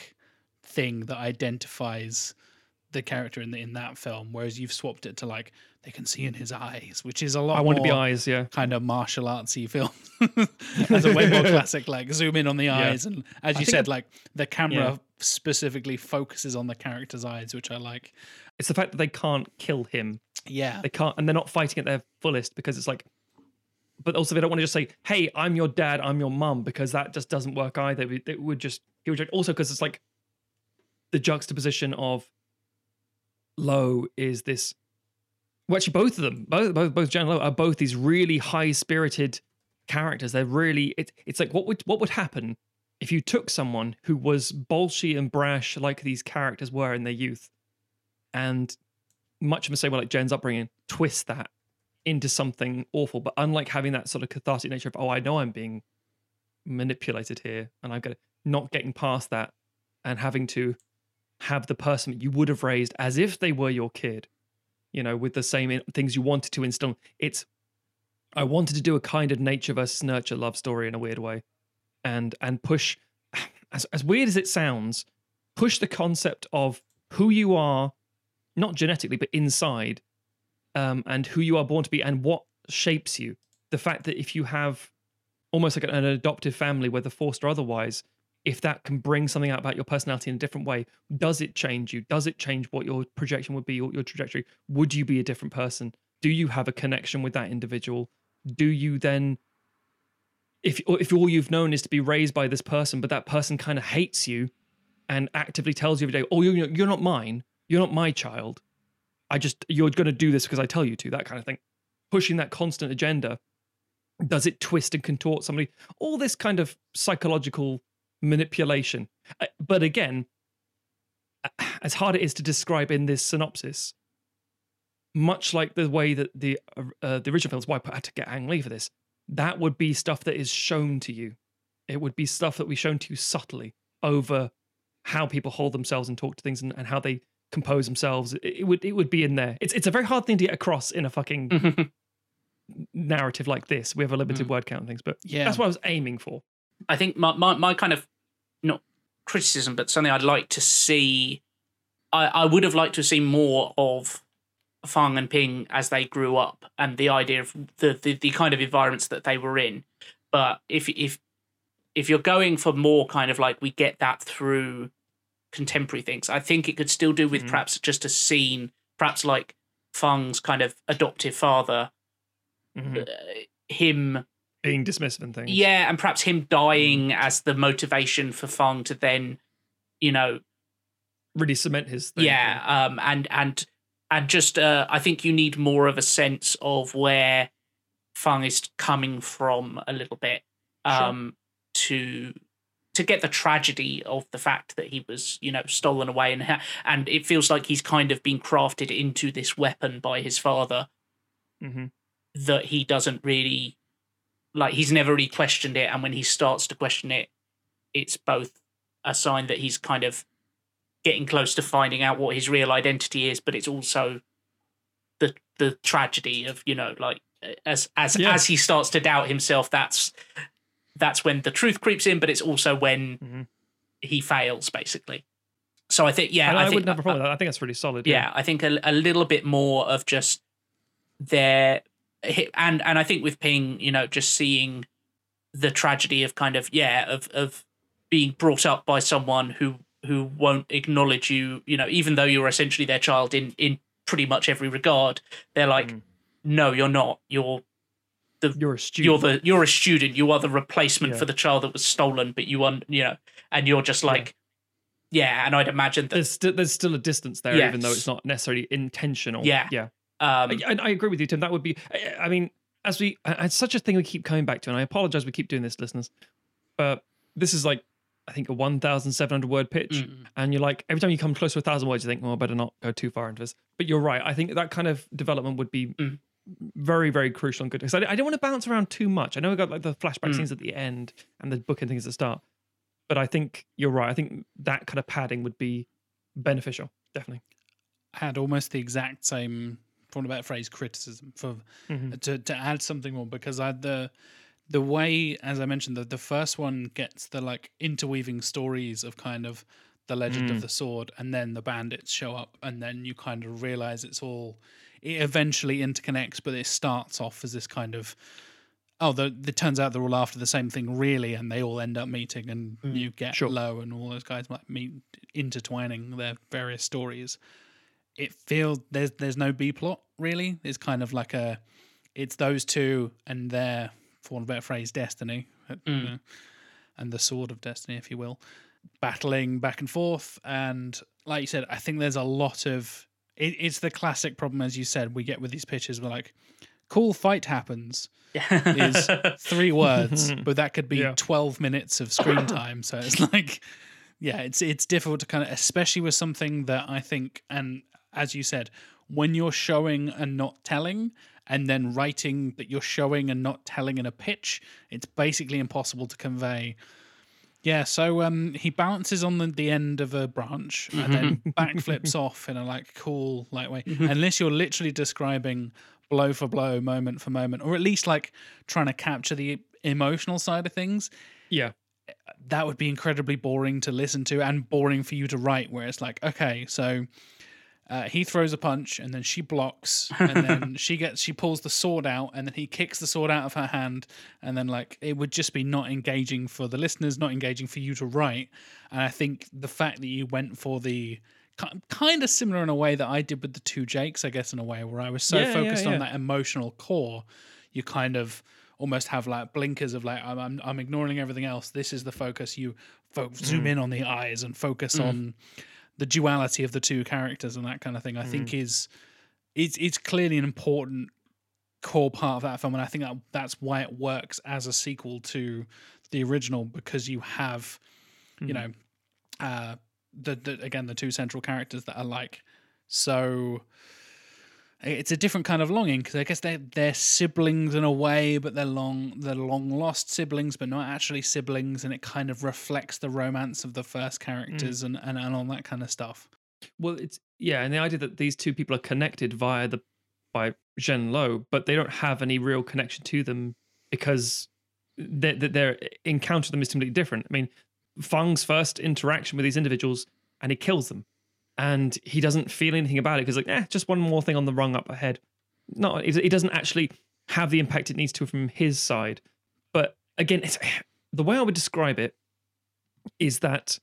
thing that identifies the character in the, in that film, whereas you've swapped it to like they can see in his eyes, which is a lot. I want to be eyes. Yeah. Kind of martial artsy film, as a way more classic. Like zoom in on the eyes, and as you said, it- like the camera Yeah. specifically focuses on the character's eyes, which I like. It's the fact that they can't kill him Yeah, they can't and they're not fighting at their fullest because it's like but also they don't want to just say hey i'm your dad i'm your mum because that just doesn't work either it it would just he would just, also because it's like the juxtaposition of Lo is this well actually both of them both both, both Jen and Lo are both these really high spirited characters they're really it, it's like what would what would happen if you took someone who was bolshy and brash like these characters were in their youth and much of the same way like Jen's upbringing, twist that into something awful. But unlike having that sort of cathartic nature of, oh, I know I'm being manipulated here, and I've got not getting past that and having to have the person you would have raised as if they were your kid you know, with the same things you wanted to instill. It's I wanted to do a kind of nature versus nurture love story in a weird way, and and push as as weird as it sounds, push the concept of who you are, not genetically but inside, um, and who you are born to be, and what shapes you. The fact that if you have almost like an adoptive family, whether forced or otherwise, if that can bring something out about your personality in a different way, does it change you? Does it change what your projection would be, or your trajectory? Would you be a different person? Do you have a connection with that individual? Do you then, if if all you've known is to be raised by this person, but that person kind of hates you, and actively tells you every day, "Oh, you're you're not mine. You're not my child. I just you're going to do this because I tell you to." That kind of thing, pushing that constant agenda. Does it twist and contort somebody? All this kind of psychological manipulation. Uh, But again, uh, as hard it is to describe in this synopsis, much like the way that the uh, uh, the original films, why I had to get Ang Lee for this, that would be stuff that is shown to you. It would be stuff that we shown to you subtly over how people hold themselves and talk to things and, and how they compose themselves. It, it would it would be in there. It's it's a very hard thing to get across in a fucking narrative like this. We have a limited word count and things, but Yeah. that's what I was aiming for. I think my, my, my kind of not criticism, but something I'd like to see. I, I would have liked to see more of Fang and Ping as they grew up and the idea of the, the, the kind of environments that they were in. But if if if you're going for more kind of like we get that through contemporary things, I think it could still do with Mhm. perhaps just a scene, perhaps like Fang's kind of adoptive father, Mhm. uh, him Being dismissive and things. yeah, and perhaps him dying as the motivation for Fang to then, you know, Really cement his thing. yeah, um, and and and just uh, I think you need more of a sense of where Fang is coming from a little bit, Sure. um, to to get the tragedy of the fact that he was, you know, stolen away, and ha- and it feels like he's kind of been crafted into this weapon by his father hmm that he doesn't really like he's never really questioned it and when he starts to question it it's both a sign that he's kind of getting close to finding out what his real identity is but it's also the the tragedy of you know like as as Yeah. as he starts to doubt himself that's that's when the truth creeps in but it's also when Mhm. he fails basically so i think yeah And i, I, think wouldn't have a problem that. I think that's really solid. yeah, I think a, a little bit more of just their and and I think with Ping, you know, just seeing the tragedy of kind of yeah of of being brought up by someone who who won't acknowledge you, you know, even though you're essentially their child in in pretty much every regard, they're like, Mm. no, you're not. You're You're a student. you're the you're a student. You are the replacement Yeah. for the child that was stolen, but you are you know, and you're just like, yeah. And I'd imagine that there's sti- there's still a distance there, even though it's not necessarily intentional. Yeah. yeah. Um, I, I agree with you, Tim. That would be. I, I mean, as we, it's such a thing we keep coming back to, and I apologize we keep doing this, listeners. But this is like, I think a one thousand seven hundred word pitch, Mm. and you're like, every time you come close to a thousand words, you think, well, I better not go too far into this. But you're right. I think that kind of development would be Mm. very, very crucial and good. Because I, I don't want to bounce around too much. I know we got like the flashback Mm. scenes at the end and the book and things at the start, but I think you're right. I think that kind of padding would be beneficial, definitely. I had almost the exact same, for want of a better phrase, criticism for Mhm. to to add something more because I the the way as I mentioned the the first one gets the like interweaving stories of kind of the legend Mm. of the sword and then the bandits show up and then you kind of realize it's all it eventually interconnects but it starts off as this kind of oh the it turns out they're all after the same thing really and they all end up meeting and you get Sure. Lo and all those guys like meet intertwining their various stories it feels there's there's no B plot really. It's kind of like a it's those two and their for want of a better phrase, destiny. uh, Mm. and the sword of destiny, if you will. Battling back and forth. And like you said, I think there's a lot of it, it's the classic problem as you said, we get with these pitches, we're like, cool fight happens. is three words, but that could be Yeah. 12 minutes of screen time. So it's like, yeah, it's it's difficult to kind of, especially with something that I think, and as you said, when you're showing and not telling, and then writing that you're showing and not telling in a pitch, it's basically impossible to convey Yeah, so um, he balances on the, the end of a branch and then backflips off in a like cool lightweight. Unless you're literally describing blow for blow, moment for moment, or at least like trying to capture the emotional side of things, Yeah. that would be incredibly boring to listen to and boring for you to write. Where it's like, okay, so uh, he throws a punch and then she blocks and then she gets she pulls the sword out and then he kicks the sword out of her hand and then like it would just be not engaging for the listeners, not engaging for you to write. And I think the fact that you went for the kind of similar in a way that I did with the two Jakes, I guess, in a way where I was so Yeah, yeah, focused yeah. on that emotional core, you kind of almost have like blinkers of like I'm I'm, I'm ignoring everything else. This is the focus. You fo- zoom in on the eyes and focus on the duality of the two characters and that kind of thing. I think is it's it's clearly an important core part of that film, and I think that that's why it works as a sequel to the original because you have you know uh the, the again the two central characters that are like so it's a different kind of longing because I guess they're they're siblings in a way, but they're long they're long lost siblings, but not actually siblings, and it kind of reflects the romance of the first characters mm. and, and and all that kind of stuff. Well, it's yeah, and the idea that these two people are connected via the by Jen Lo, but they don't have any real connection to them because their their encounter them is completely different. I mean, Fang's first interaction with these individuals, and he kills them, and he doesn't feel anything about it because like, eh, just one more thing on the rung up ahead. No, it, doesn't actually have the impact it needs to from his side. But again, the way I would describe it is that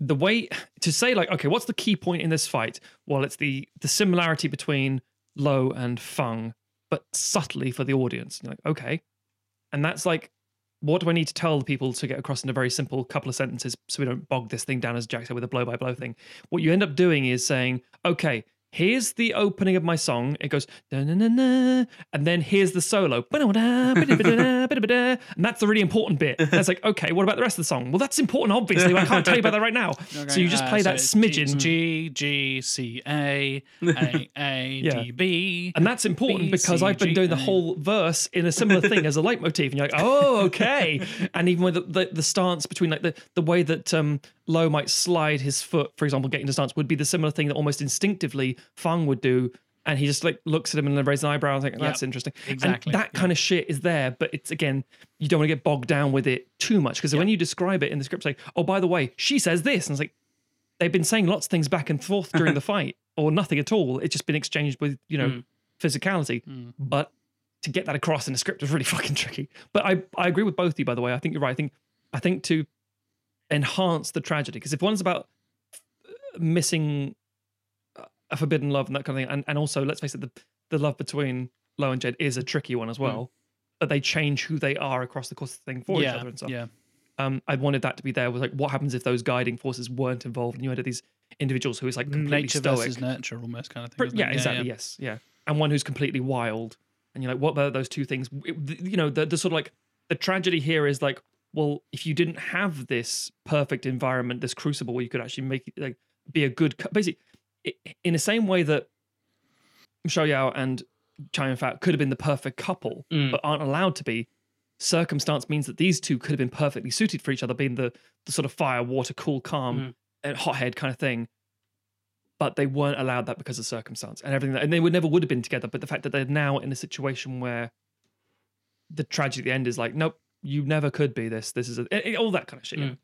the way to say like okay what's the key point in this fight well it's the the similarity between Lo and Fung but subtly for the audience you're like okay and that's like what do I need to tell the people to get across in a very simple couple of sentences so we don't bog this thing down as Jack said with a blow by blow thing? What you end up doing is saying okay here's the opening of my song. It goes and then here's the solo. And that's the really important bit. And it's like okay what about the rest of the song? Well that's important obviously I can't tell you about that right now. So you just Uh, play so that it's smidgen. G G C A A A D B. And that's important B, because C, I've been G, doing the whole verse in a similar thing as a leitmotif, and you're like, oh, okay. and even with the, the, the stance between like the, the way that um, Lo might slide his foot, for example, getting to stance would be the similar thing that almost instinctively Fang would do. And he just like looks at him and then raises an eyebrow. and like, that's interesting. And exactly, that kind of shit is there, but it's again, you don't want to get bogged down with it too much because when you describe it in the script, it's like, oh, by the way, she says this, and it's like they've been saying lots of things back and forth during the fight, or nothing at all. It's just been exchanged with you know Mm. physicality. But to get that across in a script was really fucking tricky. But I I agree with both of you by the way. I think you're right. I think I think to enhance the tragedy because if one's about missing a forbidden love and that kind of thing, and and also let's face it, the the love between Lo and Jed is a tricky one as well. But they change who they are across the course of the thing for each other and stuff yeah. um, I wanted that to be there. Was like, what happens if those guiding forces weren't involved, and you had these individuals who is like completely Nature stoic? versus nurture, almost kind of thing. Yeah, it? exactly. Yes, yeah, and one who's completely wild, and you're like, what about those two things? It- you know, the the sort of like the tragedy here is like, well, if you didn't have this perfect environment, this crucible where you could actually make like be a good, basically, in the same way that Shao Yao and Chow Yun Fat could have been the perfect couple, Mm. but aren't allowed to be. Circumstance means that these two could have been perfectly suited for each other, being the the sort of fire, water, cool, calm, Mm. and hothead kind of thing. But they weren't allowed that because of circumstance and everything, that, and they would never would have been together. But the fact that they're now in a situation where the tragedy at the end is like, nope, you never could be this. This is a, it- all that kind of shit. Mm. know.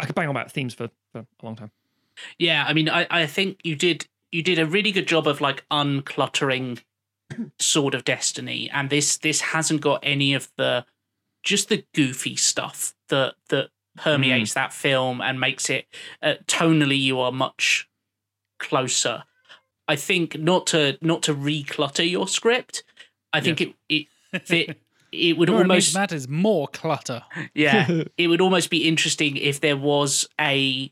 I could bang on about themes for, for a long time. Yeah, I mean, I, I think you did you did a really good job of like uncluttering Sword of Destiny, and this this hasn't got any of the just the goofy stuff that that permeates that film and makes it uh, tonally you are much closer. I think not to not to reclutter your script. I think it it fit. It would You know what I almost that is more clutter. yeah, it would almost be interesting if there was a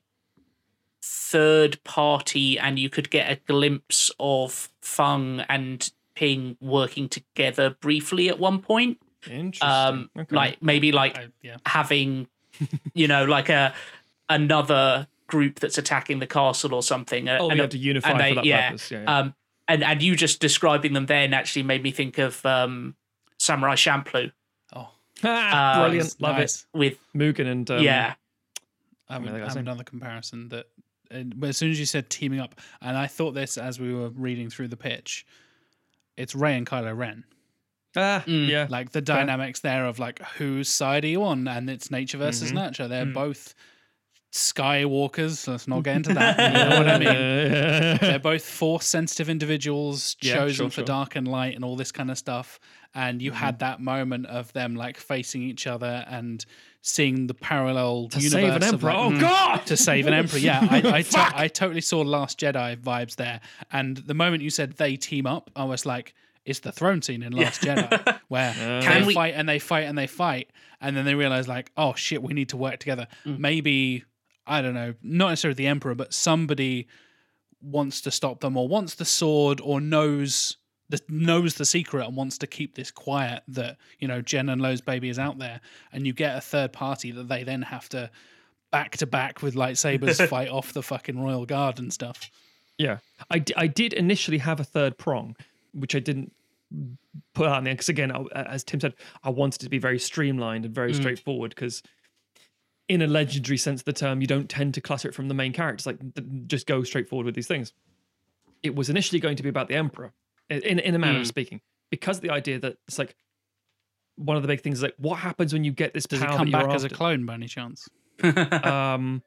third party and you could get a glimpse of Fung and Ping working together briefly at one point. Interesting. Um, Okay. like maybe like I, yeah. having, you know, like a another group that's attacking the castle or something. uh, oh, and we a- have to unify and they- for that yeah, purpose. Yeah, yeah. Um, and and you just describing them then actually made me think of um, Samurai Champloo. Oh, Ah, brilliant, love Nice. with it. Mugen and um, yeah, I have, Yeah, an- they I got have same. another comparison that uh, as soon as you said teaming up, and I thought this as we were reading through the pitch, it's Rey and Kylo Ren. ah, Mm. yeah, Like the dynamics there of like whose side are you on, and it's nature versus Mhm. nurture. They're Mm. both Skywalkers. Let's not get into that. you know what I mean? They're both force sensitive individuals Yeah, chosen sure, for sure. dark and light and all this kind of stuff. And you Mm-hmm. had that moment of them like facing each other and seeing the parallel to universe save an emperor. like, oh mm, god! to save an emperor. Yeah, I I, to- I totally saw Last Jedi vibes there. And the moment you said they team up, I was like, it's the throne scene in Last Jedi where Can they we- fight and they fight and they fight, and then they realize like, oh shit, we need to work together. Mm. Maybe I don't know, not necessarily the emperor, but somebody wants to stop them or wants the sword or knows the knows the secret and wants to keep this quiet that you know Jen and Lo's baby is out there, and you get a third party that they then have to back to back with lightsabers fight off the fucking royal guard and stuff. Yeah, I, d- I did initially have a third prong, which I didn't put out there because again, I- as Tim said, I wanted it to be very streamlined and very mm. straightforward because. In a legendary sense of the term, you don't tend to clutter it from the main characters. Like, th- just go straight forward with these things. It was initially going to be about the emperor, i- in in a manner of Mm. speaking, because the idea that it's like one of the big things is like, what happens when you get this Does he power? come that you're back as a clone by any chance? Um,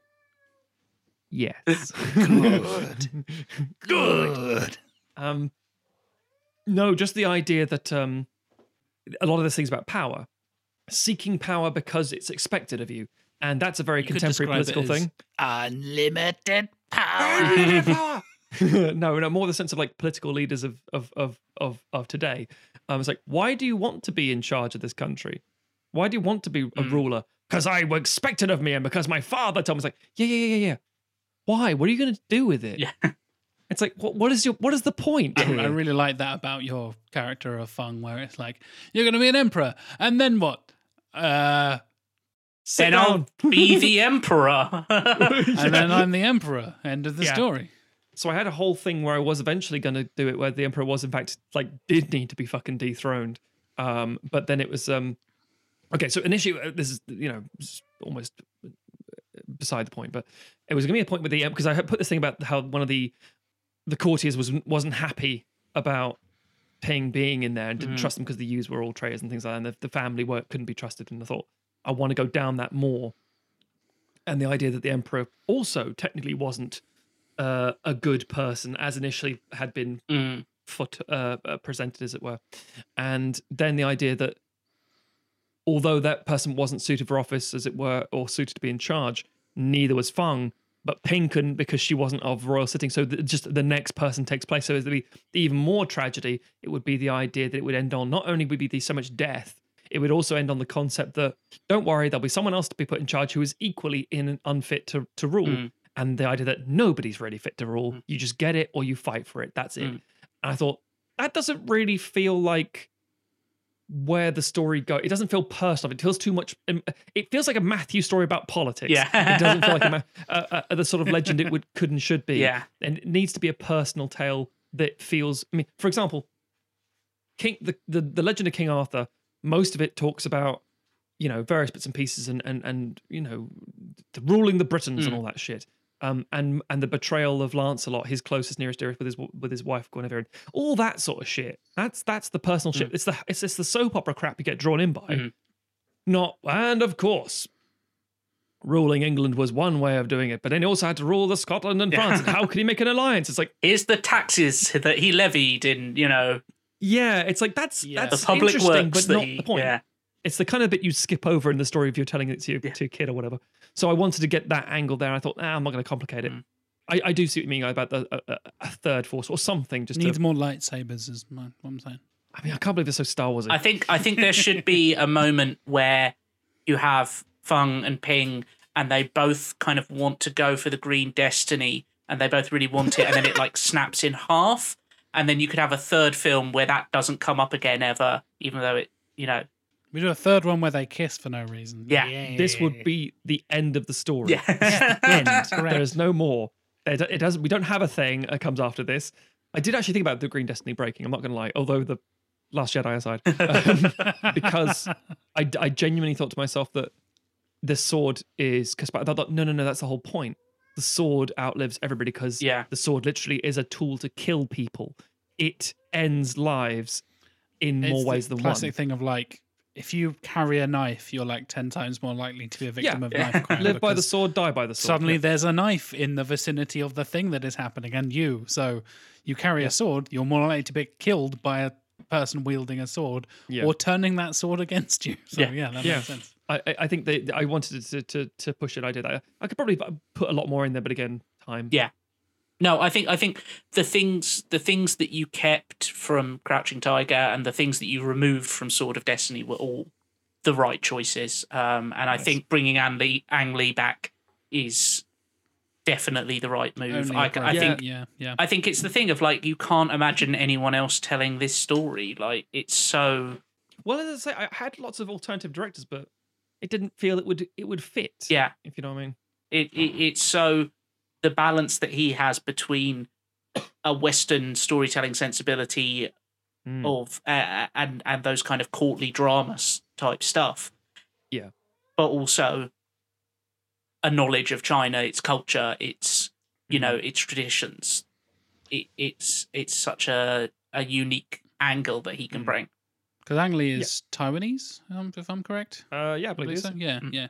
yes. Good. Good. Um, no, just the idea that um, a lot of this things about power, seeking power because it's expected of you, and that's a very You contemporary describe it political as thing. Unlimited power. no, no, more the sense of like political leaders of of of of, of today. Um, it's like, why do you want to be in charge of this country? Why do you want to be a Mm. ruler? Because I was expected of me, and because my father told me. It's like, yeah, yeah, yeah, yeah, yeah. Why? What are you going to do with it? Yeah. It's like, what? What is your? What is the point? I, I really like that about your character of Fung, where it's like you're going to be an emperor, and then what? Uh, Sit then I'll be the emperor. and then I'm the emperor. End of the Yeah. story. So I had a whole thing where I was eventually going to do it, where the emperor was in fact like did need to be fucking dethroned. Um, but then it was um, okay. So initially, uh, this is you know almost uh, beside the point, but it was going to be a point with the because I had put this thing about how one of the the courtiers was wasn't happy about Ping being in there and didn't Mm. trust them because the Yus were all traitors and things like that, and the, the family work couldn't be trusted. And I thought I want to go down that more, and the idea that the emperor also technically wasn't uh, a good person as initially had been Mm. foot uh, uh, presented, as it were, and then the idea that although that person wasn't suited for office, as it were, or suited to be in charge, neither was Fung. But Ping couldn't because she wasn't of royal sitting. So just the next person takes place. So it'd be even more tragedy. It would be the idea that it would end on not only would be the, so much death, it would also end on the concept that don't worry, there'll be someone else to be put in charge who is equally in and unfit to, to rule. Mm. And the idea that nobody's really fit to rule. Mm. You just get it or you fight for it. That's it. Mm. And I thought that doesn't really feel like where the story goes. It doesn't feel personal. It feels too much. um, It feels like a Matthew story about politics. Yeah. it doesn't feel like a, ma- uh, uh, the sort of legend it would could and should be. Yeah. and it needs to be a personal tale that feels. I mean, for example, King the the, the Legend of King Arthur. Most of it talks about you know various bits and pieces and and and you know the ruling the Britons and Mm. all that shit. Um, and and the betrayal of Lancelot, his closest nearest dearest with his with his wife Guinevere, all that sort of shit. That's that's the personal shit. It's the it's just the soap opera crap you get drawn in by. Mhm. Not and of course, ruling England was one way of doing it, but then he also had to rule the Scotland and France. And how could he make an alliance? It's like is the taxes that he levied in, you know, yeah, it's like that's Yeah. that's the public interesting, works but not he, the point. Yeah. It's the kind of bit you skip over in the story if you're telling it to your, Yeah. to your kid or whatever. So I wanted to get that angle there. I thought, ah, I'm not going to complicate it. Mm. I, I do see what you mean about the a, a, a third force or something. Just Needs to, more lightsabers, is my, what I'm saying. I mean, I can't believe it's so Star Wars. I think I think there should be a moment where you have Fung and Ping and they both kind of want to go for the green destiny and they both really want it and then it like snaps in half and then you could have a third film where that doesn't come up again ever even though it you know We do a third one where they kiss for no reason. Yeah. this would be the end of the story. yeah end. Correct. There is no more. It, it doesn't. We don't have a thing that comes after this. I did actually think about the Green Destiny breaking. I'm not going to lie. Although the Last Jedi aside, um, because I, I genuinely thought to myself that the sword is because I thought no no no that's the whole point. The sword outlives everybody because Yeah. the sword literally is a tool to kill people. It ends lives in It's more the ways than classic one. thing of like, if you carry a knife, you're like ten times more likely to be a victim Yeah. of Yeah. knife crime. Live by the sword, die by the sword. Suddenly, Yeah. there's a knife in the vicinity of the thing that is happening, and you. So, you carry Yeah. a sword, you're more likely to be killed by a person wielding a sword Yeah. or turning that sword against you. So, Yeah. yeah, that Yeah. makes sense. I, I- I think that I wanted to, to to push it. I did. I, I could probably put a lot more in there, but again, time. Yeah. No, I think I think the things the things that you kept from Crouching Tiger and the things that you removed from Sword of Destiny were all the right choices. Um, and I think bringing Ang Lee, Ang Lee back is definitely the right move. I, I appropriate. think yeah, yeah. I think it's the thing of like you can't imagine anyone else telling this story. Like it's so Well, as I say, I had lots of alternative directors, but it didn't feel it would it would fit. yeah. If you know what I mean. It, it it's so the balance that he has between a Western storytelling sensibility Mm. of uh, and and those kind of courtly dramas type stuff. Yeah. but also a knowledge of China, its culture, its you know its traditions. It, it's it's such a a unique angle that he can Mm. bring. Because Ang Lee is Taiwanese, um, if I'm correct. Uh, yeah, I I believe believe so. Yeah, Mm. yeah.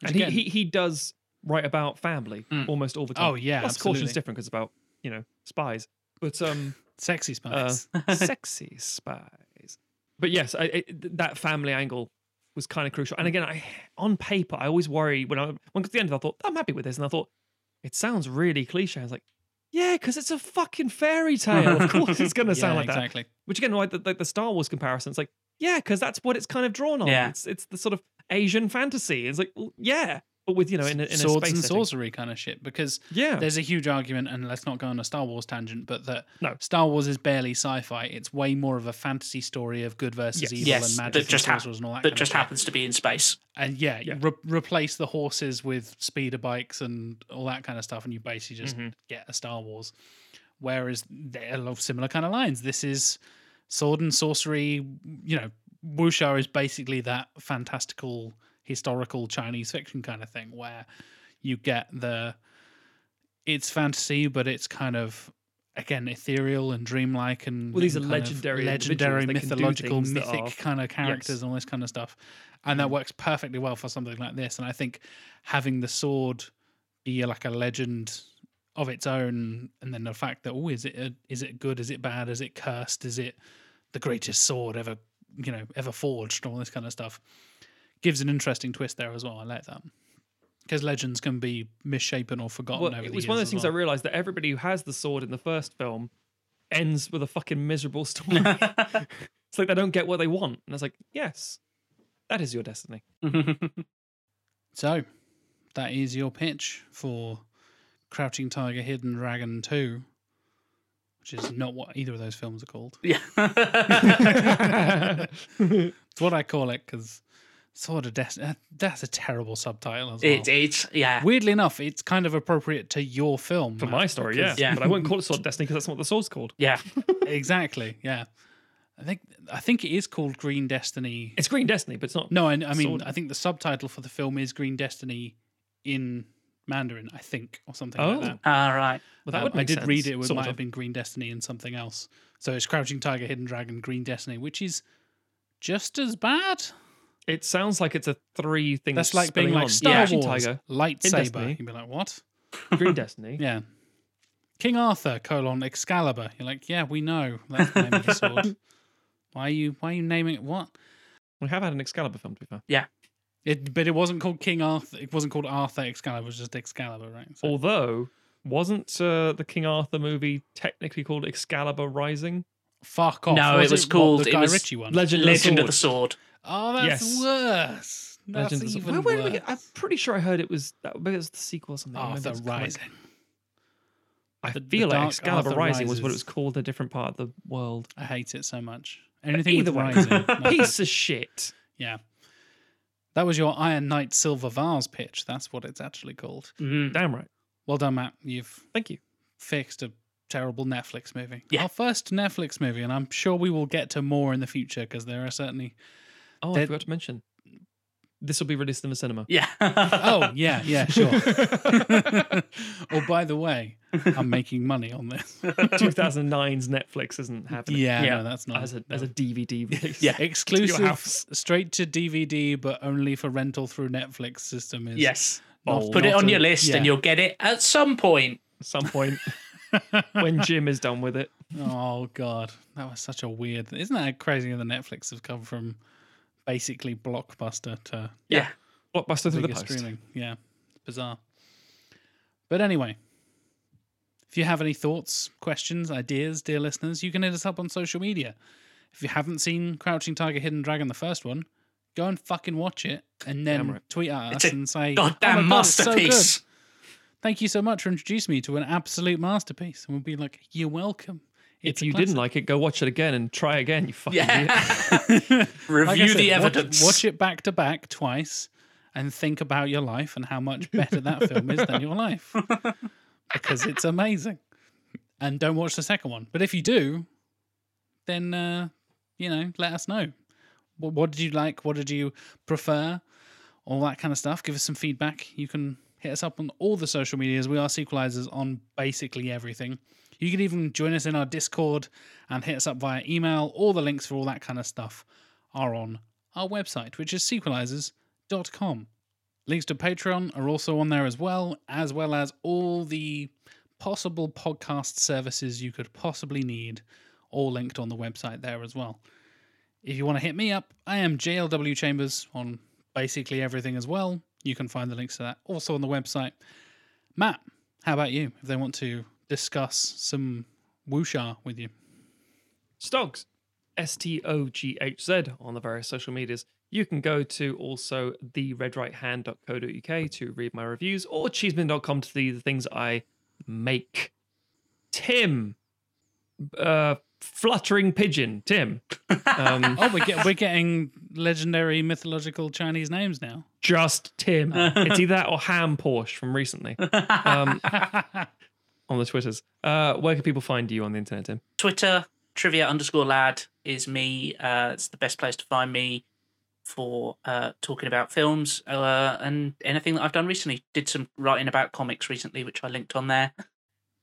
Which And he, he he does write about family Mm. almost all the time. Oh, yeah, Lust, Caution's absolutely. different because about you know spies, but um, sexy uh, sexy spies. But yes, I, it, that family angle was kind of crucial. And again, I on paper, I always worry when I when got to the end, I thought I'm happy with this, and I thought it sounds really cliche. I was like, yeah, because it's a fucking fairy tale. Of course, it's going to sound yeah, like that. exactly. Which again, like the, like the Star Wars comparison, it's like, yeah, because that's what it's kind of drawn on. Yeah. It's it's the sort of Asian fantasy. It's like, well, yeah, but with you know, in a, in a Swords space and setting. sorcery kind of shit. Because Yeah, there's a huge argument, and let's not go on a Star Wars tangent, but that No. Star Wars is barely sci-fi. It's way more of a fantasy story of good versus Yes. evil Yes, and magic and just hap- sorcerers and all that. That just of shit. happens to be in space. And yeah, Yeah. re- replace the horses with speeder bikes and all that kind of stuff, and you basically just Mhm. get a Star Wars. Whereas they're of similar kind of lines. This is sword and sorcery. You know, wuxia is basically that fantastical historical Chinese fiction kind of thing, where you get the it's fantasy, but it's kind of again ethereal and dreamlike and Well, these and are legendary legendary, individuals. They can do mythological, mythic are- kind of characters and all this kind of stuff, and that Mhm. works perfectly well for something like this. And I think having the sword be like a legend of its own, and then the fact that oh, is it a, is it good? Is it bad? Is it cursed? Is it the greatest sword ever? You know, ever forged? All this kind of stuff gives an interesting twist there as well. I like that because legends can be misshapen or forgotten. well, over it the was one of years those things well. I realized that everybody who has the sword in the first film ends with a fucking miserable story. it's like they don't get what they want, and it's like, yes, that is your destiny. So, that is your pitch for Crouching Tiger, Hidden Dragon 2, which is not what either of those films are called. yeah. It's what I call it because Sword of Destiny, that's a terrible subtitle as well. it, it's yeah. Weirdly enough, it's kind of appropriate to your film. For Matt, my story, yeah. because- Yeah. But I wouldn't call it Sword of Destiny because that's not what the sword's called. Yeah. exactly. Yeah. I think I think it is called Green Destiny. It's Green Destiny, but it's not. No, I, I mean, Sword. I think the subtitle for the film is Green Destiny in Mandarin, I think, or something Oh. like that. All right. Well, that Um, would I make did read it. It might of. have been Green Destiny and something else. So it's Crouching Tiger, Hidden Dragon, Green Destiny, which is just as bad. It sounds like it's a three thing. That's like being like on. Star Yeah. Wars Tiger, lightsaber. You'd be like, what? Green Destiny. Yeah. King Arthur colon Excalibur. You're like, yeah, we know that's the name of the sword. Why are you? Why are you naming it? What? We have had an Excalibur film, to be fair. It, but it wasn't called King Arthur. It wasn't called Arthur Excalibur. It was just Excalibur, right? So- Although, wasn't uh, the King Arthur movie technically called Excalibur Rising? Fuck off. No, it was what, called- the it Guy was Ritchie one. Legend, Legend of of the the Sword. Sword. oh, that's Yes. worse. That's Legend of the Sword. even Where- where we worse. get- I'm pretty sure I heard it was that. Maybe it was the sequel or something. Maybe Arthur it's comic. Rising. I The- the feel like Excalibur Arthur Rising was what it was called, a different part of the world. I hate it so much. Anything Either with way, Rising. no. piece of shit. Yeah. That was your Iron Knight Silver Vase pitch. That's what it's actually called. Mhm. Damn right. Well done, Matt. You've Thank you. fixed a terrible Netflix movie. Yeah. Our first Netflix movie, and I'm sure we will get to more in the future because there are certainly. Oh, I forgot to mention. This will be released in the cinema. Yeah. Oh yeah, yeah, sure. oh, by the way, I'm making money on this. 2009's Netflix isn't happening. Yeah, Yeah. no, that's not As a no. as a DVD release. Yeah. exclusive house. straight to DVD, but only for rental through Netflix system. Is yes. not- Put it on a- your list and you'll get it at some point. At some point when Jim is done with it. Oh god, that was such a weird. Isn't that crazy? The Netflix have come from basically blockbuster to Yeah. Blockbuster through the post. streaming. Yeah, bizarre. But anyway, if you have any thoughts, questions, ideas, dear listeners, you can hit us up on social media. If you haven't seen Crouching Tiger, Hidden Dragon, the first one, go and fucking watch it, and then right. tweet at us It's and say, Goddamn "Oh my God, it's so good. masterpiece. Thank you so much for introducing me to an absolute masterpiece. And we'll be like, you're welcome. If It's a you didn't like it, go watch it again and try again. You fucking idiot. Yeah. Review Like said, the watch- evidence. Watch, it back to back twice and think about your life and how much better that film is than your life. Because it's amazing. And don't watch the second one. But if you do, then, uh, you know, let us know. What, what did you like? What did you prefer? All that kind of stuff. Give us some feedback. You can hit us up on all the social medias. We are sequelizers on basically everything. You can even join us in our Discord and hit us up via email. All the links for all that kind of stuff are on our website, which is sequelizers.com. Links to Patreon are also on there as well, as well as all the possible podcast services you could possibly need, all linked on the website there as well. If you want to hit me up, I am JLW Chambers on basically everything as well. You can find the links to that also on the website. Matt, how about you? If they want to discuss some wuxia with you. Stogs, S T O G H Z on the various social medias. You can go to also the theredrighthand.co.uk to read my reviews or cheeseman.com to see the things I make. Tim, uh, fluttering pigeon, Tim. Um, Oh, we're, get, we're getting legendary mythological Chinese names now. just Tim. it's either that or Ham Porsche from recently um, on the Twitters. Uh, where can people find you on the internet, Tim? Twitter, trivia underscore lad is me. Uh, it's the best place to find me for uh, talking about films uh, and anything that I've done recently. Did some writing about comics recently, which I linked on there,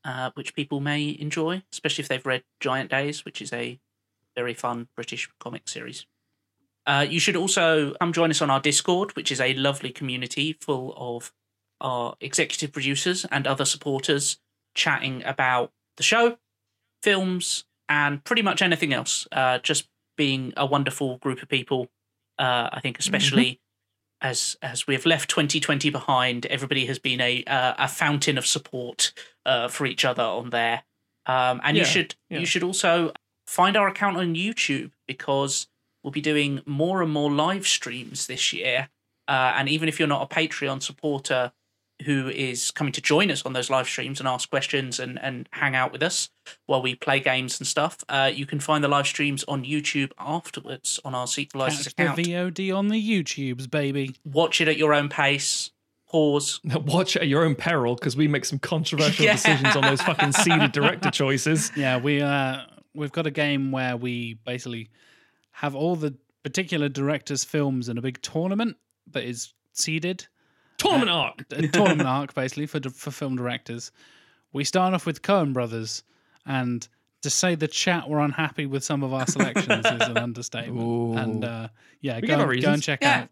uh, which people may enjoy, especially if they've read Giant Days, which is a very fun British comic series. Uh, you should also come join us on our Discord, which is a lovely community full of our executive producers and other supporters chatting about the show, films, and pretty much anything else. Uh, just being a wonderful group of people. Uh, I think, especially as as we have left 2020 behind, everybody has been a uh, a fountain of support uh, for each other on there. Um, and you should yeah. you should also find our account on YouTube because we'll be doing more and more live streams this year. Uh, and even if you're not a Patreon supporter who is coming to join us on those live streams and ask questions and, and hang out with us while we play games and stuff, uh, you can find the live streams on YouTube afterwards on our Sequelizers Catch the. VOD on the YouTubes, baby. Watch it at your own pace. Pause. Watch at your own peril because we make some controversial Yeah. decisions on those fucking seeded director choices. Yeah, we uh we've got a game where we basically have all the particular directors' films in a big tournament that is seeded. Tournament arc. a tournament arc basically for for film directors. We start off with Coen Brothers, and to say the chat were unhappy with some of our selections is an understatement. And uh, yeah, We go, give our and, go and check Yeah. out.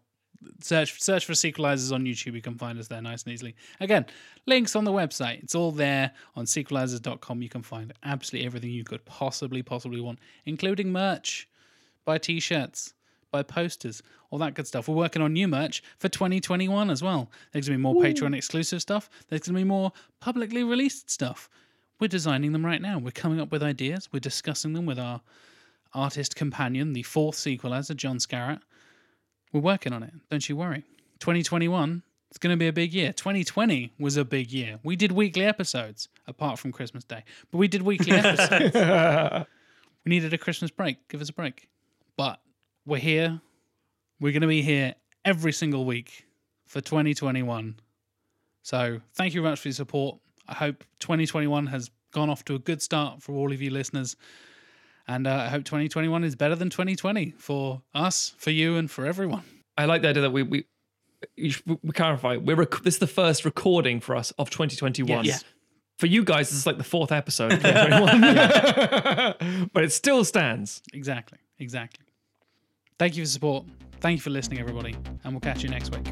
Search search for sequelizers on YouTube. You can find us there nice and easily. Again, links on the website. It's all there on sequelizers.com. You can find absolutely everything you could possibly possibly want, including merch, buy t-shirts, buy posters, all that good stuff. We're working on new merch for 2021 as well. There's going to be more Patreon exclusive stuff. There's going to be more publicly released stuff. We're designing them right now. We're coming up with ideas. We're discussing them with our artist companion, the fourth sequelizer, John Scarrett. We're working on it. Don't you worry. 2021, it's going to be a big year. 2020 was a big year. We did weekly episodes, apart from Christmas Day, but we did weekly episodes. we needed a Christmas break. Give us a break. But we're here. We're going to be here every single week for 2021. So thank you very much for your support. I hope 2021 has gone off to a good start for all of you listeners. And uh, I hope 2021 is better than 2020 for us, for you, and for everyone. I like the idea that we we you should- we clarify. We're rec- this is the first recording for us of 2021. Yes. For you guys, this is like the fourth episode of 2021. but it still stands. Exactly. Exactly. Thank you for the support. Thank you for listening, everybody. And we'll catch you next week.